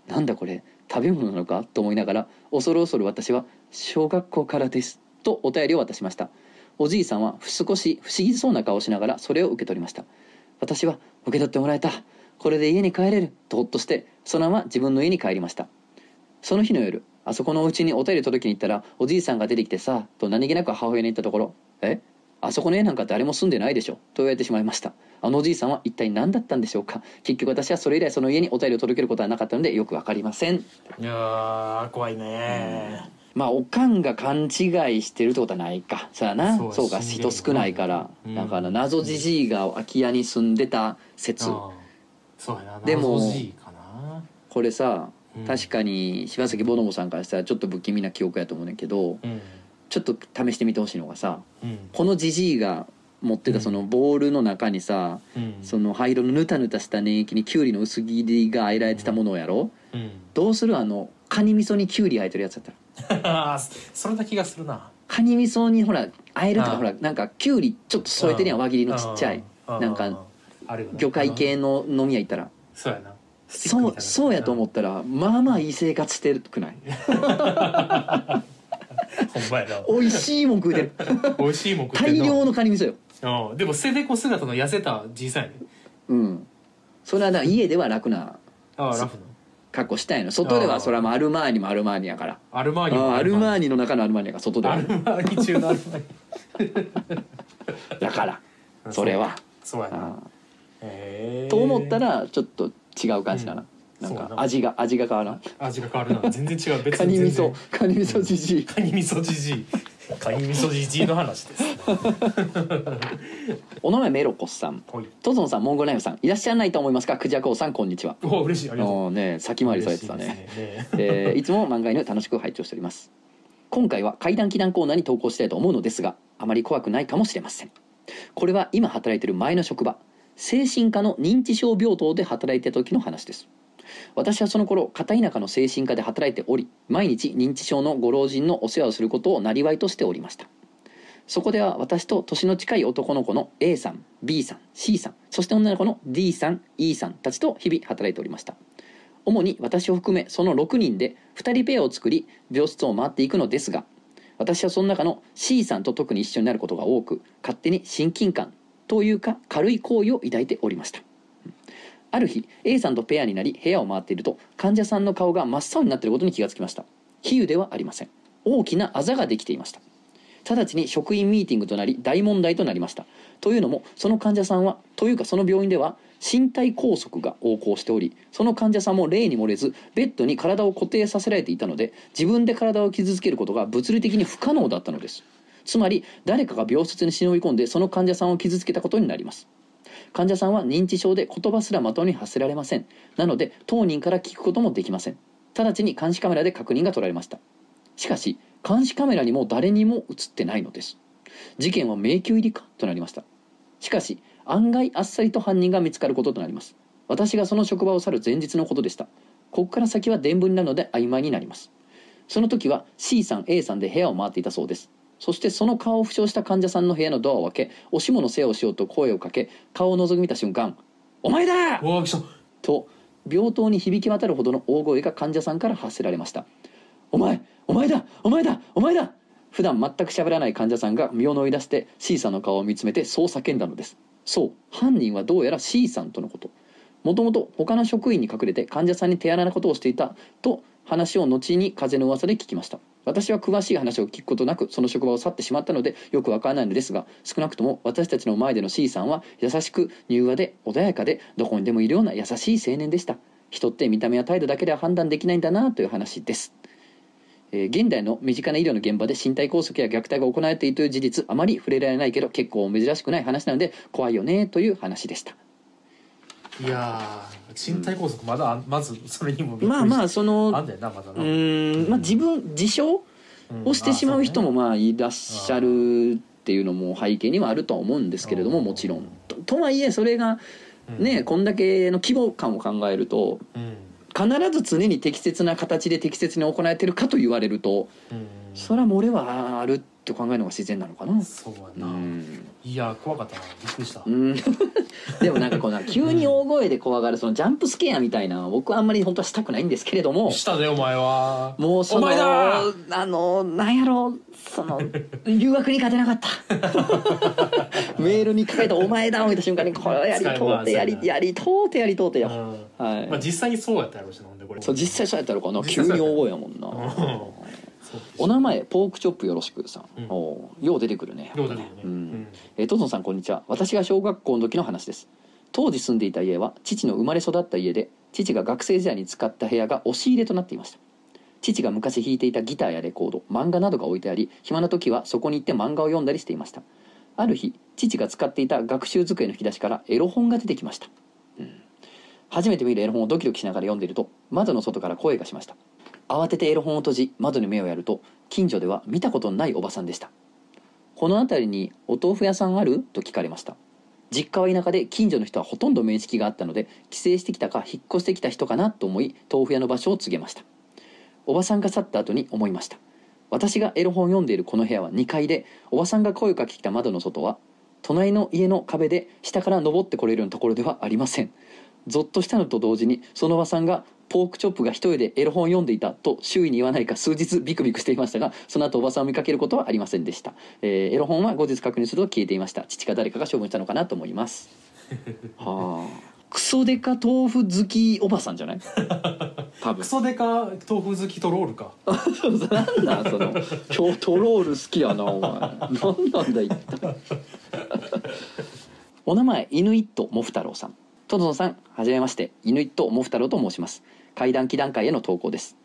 A: なんだこれ食べ物なのか？と思いながら恐る恐る私は「小学校からです」とお便りを渡しました。おじいさんは少し不思議そうな顔をしながらそれを受け取りました。私は受け取ってもらえた。これで家に帰れる。とほっとしてそのまま自分の家に帰りました。その日の夜あそこのお家にお便り届けに行ったらおじいさんが出てきてさと何気なく母親に言ったところ「え？あそこの家なんか誰も住んでないでしょ」と言われてしまいました。あのおじいさんは一体何だったんでしょうか。結局私はそれ以来その家にお便りを届けることはなかったのでよくわかりません。
B: いやー怖いね。
A: まあおかんが勘違いしてるってことはないか。そうやな
B: そう
A: か人少ないから、
B: うん。
A: だから謎じじいが空き家に住んでた説、
B: うん。そうやな。
A: でもこれさ
B: うん。
A: 確かに柴崎ボノボさんからしたらちょっと不気味な記憶やと思うねんけど
B: うん
A: ちょっと試してみてほしいのがさ
B: うん。
A: このじじいが持ってたそのボールの中にさ、
B: うん。
A: その灰色のぬたぬたした粘液にキュウリの薄切りがあられてたものをやろ
B: う。ん。
A: どうするあのカニ味噌にキュウリ入ってるやつやったら。
B: それな気がするな。
A: カニ味噌にほらあえるとかほらなんかキュウリちょっと添えてるやん輪切りのちっちゃい。
B: うん
A: なんか魚介系の飲み屋行ったら
B: そうやな
A: そうそうやと思
B: っ
A: ったらまあまあいい生活してるくない
B: ほんまやな
A: 美味しいもん食うてる。
B: 美味しいもん食って
A: 大
B: んな
A: 量のカニ味噌よ。
B: うん。でもセデコ姿の痩せたじいさんやね。
A: うん。それはだから家では楽な
B: ああラフの
A: 格好したいの外ではそれはもうアルマーニもアルマーニやから。
B: アルマーニ
A: アルマー
B: ニ。
A: ニの中のアルマーニやから外では。
B: アルマーニ中のアルマー
A: だから。
B: ニ
A: それは。
B: そうやな。
A: あ
B: へ
A: と思ったらちょっと違う感じだな、
B: うん
A: なんか味が味が変わらん
B: 味が変わるな。全然違う。別
A: カニ味噌。カニ味噌じじい。
B: カニ味噌じじい。カニ味噌じじいの話ですね。
A: お名前メロコスさん。
B: ほい。
A: トゾンさんモンゴルナイフさん。いらっしゃらないと思いますか？クジャコウさんこんにちは。
B: お嬉しい。ありがとう。
A: おね先回りされてたね。
B: 嬉しいですね。
A: えーいつも漫画犬楽しく拝聴しております。今回は怪談祈談コーナーに投稿したいと思うのですがあまり怖くないかもしれません。これは今働いている前の職場精神科の認知症病棟で働いていた時の話です私はその頃片田舎の精神科で働いており毎日認知症のご老人のお世話をすることを生りとしておりました。そこでは私と年の近い男の子の A さん B さん C さんそして女の子の D さん E さんたちと日々働いておりました。主に私を含めその6人で2人ペアを作り病室を回っていくのですが私はその中の C さんと特に一緒になることが多く勝手に親近感というか軽い好意を抱いておりました。ある日 A さんとペアになり部屋を回っていると患者さんの顔が真っ青になっていることに気がつきました。比喩ではありません。大きなあざができていました。直ちに職員ミーティングとなり大問題となりました。というのもその患者さんはというかその病院では身体拘束が横行しておりその患者さんも例に漏れずベッドに体を固定させられていたので自分で体を傷つけることが物理的に不可能だったのです。つまり誰かが病室に忍び込んでその患者さんを傷つけたことになります。患者さんは認知症で言葉すらまとに発せられません。なので当人から聞くこともできません。直ちに監視カメラで確認が取られました。しかし監視カメラにも誰にも映ってないのです。事件は迷宮入りかとなりました。しかし案外あっさりと犯人が見つかることとなります。私がその職場を去る前日のことでした。ここから先は伝聞なので曖昧になります。その時は C さん A さんで部屋を回っていたそうです。そしてその顔を負傷した患者さんの部屋のドアを開けおしもの世話をしようと声をかけ顔を覗き見た瞬間「お前だ!」と病棟に響き渡るほどの大声が患者さんから発せられました「お前お前だ!お前だ!お前だ!」普段全く喋らない患者さんが身を乗り出して C さんの顔を見つめてそう叫んだのです。そう犯人はどうやら C さんとのこと。もともと他の職員に隠れて患者さんに手荒なことをしていたと話を後に風の噂で聞きました私は詳しい話を聞くことなくその職場を去ってしまったのでよくわからないのですが少なくとも私たちの前での C さんは優しく柔和で穏やかでどこにでもいるような優しい青年でした。人って見た目や態度だけでは判断できないんだなという話です。えー現代の身近な医療の現場で身体拘束や虐待が行われているという事実あまり触れられないけど結構珍しくない話なので怖いよねという話でした。
B: いやー身体拘束まだあまずそれにも
A: まあまあ
B: あ
A: その
B: あんだよなまだ
A: う
B: な
A: ーんまあ自分自傷をしてしまう人もまあいらっしゃるっていうのも背景にはあるとは思うんですけれども
B: うん。
A: もちろん。ととはいえそれがねこんだけの規模感を考えると
B: うん。
A: 必ず常に適切な形で適切に行えてるかと言われると
B: うん。
A: それは漏れはあるって考えるのが自然なのかな。
B: そうや
A: う
B: な、
A: ん。
B: いや怖かったな。びっくりした、
A: うん。でもなんかこの急に大声で怖がるそのジャンプスケアみたいな僕はあんまり本当はしたくないんですけれども
B: したでお前は。
A: もうその
B: お前だ。
A: あのなんやろその留学に勝てなかった。メールに書いた「お前だ」を見た瞬間にこれやりとうてやりやりとうてやりとうてよ、
B: うん。
A: はい、
B: まあ実際にそうやったやろうしなほんでこれ。
A: そう実際そうやったのかな。急に大声やもんなお名前ポークチョップよろしくさん、
B: うん。
A: おうよう出てくるね。
B: どうだろうね、
A: うん。えートゾンさんこんにちは。私が小学校の時の話です。当時住んでいた家は父の生まれ育った家で父が学生時代に使った部屋が押し入れとなっていました。父が昔弾いていたギターやレコード漫画などが置いてあり暇な時はそこに行って漫画を読んだりしていました。ある日父が使っていた学習机の引き出しからエロ本が出てきました、うん。初めて見るエロ本をドキドキしながら読んでいると窓の外から声がしました慌ててエロ本を閉じ窓に目をやると近所では見たことのないおばさんでした。この辺りにお豆腐屋さんある？と聞かれました。実家は田舎で近所の人はほとんど面識があったので帰省してきたか引っ越してきた人かな？と思い豆腐屋の場所を告げました。おばさんが去った後に思いました。私がエロ本を読んでいるこの部屋は2階でおばさんが声をかけきた窓の外は隣の家の壁で下から登ってこれるところではありません。ゾッとしたのと同時にそのおばさんがポークチョップが一人でエロ本を読んでいたと周囲に言わないか数日ビクビクしていましたがその後おばさんを見かけることはありませんでした、えーエロ本は後日確認すると消えていました。父か誰かが処分したのかなと思います。はあ。クソデカ豆腐好きおばさんじゃない？多分。
B: クソデカ豆腐好きとロールか。
A: なんだその。今日トロール好きやなお前。なんなんだ一体お名前イヌイットモフ太郎さん。トトノさんはじめまして。イヌイットモフ太郎と申します階段祈談会への投稿です。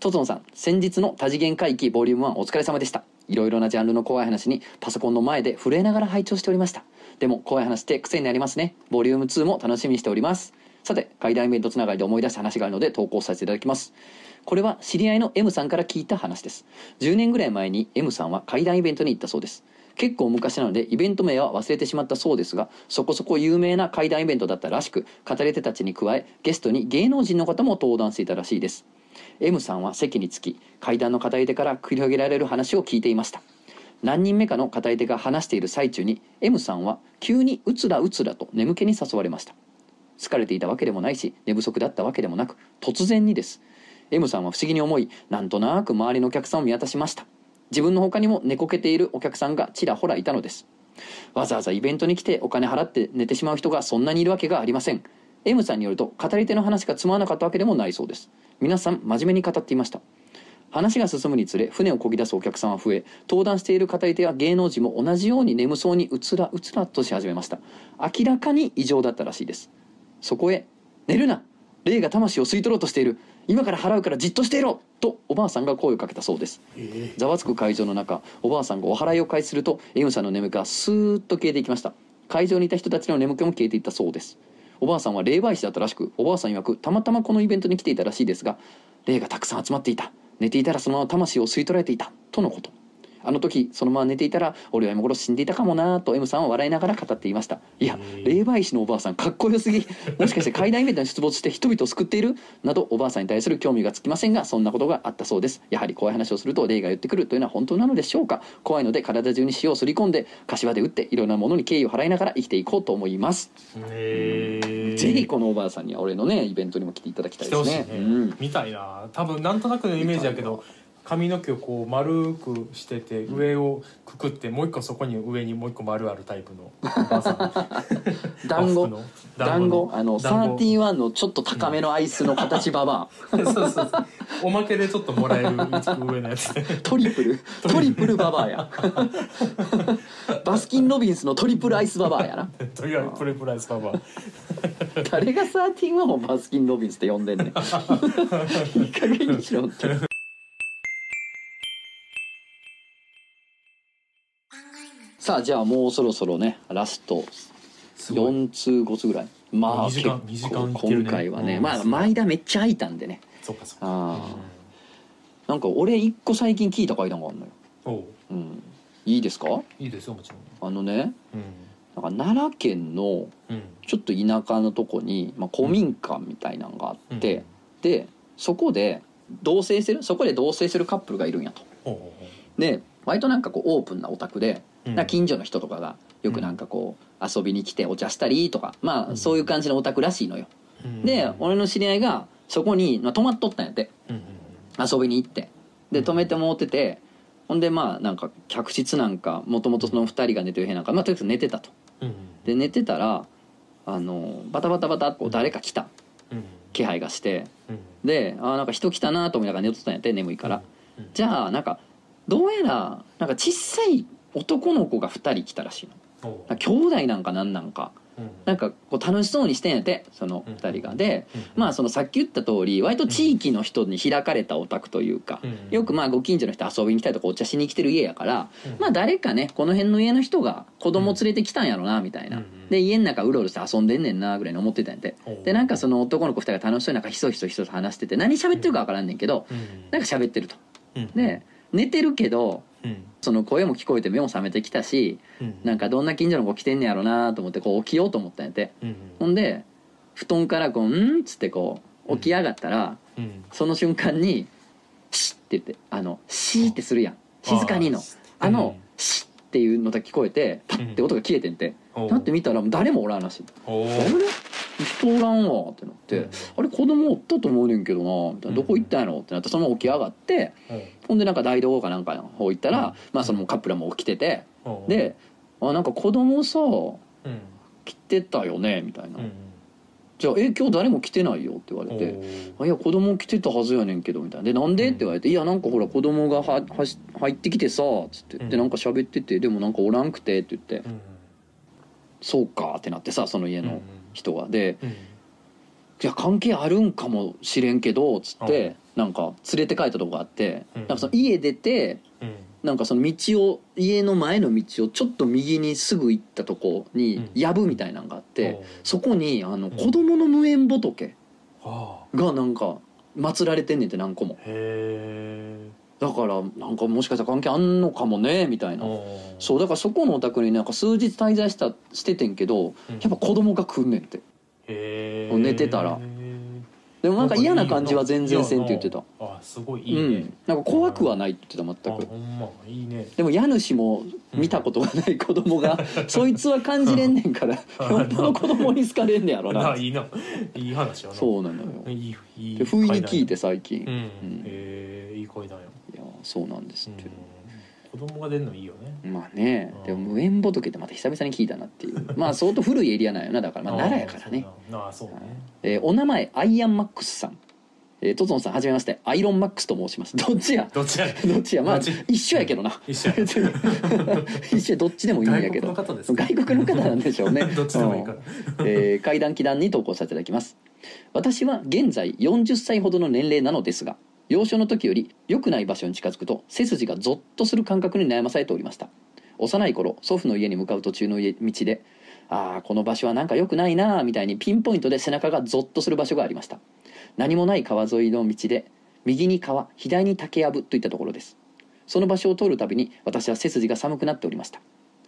A: トトノさん先日の多次元回帰ボリューム1お疲れ様でした。いろいろなジャンルの怖い話にパソコンの前で震えながら拝聴しておりました。でも怖い話って癖になりますね。ボリューム2も楽しみにしております。さて階段イベントつながりで思い出した話があるので投稿させていただきます。これは知り合いの M さんから聞いた話です。10年ぐらい前に M さんは階段イベントに行ったそうです。結構昔なのでイベント名は忘れてしまったそうですがそこそこ有名な階段イベントだったらしく語り手たちに加えゲストに芸能人の方も登壇していたらしいです。M さんは席につき階段の語り手から繰り広げられる話を聞いていました。何人目かの語り手が話している最中に M さんは急にうつらうつらと眠気に誘われました。疲れていたわけでもないし寝不足だったわけでもなく突然にです。M さんは不思議に思いなんとなく周りのお客さんを見渡しました。自分の他にも寝こけているお客さんがちらほらいたのです。わざわざイベントに来てお金払って寝てしまう人がそんなにいるわけがありません。M さんによると語り手の話がつまらなかったわけでもないそうです。皆さん真面目に語っていました。話が進むにつれ船を漕ぎ出すお客さんは増え登壇している語り手や芸能人も同じように眠そうにうつらうつらとし始めました。明らかに異常だったらしいです。そこへ「寝るな。霊が魂を吸い取ろうとしている。今から払うからじっとしていろ!」とおばあさんが声をかけたそうです。
B: え
A: ざわつく会場の中おばあさんがお祓いを開始すると M さんの眠気はスーッと消えていきました。会場にいた人たちの眠気も消えていったそうです。おばあさんは霊媒師だったらしくおばあさん曰くたまたまこのイベントに来ていたらしいですが霊がたくさん集まっていた。寝ていたらそのまま魂を吸い取られていた。とのことあの時そのまま寝ていたら俺は今頃死んでいたかもなと M さんは笑いながら語っていました。いや霊媒師のおばあさんかっこよすぎ。もしかして階段イベントに出没して人々を救っている？などおばあさんに対する興味がつきませんがそんなことがあったそうです。やはり怖い話をすると霊が言ってくるというのは本当なのでしょうか？怖いので体中に塩をすり込んで柏で打っていろんなものに敬意を払いながら生きていこうと思います、
B: えー。
A: ぜひこのおばあさんには俺のねイベントにも来ていただきたいです
B: ね、
A: ね。うん。
B: みたいな。多分なんとなくのイメージやけど髪の毛をこう丸くしてて上をくくってもう一個そこに上にもう一個丸あるタイプのおばあさん。
A: 団子。団子あの
B: 団子。
A: 31のちょっと高めのアイスの形ババ
B: そうそうそう。おまけでちょっともらえる上のやつ。
A: ア トリプル。トリプルババアや。バスキン・ロビンスのトリプルアイスババアやな。
B: とりあえずプレプライスパパ
A: 誰が31をバスキン・ロビンスって呼んでんねん。いい加減にしろってさあじゃあもうそろそろねラスト
B: すごい。
A: 4通5通ぐらい。まあ
B: 2時間
A: 結
B: 2時間い
A: 構今回はね、
B: うん。
A: まあ間めっちゃ空いたんでね。
B: そうかそうか。
A: ああ。なんか俺一個最近聞いた階段があるのよ、
B: おう。
A: うん、いいですか？
B: いいですよもちろん。
A: あのね
B: う
A: なんか奈良県のちょっと田舎のとこに、まあ、古民家みたいなのがあって、でそこで同棲するそこで同棲するカップルがいるんやと。で割となんかこうオープンなお宅で、
B: うん。
A: な近所の人とかがよくなんかこう遊びに来てお茶したりとかまあそういう感じのお宅らしいのよ、
B: うん。
A: で俺の知り合いがそこに、まあ、泊まっとったんやって遊びに行って。で泊めてもうててほんでまあなんか客室なんかもともとその2人が寝てる部屋なんかまあとりあえず寝てたと。
B: うん。
A: で寝てたらあのバタバタバタこう誰か来た。
B: うん。
A: 気配がして。
B: うん。
A: であーなんか人来たなと思いながら寝とったんやって眠いから、
B: うん。
A: じゃあなんかどうやらなんか小さい男の子が2人来たらしいの。兄弟なんかなんなんか。
B: うん。
A: なんかこう楽しそうにしてんやってその2人が。で
B: うん。
A: まあそのさっき言った通り割と地域の人に開かれたお宅というか
B: うん。
A: よくまあご近所の人遊びに来たりとかお茶しに来てる家やから
B: うん。
A: まあ誰かねこの辺の家の人が子供連れてきたんやろなみたいな。
B: うん
A: で家の中うろうろして遊んでんねんなぐらいに思ってたんやってでなんかその男の子2人が楽しそうになんかひそひそひそと話してて何喋ってるか分からんねんけど
B: うん。
A: なんか喋ってると。
B: うん。
A: で寝てるけど
B: うん。
A: その声も聞こえて目も覚めてきたし
B: うん。
A: なんかどんな近所の子来てんねやろなと思ってこう起きようと思ったんやって。
B: うん
A: ほんで布団からこう「ん?」っつってこう起き上がったら
B: うん。
A: その瞬間に「シッ」って言ってあの「シー」ってするやん。静かにの。あの「シッ」っていうのだけ聞こえてパッて音が消えてんてなって見たら誰もおらんらしい。あれ人おらんわってなって、
B: うん。
A: あれ子供おったと思うねんけどな。みたいな。どこ行ったんやろ？ってなって。そのまま起き上がって。ほんでなんか台所かなんかの方行ったら、まあそのカップルも起きてて。で「あなんか子供さ
B: うん。
A: 来てたよね」みたいな「
B: うん
A: じゃあえ今日誰も来てないよ」って言われて「あいや子供来てたはずやねんけど」みたいな「でなんで?」って言われて「いやなんかほら子供がははし入ってきてさ」つって。
B: うん。
A: でなんか喋ってて「でもなんかおらんくて」って言って。
B: うん「
A: そうか」ってなってさその家の人がで
B: うん。
A: いや関係あるんかもしれんけどつってなんか連れて帰ったとこがあって
B: うん。
A: なんかその家出て
B: うん。
A: なんかその道を家の前の道をちょっと右にすぐ行ったとこに
B: うん。
A: 藪みたいなのがあってそこにあの
B: ん。
A: 子供の無縁仏
B: は
A: がなんか祀られてんねんって何個も。
B: あへ
A: だからなんかもしかしたら関係あんのかもねみたい
B: え
A: なそうだからそこのお宅になんか数日滞在したしててんけど
B: うん。
A: やっぱ子供が来んねんって。
B: へえ
A: 寝てたら。でもなんか嫌な感じは全然せんって言ってた。
B: あすごいい
A: う
B: いね。
A: ん。なんか怖くはないって言ってた
B: あ
A: 全く。
B: ほんまいいね。
A: でも家主も見たことがない子供が そいつは感じれんねんからよっぽど子供に好かれんねやろな。
B: ないいな。いい話やな。
A: そうなのよ。
B: いいいい
A: で不意に聞いて
B: 階
A: 最近。
B: うん。
A: うん。
B: へえいい階段や
A: いやそうなんです
B: う。ん。
A: って
B: 子供が出るのいいよね。
A: まあね。
B: うん。
A: でも無縁仏ってまた久々に聞いたなっていう。まあ相当古いエリアなんよなだから。まあ奈良やからね。
B: ああそうね。
A: えーお名前アイアンマックスさん。えートゾンさんはじめまして。アイロンマックスと申します。どっちや？
B: どっちや？ね
A: どっちや？まあ一緒やけどな。
B: 一緒や。
A: 一緒やどっちでもいいんやけど。
B: 外国の方ですか？
A: 外国の方なんでしょうね。
B: どっちでもいいから。
A: うん。えー階段祈談に投稿させていただきます。私は現在40歳ほどの年齢なのですが幼少の時より良くない場所に近づくと背筋がゾッとする感覚に悩まされておりました。幼い頃祖父の家に向かう途中の家道でああこの場所はなんか良くないなあみたいにピンポイントで背中がゾッとする場所がありました。何もない川沿いの道で右に川左に竹やぶといったところです。その場所を通るたびに私は背筋が寒くなっておりました。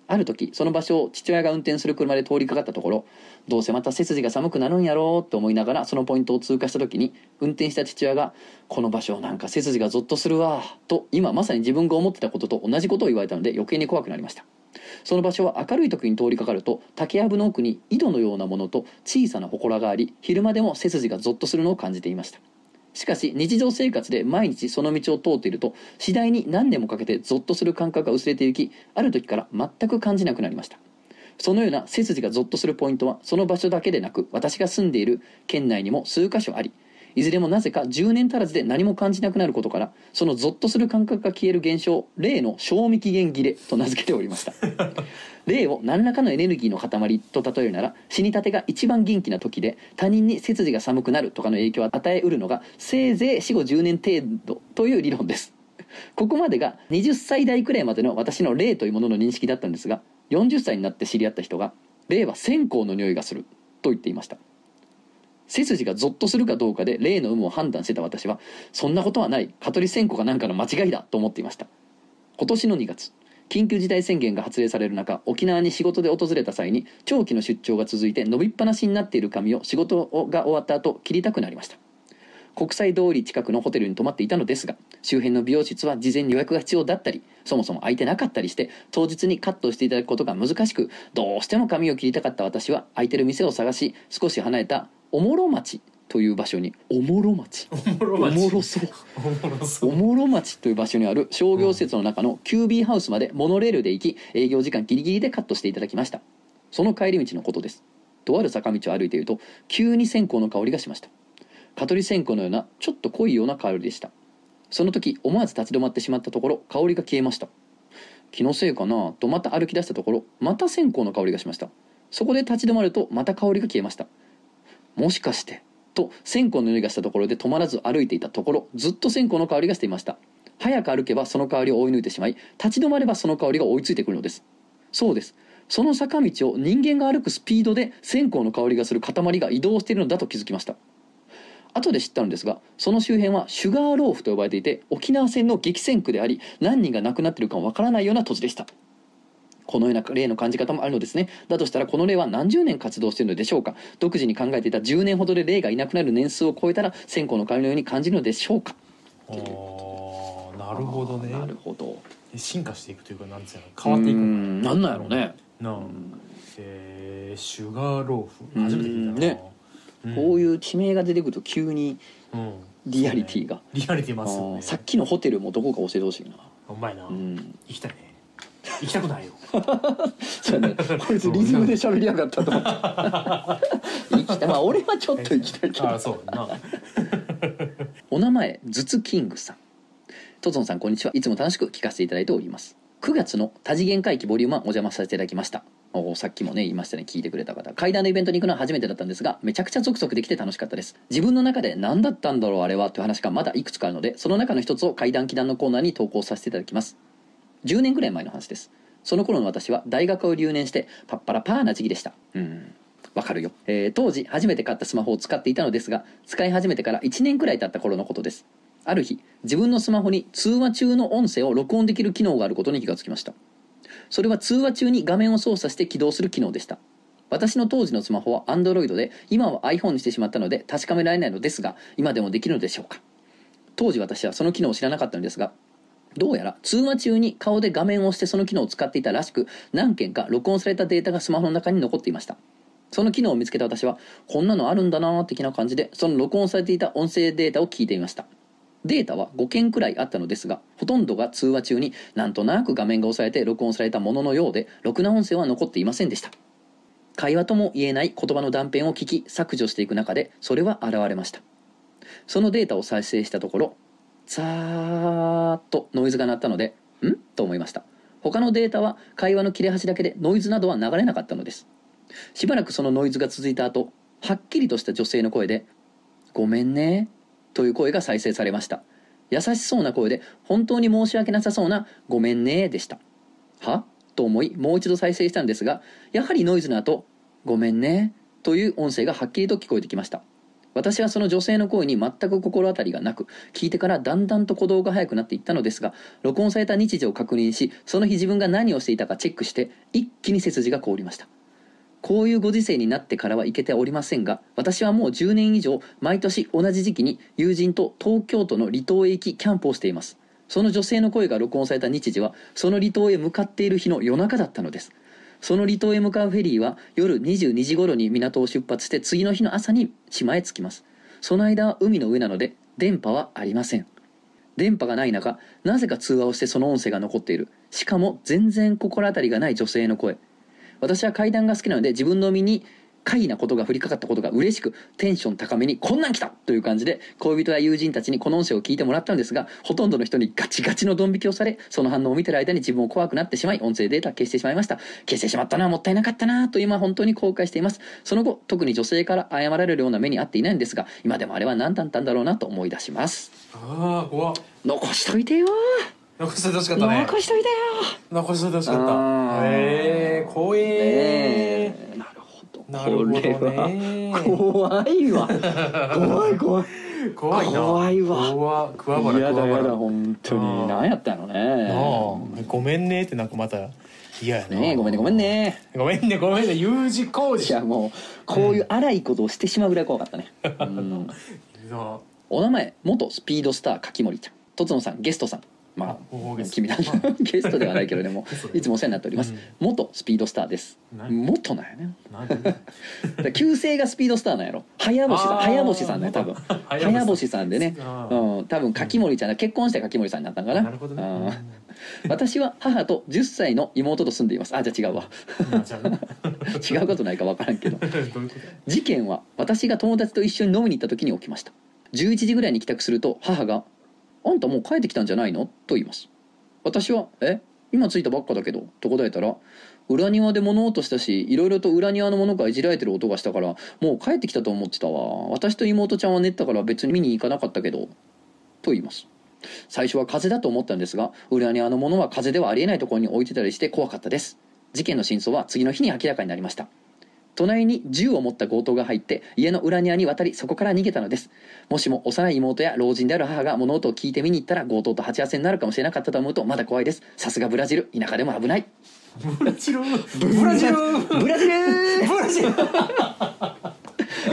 A: ある時その場所を父親が運転する車で通りかかったところどうせまた背筋が寒くなるんやろうと思いながらそのポイントを通過した時に運転した父親が「この場所なんか背筋がゾッとするわ」と今まさに自分が思ってたことと同じことを言われたので余計に怖くなりました。その場所は明るい時に通りかかると竹やぶの奥に井戸のようなものと小さな祠があり昼間でも背筋がゾッとするのを感じていました。しかし日常生活で毎日その道を通っていると次第に何年もかけてゾッとする感覚が薄れていきある時から全く感じなくなりました。そのような背筋がゾッとするポイントはその場所だけでなく私が住んでいる県内にも数箇所ありいずれもなぜか10年足らずで何も感じなくなることからそのゾッとする感覚が消える現象を例の賞味期限切れと名付けておりました。例を何らかのエネルギーの塊と例えるなら死にたてが一番元気な時で他人に背筋が寒くなるとかの影響を与えうるのがせいぜい死後10年程度という理論です。ここまでが20歳代くらいまでの私の霊というものの認識だったんですが40歳になって知り合った人が霊は線香の匂いがすると言っていました背筋がゾッとするかどうかで霊の有無を判断してた私はそんなことはない。蚊取り線香かなんかの間違いだと思っていました。今年の2月緊急事態宣言が発令される中沖縄に仕事で訪れた際に長期の出張が続いて伸びっぱなしになっている髪を仕事が終わった後切りたくなりました。国際通り近くのホテルに泊まっていたのですが周辺の美容室は事前に予約が必要だったりそもそも空いてなかったりして当日にカットしていただくことが難しくどうしても髪を切りたかった私は空いてる店を探し少し離れたおもろ町という場所におもろ町。
B: おもろ
A: おもろそう。
B: おもろそう。
A: おもろ町という場所にある商業施設の中のキュービーハウスまでモノレールで行き営業時間ギリギリでカットしていただきました。その帰り道のことです。とある坂道を歩いていると急に線香の香りがしました蚊取り線香のようなちょっと濃いような香りでした。その時思わず立ち止まってしまったところ香りが消えました。気のせいかなとまた歩き出したところまた線香の香りがしました。そこで立ち止まるとまた香りが消えました。もしかしてと線香の匂いがしたところで止まらず歩いていたところずっと線香の香りがしていました。早く歩けばその香りを追い抜いてしまい立ち止まればその香りが追いついてくるのです。そうです。その坂道を人間が歩くスピードで線香の香りがする塊が移動しているのだと気づきました。後で知ったのですがその周辺はシュガーローフと呼ばれていて沖縄戦の激戦区であり何人が亡くなっているかもわからないような土地でした。このような例の感じ方もあるのですね。だとしたらこの例は何十年活動しているのでしょうか。独自に考えていた10年ほどで霊がいなくなる年数を超えたら線香の香りのように感じるのでしょうか。
B: なるほどね。
A: なるほど。
B: 進化していくというかなんつうの変わっていく
A: なんなんやろうね。
B: なあえー、シュガーロー
A: うん
B: フ。初めて聞いたな、
A: ねこういうう地名が出てくると急にリアリティが。
B: リアリティ
A: あ
B: ますよね。
A: ーさっきのホテルもどこか教えてほしいな。
B: うまいな、
A: うん。
B: 行きたいね行きたくないよ。
A: そうやね。こいつリズムで喋りやがったと思って。行きたい。まあ俺はちょっと行きたいけど。
B: ああそうだな。
A: お名前ズツキングさん。トゾンさんこんにちは。いつも楽しく聞かせていただいております9月の多次元回帰ボリューム1お邪魔させていただきました。おさっきもね言いましたね。聞いてくれた方。階段のイベントに行くのは初めてだったんですがめちゃくちゃゾクゾクできて楽しかったです。自分の中で何だったんだろうあれは？という話がまだいくつかあるのでその中の一つを階段祈談のコーナーに投稿させていただきます。10年ぐらい前の話です。その頃の私は大学を留年してパッパラパーな時期でした。うん。わかるよ、えー当時初めて買ったスマホを使っていたのですが使い始めてから1年くらい経った頃のことです。ある日自分のスマホに通話中の音声を録音できる機能があることに気がつきました。それは通話中に画面を操作して起動する機能でした。私の当時のスマホは Android で今は iPhone にしてしまったので確かめられないのですが今でもできるのでしょうか。当時私はその機能を知らなかったのですがどうやら通話中に顔で画面を押してその機能を使っていたらしく何件か録音されたデータがスマホの中に残っていました。その機能を見つけた私はこんなのあるんだなー的な感じでその録音されていた音声データを聞いてみました。データは5件くらいあったのですがほとんどが通話中になんとなく画面が押されて録音されたもののようでろくな音声は残っていませんでした。会話とも言えない言葉の断片を聞き削除していく中でそれは現れました。そのデータを再生したところザーッとノイズが鳴ったのでん？と思いました。他のデータは会話の切れ端だけでノイズなどは流れなかったのです。しばらくそのノイズが続いた後はっきりとした女性の声で「ごめんね」という声が再生されました。優しそうな声で本当に申し訳なさそうな「ごめんね」でした。は？と思いもう一度再生したんですがやはりノイズの後「ごめんね」という音声がはっきりと聞こえてきました。私はその女性の声に全く心当たりがなく聞いてからだんだんと鼓動が速くなっていったのですが録音された日時を確認しその日自分が何をしていたかチェックして一気に背筋が凍りました。こういうご時世になってからはいけておりませんが私はもう10年以上毎年同じ時期に友人と東京都の離島へ行きキャンプをしています。その女性の声が録音された日時はその離島へ向かっている日の夜中だったのです。その離島へ向かうフェリーは夜22時頃に港を出発して次の日の朝に島へ着きます。その間は海の上なので電波はありません。電波がない中なぜか通話をしてその音声が残っている。しかも全然心当たりがない女性の声。私は階段が好きなので自分の身に怪異なことが降りかかったことが嬉しくテンション高めにこんなん来たという感じで恋人や友人たちにこの音声を聞いてもらったのですがほとんどの人にガチガチのドン引きをされその反応を見てる間に自分も怖くなってしまい音声データを消してしまいました。消してしまったのはもったいなかったなと今本当に後悔しています。その後特に女性から謝られるような目に遭っていないんですが今でもあれは何だったんだろうなと思い出します。
B: ああ怖っ。
A: 残しといてよ
B: 残してほしかったね。
A: 残しといてよ。
B: 残してほしかった。ええ怖え
A: ねえ。なるほど。
B: なるほどね。
A: 怖いわ。怖い怖い。
B: 怖いな。
A: 怖いわ。
B: 怖桑原
A: やだやだ
B: 桑原
A: 本当に。
B: うん。
A: 何やったの
B: な
A: ね
B: あ。ごめんね。ってなんかまた嫌やな。
A: ねえごめんねごめんね。
B: ごめんねごめんね。U 字工
A: い
B: 事
A: やもうこういう荒いことをしてしまうぐらい怖かったね。うん。
B: な
A: お名前元スピードスター柿森ちゃん。とつのさんゲストさんまあ君だ ゲストではないけどでも いつもお世話になっております、
B: うん。
A: 元スピードスターです。
B: な
A: 元なんやね。だ旧姓がスピードスターなんやろ。早星さん。早星さんね多分。
B: 早
A: 早星さんでね。うん。多分柿森ちゃんが結婚して柿森さんになったんかな。
B: なるほどね。
A: うん。私は母と10歳の妹と住んでいます。あじゃあ違うわ。違うことないか分からんけど。事件は私が友達と一緒に飲みに行った時に起きました。11時ぐらいに帰宅すると母が「あんたもう帰ってきたんじゃないの?」と言います。私は「え？今着いたばっかだけど」と答えたら「裏庭で物音したしいろいろと裏庭のものがいじられてる音がしたからもう帰ってきたと思ってたわ。私と妹ちゃんは寝てたから別に見に行かなかったけど」と言います。最初は風だと思ったんですが裏庭のものは風ではありえないところに置いてたりして怖かったです。事件の真相は次の日に明らかになりました。隣に銃を持った強盗が入って家の裏庭に渡りそこから逃げたのです。もしも幼い妹や老人である母が物音を聞いて見に行ったら強盗と鉢合わせになるかもしれなかったと思うとまだ怖いです。さすがブラジル田舎でも危ない。
B: ブラジルブラジル
A: ブラジル
B: ブラジル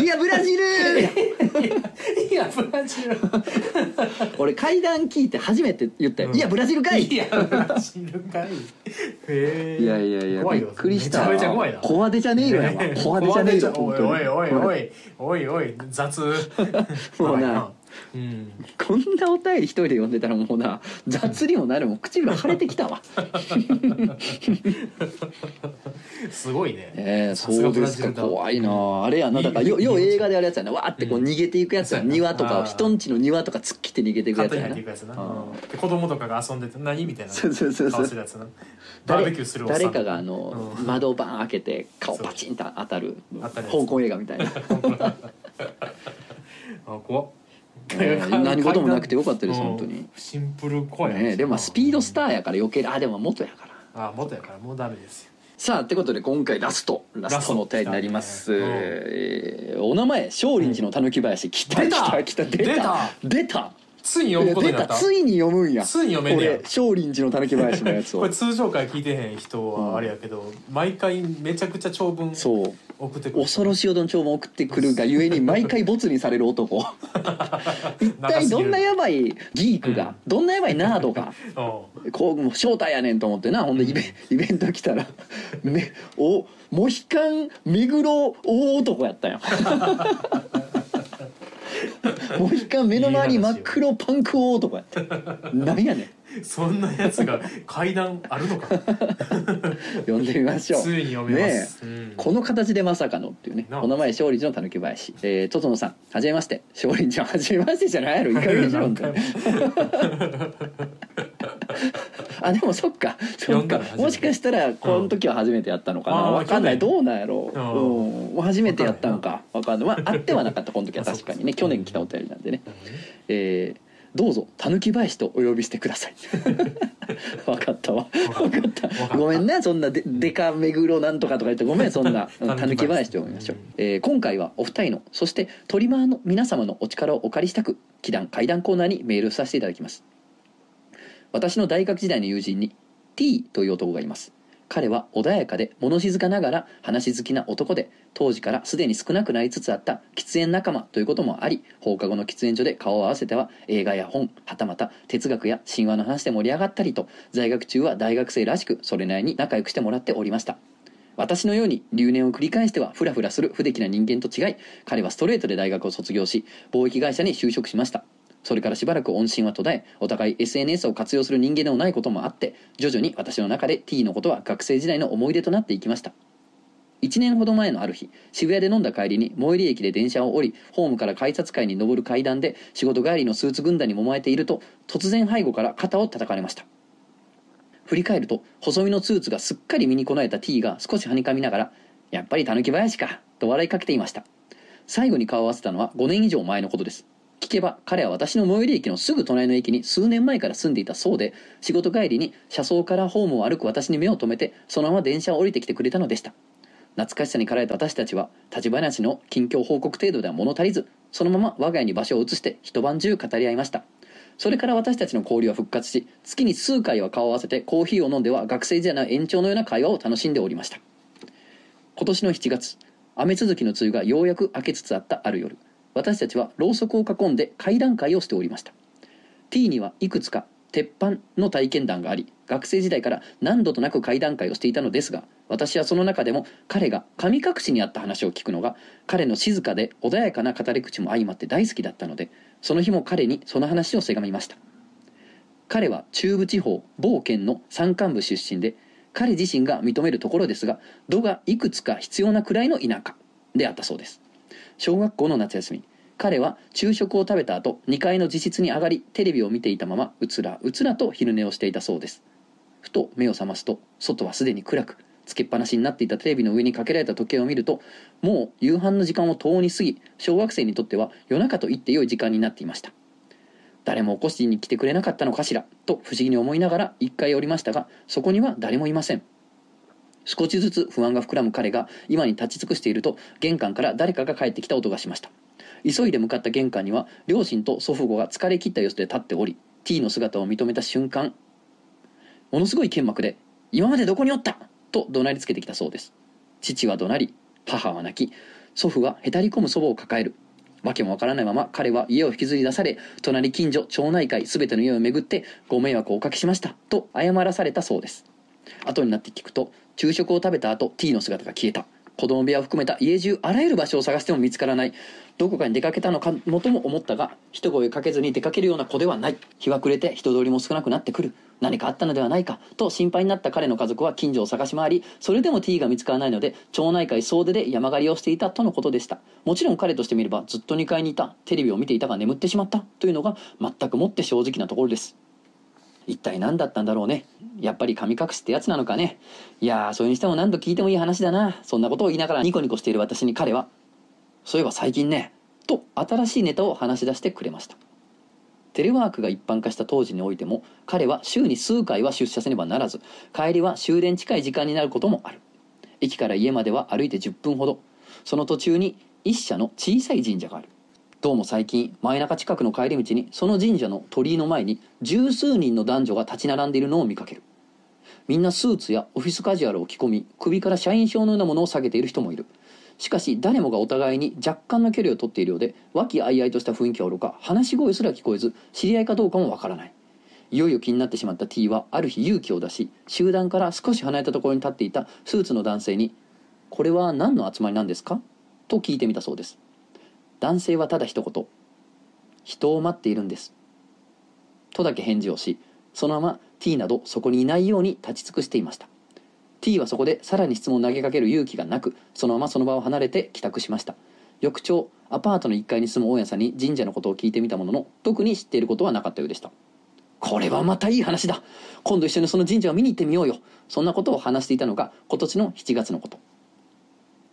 A: いやブラジル。
B: いやブラジル。
A: 俺階段聞いて初めて言ったよ、
B: うん。
A: いやブラジルかい。
B: いやブラジルかい。へえ
A: いやいやいやびっ
B: 怖いよ
A: くりした。
B: めちゃめちゃ怖いな。
A: コアデジャネイロやわコアデジャネイロ
B: おい おいおいおい。おいおい雑。
A: もうな
B: うん。
A: こんなお便り一人で読んでたらもうな雑にもなるもん。唇腫れてきたわ。
B: すごいね。
A: ええ
B: さすが
A: そうですか。怖いな。あれやなだからよよ。う映画であるやつやな。わーってこう
B: うん。
A: 逃げていくやつや
B: そうやな。
A: 庭とか人んちの庭とか突っ切って逃げていくやつやな。
B: 子供とかが遊んでて何みたいな。
A: そうそうそうそう。
B: バー
A: 誰
B: ベキューするおっさん。
A: 誰かがあの
B: うん。
A: 窓バン開けて顔パチンと当たる香港映画みたいな。
B: あ怖っ。
A: えー 何事もなくてよかったです
B: うん。
A: 本当に。
B: シンプル怖い
A: ねでもまあスピードスターやから余計あでも元やから。
B: あ元やからもうダメですよ。
A: さあってことで今回ラストラスト。のお便りになります、お名前少林寺のたぬき林来た来た来た！出た！出た
B: ついに読むこと
A: 出
B: になった。
A: たついに読むんや。
B: ついに読めんねや。
A: 俺少林寺のたぬき林のやつ
B: こ
A: を
B: れ通常回聞いてへん人はあれやけど、毎回めちゃくちゃ長文
A: そう。
B: 送ってくる。
A: 恐ろしいほどの長文送ってくるがゆえに毎回ボツにされる男。一体どんなやばいギークが、どんなやばいナードが
B: うん。
A: こうもう正体やねんと思ってな。ほんでイベ,、イベント来たらめおモヒカン目黒大男やったよ モヒカン目の周り真っ黒パンク大男やった なんやねん
B: そんなやつが階段あるのか。
A: 呼んでみましょう。
B: ついに読めます、うん。
A: この形でまさかのっていうねお名前勝利寺のたぬき林。えー、とつのさんはじめまして。勝利寺はじめましてじゃないやろいかがでしょ本当にあでもそっか。そっか。もしかしたらこの時は初めてやったのかな、
B: あー
A: わかんない。どうなんやろう、うん、初めてやったのか。わかんない。まああってはなかったこの時は確かにね去年来たお便りなんでね。えーどうぞたぬき林とお呼びしてください。わかったわ。わかった。ごめんなそんなででか目黒なんとかとか言ってごめんそんな。う ん
B: たぬき林
A: と呼びましょう。
B: うん、
A: えー今回はお二人のそしてトリマーの皆様のお力をお借りしたく祈願怪談コーナーにメールさせていただきます。私の大学時代の友人に T という男がいます彼は穏やかで物静かながら話好きな男で当時からすでに少なくなりつつあった喫煙仲間ということもあり放課後の喫煙所で顔を合わせては映画や本はたまた哲学や神話の話で盛り上がったりと在学中は大学生らしくそれなりに仲良くしてもらっておりました私のように留年を繰り返してはフラフラする不出来な人間と違い彼はストレートで大学を卒業し貿易会社に就職しましたそれからしばらく音信は途絶えお互い SNS を活用する人間でもないこともあって徐々に私の中で T のことは学生時代の思い出となっていきました。1年ほど前のある日渋谷で飲んだ帰りに最寄り駅で電車を降りホームから改札階に上る階段で仕事帰りのスーツ軍団に揉まれていると突然背後から肩を叩かれました。振り返ると細身のスーツがすっかり身にこなえた T が少しはにかみながら「やっぱりたぬき林か」と笑いかけていました。最後に顔を合わせたのは5年以上前のことです。聞けば彼は私の最寄り駅のすぐ隣の駅に数年前から住んでいたそうで仕事帰りに車窓からホームを歩く私に目を留めてそのまま電車を降りてきてくれたのでした。懐かしさに駆られた私たちは立ち話の近況報告程度では物足りずそのまま我が家に場所を移して一晩中語り合いました。それから私たちの交流は復活し月に数回は顔を合わせてコーヒーを飲んでは学生時代の延長のような会話を楽しんでおりました。今年の7月雨続きの梅雨がようやく明けつつあったある夜。私たちはろうそくを囲んで会談会をしておりました。T にはいくつか鉄板の体験談があり学生時代から何度となく会談会をしていたのですが私はその中でも彼が神隠しにあった話を聞くのが彼の静かで穏やかな語り口も相まって大好きだったのでその日も彼にその話をせがみました。彼は中部地方某県の山間部出身で彼自身が認めるところですが度がいくつか必要なくらいの田舎であったそうです。小学校の夏休み。彼は昼食を食べた後2階の自室に上がりテレビを見ていたままうつらうつらと昼寝をしていたそうです。ふと目を覚ますと外はすでに暗くつけっぱなしになっていたテレビの上にかけられた時計を見るともう夕飯の時間をとうに過ぎ小学生にとっては夜中と言って良い時間になっていました。誰も起こしに来てくれなかったのかしらと不思議に思いながら1階降りましたがそこには誰もいません。少しずつ不安が膨らむ彼が今に立ち尽くしていると玄関から誰かが帰ってきた音がしました。急いで向かった玄関には両親と祖父母が疲れ切った様子で立っており T の姿を認めた瞬間ものすごい剣幕で「今までどこにおった!」と怒鳴りつけてきたそうです。父は怒鳴り母は泣き祖父はへたり込む祖母を抱える。わけもわからないまま彼は家を引きずり出され隣近所町内会全ての家を巡ってご迷惑をおかけしましたと謝らされたそうです。後になって聞くと昼食を食べた後 T の姿が消えた。子供部屋を含めた家中あらゆる場所を探しても見つからない。どこかに出かけたのかもとも思ったが一声かけずに出かけるような子ではない。日は暮れて人通りも少なくなってくる。何かあったのではないか。と心配になった彼の家族は近所を探し回りそれでも T が見つからないので町内会総出で山狩りをしていたとのことでした。もちろん彼としてみればずっと2階にいた。テレビを見ていたが眠ってしまった。というのが全くもって正直なところです。一体何だったんだろうね。やっぱり神隠しってやつなのかね。いやーそれにしても何度聞いてもいい話だな。そんなことを言いながらニコニコしている私に彼はそういえば最近ねと新しいネタを話し出してくれました。テレワークが一般化した当時においても彼は週に数回は出社せねばならず帰りは終電近い時間になることもある。駅から家までは歩いて10分ほど。その途中に一社の小さい神社がある。どうも最近前中近くの帰り道にその神社の鳥居の前に十数人の男女が立ち並んでいるのを見かける。みんなスーツやオフィスカジュアルを着込み首から社員証のようなものを下げている人もいる。しかし誰もがお互いに若干の距離を取っているようで和気あいあいとした雰囲気はおろか話し声すら聞こえず知り合いかどうかもわからない。いよいよ気になってしまった T はある日勇気を出し集団から少し離れたところに立っていたスーツの男性に「これは何の集まりなんですか?」と聞いてみたそうです。男性はただ一言「人を待っているんです」とだけ返事をしそのまま T などそこにいないように立ち尽くしていました。T はそこでさらに質問を投げかける勇気がなくそのままその場を離れて帰宅しました。翌朝アパートの1階に住む大家さんに神社のことを聞いてみたものの特に知っていることはなかったようでした。これはまたいい話だ。今度一緒にその神社を見に行ってみようよ。そんなことを話していたのが今年の7月のこと。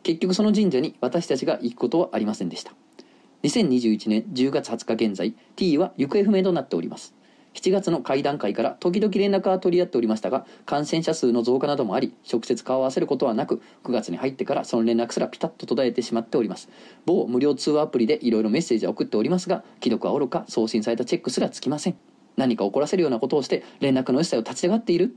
A: 結局その神社に私たちが行くことはありませんでした。2021年10月20日現在 T は行方不明となっております。7月の会談会から時々連絡は取り合っておりましたが感染者数の増加などもあり直接顔を合わせることはなく9月に入ってからその連絡すらピタッと途絶えてしまっております。某無料通話アプリでいろいろメッセージは送っておりますが既読はおろか送信されたチェックすらつきません。何か怒らせるようなことをして連絡の一切を立ち上がっている。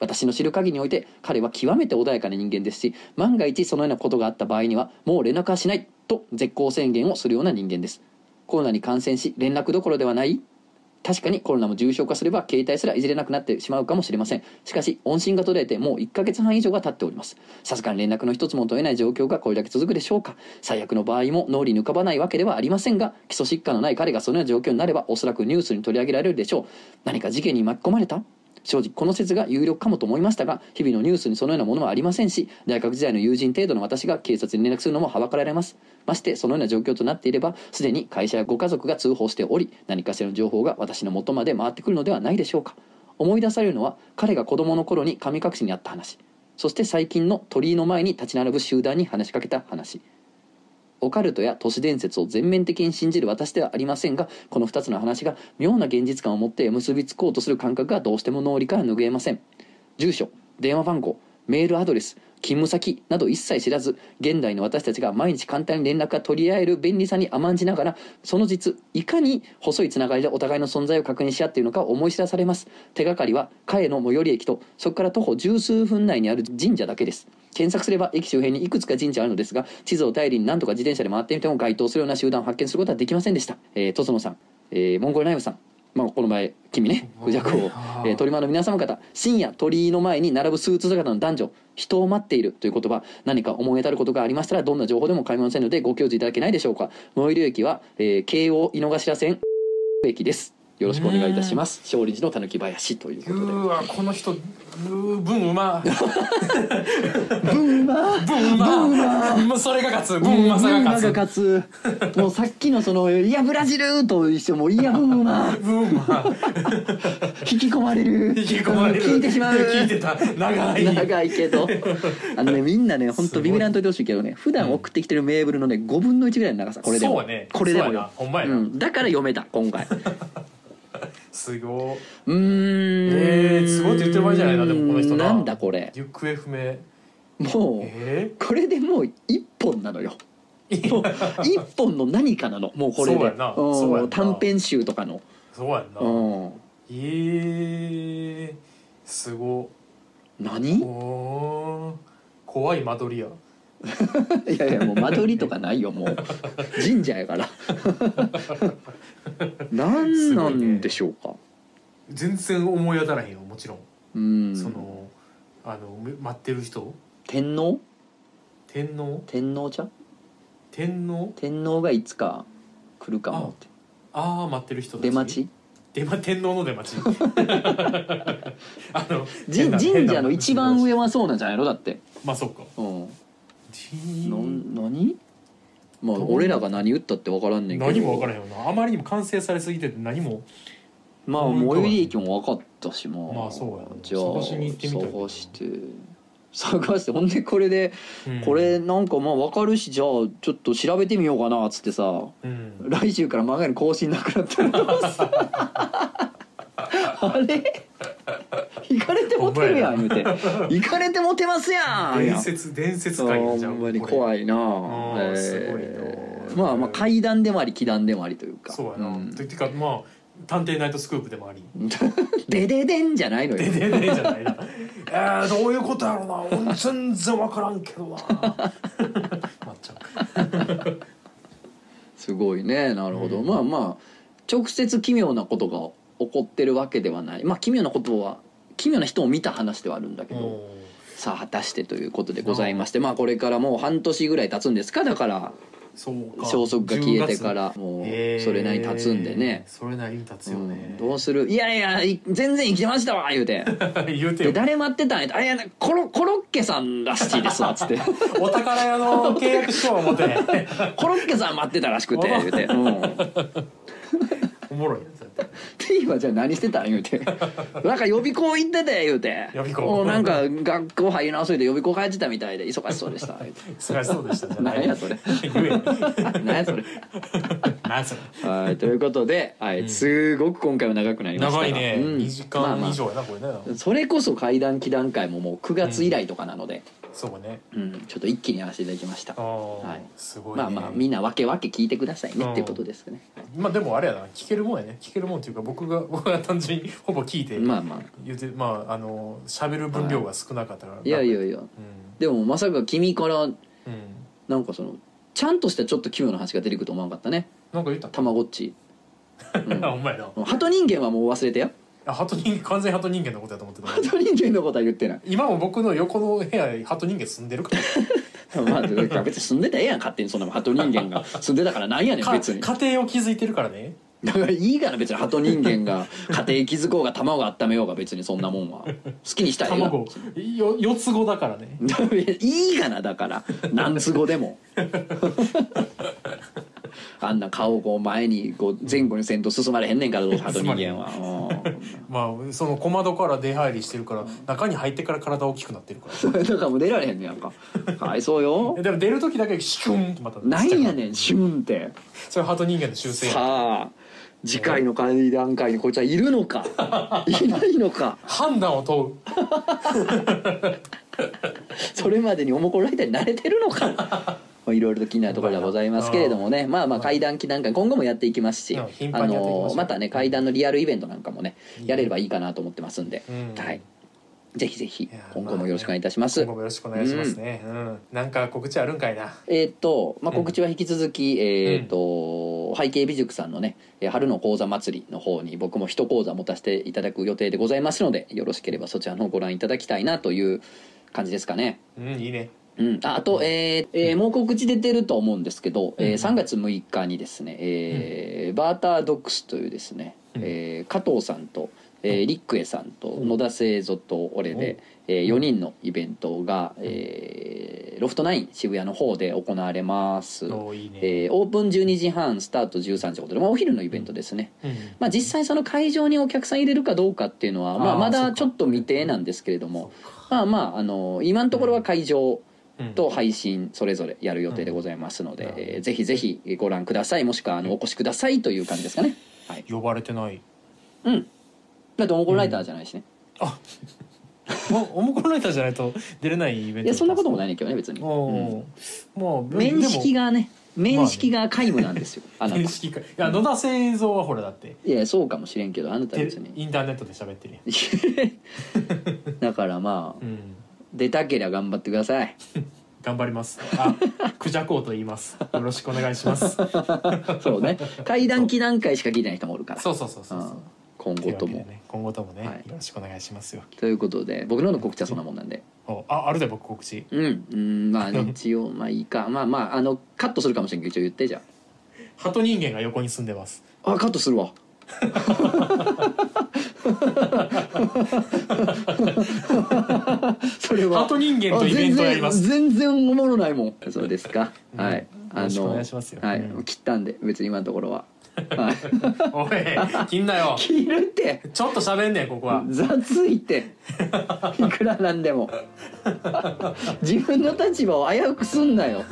A: 私の知る限りにおいて彼は極めて穏やかな人間ですし万が一そのようなことがあった場合にはもう連絡はしない。と絶好宣言をするような人間です。コロナに感染し連絡どころではない。確かにコロナも重症化すれば携帯すらいじれなくなってしまうかもしれません。しかし音信が途絶えてもう1ヶ月半以上が経っております。さすがに連絡の一つも取れない状況がこれだけ続くでしょうか。最悪の場合も脳裏に浮かばないわけではありませんが基礎疾患のない彼がそのような状況になればおそらくニュースに取り上げられるでしょう。何か事件に巻き込まれた？正直この説が有力かもと思いましたが日々のニュースにそのようなものはありませんし大学時代の友人程度の私が警察に連絡するのもはばかられます。ましてそのような状況となっていればすでに会社やご家族が通報しており何かしらの情報が私の元まで回ってくるのではないでしょうか。思い出されるのは彼が子供の頃に神隠しにあった話。そして最近の鳥居の前に立ち並ぶ集団に話しかけた話。オカルトや都市伝説を全面的に信じる私ではありませんがこの2つの話が妙な現実感を持って結びつこうとする感覚がどうしても脳裏から拭えません。住所電話番号メールアドレス勤務先など一切知らず現代の私たちが毎日簡単に連絡が取り合える便利さに甘んじながらその実いかに細いつながりでお互いの存在を確認し合っているのか思い知らされます。手がかりは萱の最寄り駅とそこから徒歩十数分内にある神社だけです。検索すれば駅周辺にいくつか神社あるのですが地図を頼りに何とか自転車で回ってみても該当するような集団を発見することはできませんでした、えー、とつのさん、えーモンゴルナイフさん。まあ、この前君ねクジャクを、えー、鳥間の皆様方深夜鳥居の前に並ぶスーツ姿の男女人を待っているという言葉何か思い当たることがありましたらどんな情報でも構いませんのでご教示いただけないでしょうか。最寄り駅は、えー、京王井の頭線駅です。よろしくお願いいたします。勝利寺のたぬき林ということで。
B: うわこの人うー文うま。
A: ブンマ
B: 文うま。もうそれが勝つ。文うまさが勝つ。
A: もうさっきのその「いやブラジル!」と一緒もう「いやブンマ
B: 文うま。
A: 引き込まれる。
B: 引き込まれる。
A: 聞いてしまう。
B: 聞いてた。長い。
A: 長いけど。あのねみんなね本当ビビらんといてほしいけどね普段送ってきてるメーブルのね5分の1ぐらいの長さ。これでも。
B: ね。
A: これでもよ。
B: ほんまやな。
A: うん、だから読めた今回
B: すごい。う
A: ーん。
B: えーすごいって言ってる場合じゃないなでもこの人な
A: なんだこれ。
B: 行方不明。
A: もう、
B: え
A: これでもう一本なのよ。
B: ー、
A: もう一本の何かなの。もうこれで。
B: そう
A: 短編集とかの。
B: そうやんな。
A: うん。
B: えー、すご。
A: 何？
B: 怖い間取りや
A: いやいやもう間取りとかないよもう。神社やから。何なんでしょうか。
B: 全然思い当たらへんよもちろん、
A: うん。
B: そのあのめ待ってる人。
A: 天皇？
B: 天皇？
A: 天皇ちゃん
B: 天皇？
A: 天皇がいつか来るかもって。
B: ああ待ってる人
A: 出待ち？
B: 出ま天皇の出待ち。あの
A: 神社の一番上はそうなんじゃないの？だって。
B: まあそっか。
A: うん。
B: じ
A: な何？まあ俺らが何言ったって分からんねんけど。
B: 何も分からへんよな。あまりにも完成されすぎてて何も。
A: まあ最寄り駅も分かったしまあ
B: まあそうやな。
A: じゃあ
B: 探しに行ってみたい
A: 探して。探して。ほんでこれで、
B: うん。
A: これなんかまあ分かるしじゃあちょっと調べてみようかなっつってさ。
B: うん。
A: 来週から漫画の更新なくなったら。どうするあれ？行かれてモテるやん言うて。行かれてモテますやん。
B: 伝説伝説
A: あ
B: 界やじゃ
A: ほんまに怖いな。
B: ーすごいな。
A: まあまあ階段でもあり奇談でもありというか。
B: そうやな、
A: ん。
B: ててかまあ探偵ナイトスクープでもあり。
A: でででんじゃないのよ。
B: でででじゃないな。えー、どういうことやろな。俺全然分からんけどな。まっちゃん
A: すごいね。なるほど、
B: うん。
A: まあまあ直接奇妙なことが起こってるわけではない。まあ奇妙なことは奇妙な人を見た話ではあるんだけど、
B: お
A: さあ果たしてということでございましてまあこれからもう半年ぐらい経つんです。かだから消息が消えてからもうそれなりに経つんでね、
B: それなりに経つよね。
A: うん、どうする？いやいやい全然生きてましたわ言うて。で
B: 言うてよ。
A: 誰待ってたんやあいやコロコロッケさんらしいですわつって。
B: お宝屋の契約しよう思って。
A: コロッケさん待ってたらしくて言うて、うん、
B: おもろいやつやった
A: T はじゃあ何してたん？言うて。なんか予備校行ってて言うて。
B: 予備校。
A: もうなんか学校入り直そうで予備校帰ってたみたいで忙しそうでした言うて。
B: 忙しそうでしたじゃない。
A: 何やそれ。何 やそれ。
B: 何やそれ。
A: はいということで、はい
B: うん。
A: すごく今回は長くなりましたが。
B: 長いね、
A: うん。
B: 2時
A: まあまあ
B: 間以上やなこれね、
A: それこそ会談期談会ももう9月以来とかなので、
B: そうね。
A: うんちょっと一気にやらせていただきました。はい。
B: すごい、ね、
A: まあまあみんなわけわけ聞いてくださいね
B: うん
A: っていうことですね。
B: まあでもあれやな聞けるもんやね聞けるもんっていうか僕が 僕が単純にほぼ聞いて
A: まあまあ。
B: 言うてまああの喋る分量が少なかったから、
A: いやいやいや。
B: うん。
A: でもまさか君から
B: うん。
A: なんかそのちゃんとしたちょっと奇妙な話が出てくると思わなかったね。
B: なんか言った？
A: たまごっち、うん。
B: あほんまやな
A: 鳩人間はもう忘れてよ
B: あ鳩人間完全に鳩人間のことやと思ってた。
A: 鳩人間のことは言ってない。
B: 今も僕の横の部屋に鳩人間住んでるから。
A: まあ別に住んでたらええやん勝手にそんなもん鳩人間が住んでたからなんやねん
B: か
A: 別に。
B: 家庭を築いてるからね。
A: だからいいから別に鳩人間が家庭築こうが卵温めようが別にそんなもんは。好きにしたらええが
B: 卵。よ四つ子だからね。
A: いいがなだから。何つ語でも あんな顔をこう前にこう前後にせんと進まれへんねんから どう人間は。
B: まあその小窓から出入りしてるから中に入ってから体大きくなってるから。
A: うんだからもう出られへんねやんか。はいそうよ。
B: えでも出る時だけシュンとまた
A: なんやねんシュンって。
B: それ鳩人間の習性や
A: さあ次回の会談会にこいつはいるのか？いないのか？
B: 判断を問う。
A: それまでにおもころライターに慣れてるのか？まあいろいろと気になるところではございますけれどもね。まあまあ会談期談会今後もやっていきますしあのまたね会談のリアルイベントなんかもねやれればいいかなと思ってますんで、
B: うん。
A: はいぜひぜひ今後もよろしくお願いいたします、
B: 今後もよろしくお願いしますね。うん、なんか告知あるんかいな。
A: えーっと、まあ、告知は引き続き、えーっと背景美塾さんのねえー春の講座祭りの方に僕も一講座持たせていただく予定でございますのでよろしければそちらの方ご覧いただきたいなという感じですかね。
B: うんいいね。
A: うん、ああと、えーえーもう告知出てると思うんですけど、えー3月6日にですね、えーバータードックスというですね、
B: うん。
A: えー加藤さんと、えーリックエさんと
B: うん。
A: 野田製造と俺で、えー4人のイベントが、えーロフトナイン渋谷の方で行われます。
B: おーいいね、
A: えーオープン12時半スタート13時ということで、まあ、お昼のイベントですね、
B: うん。
A: まあ、実際その会場にお客さん入れるかどうかっていうのは、まあ、
B: あー
A: ま
B: そっか。
A: だちょっと未定なんですけれどもまあまああの今のところは会場
B: うん。
A: と配信それぞれやる予定でございますので、
B: うん。
A: えーぜひぜひご覧ください。もしくはあのお越しくださいという感じですかね。はい。
B: 呼ばれてない。
A: うんだってオモコンライターじゃないしね、
B: あおおもころライターじゃないと出れないイベント
A: いやそんなこともない
B: い
A: ねんけどね別に、
B: お
A: うん。
B: お、まあ
A: 面識
B: が
A: がね面識が皆無なんですよ、あなた。
B: 面識か。いや野田製造はほらだって。
A: いやそうかもしれんけどあなた別に。
B: インターネットで喋ってるやん。
A: だからまあ
B: うん。
A: 出たけりゃ頑張ってください。
B: 頑張ります。あクジャコウと言います。よろしくお願いします。
A: そうね。階段期段階しか聞いてない人もおるから。
B: そうそうそうそうそう。
A: うん今後とも、
B: ね今後ともね、
A: はい。
B: よろしくお願いしますよ。
A: ということで僕のの告知はそんなもんなんで。
B: おああるで僕告知。
A: うんうんまあ一応まあいいか。まあまああのカットするかもしれんけど一応言ってじゃ
B: 鳩人間が横に住んでます。
A: ああカットするわ。それは。
B: 鳩人間とイベントをやります。
A: あ全然全然おもろないもん。そうですか、
B: うん。
A: はい。
B: よろしくお願いしますよ。
A: はい、
B: うん。
A: 切ったんで別に今のところは。はい
B: おい切んなよ。
A: 切るって。
B: ちょっと喋んねんここは。
A: 雑いって。いくらなんでも。自分の立場を危うくすんなよ。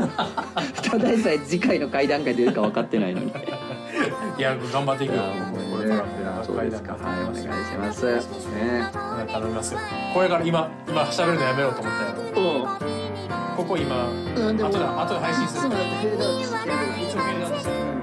A: ただでさえ次回の会談会出るか分かってないのに。
B: いや頑張っていくよ。これからも
A: そうですかはいお願いしますね。
B: はい頼みますよ。これから今今喋るのやめようと思ったやろここ今後で後で配信する。
A: そうなんだ。フェードアウトして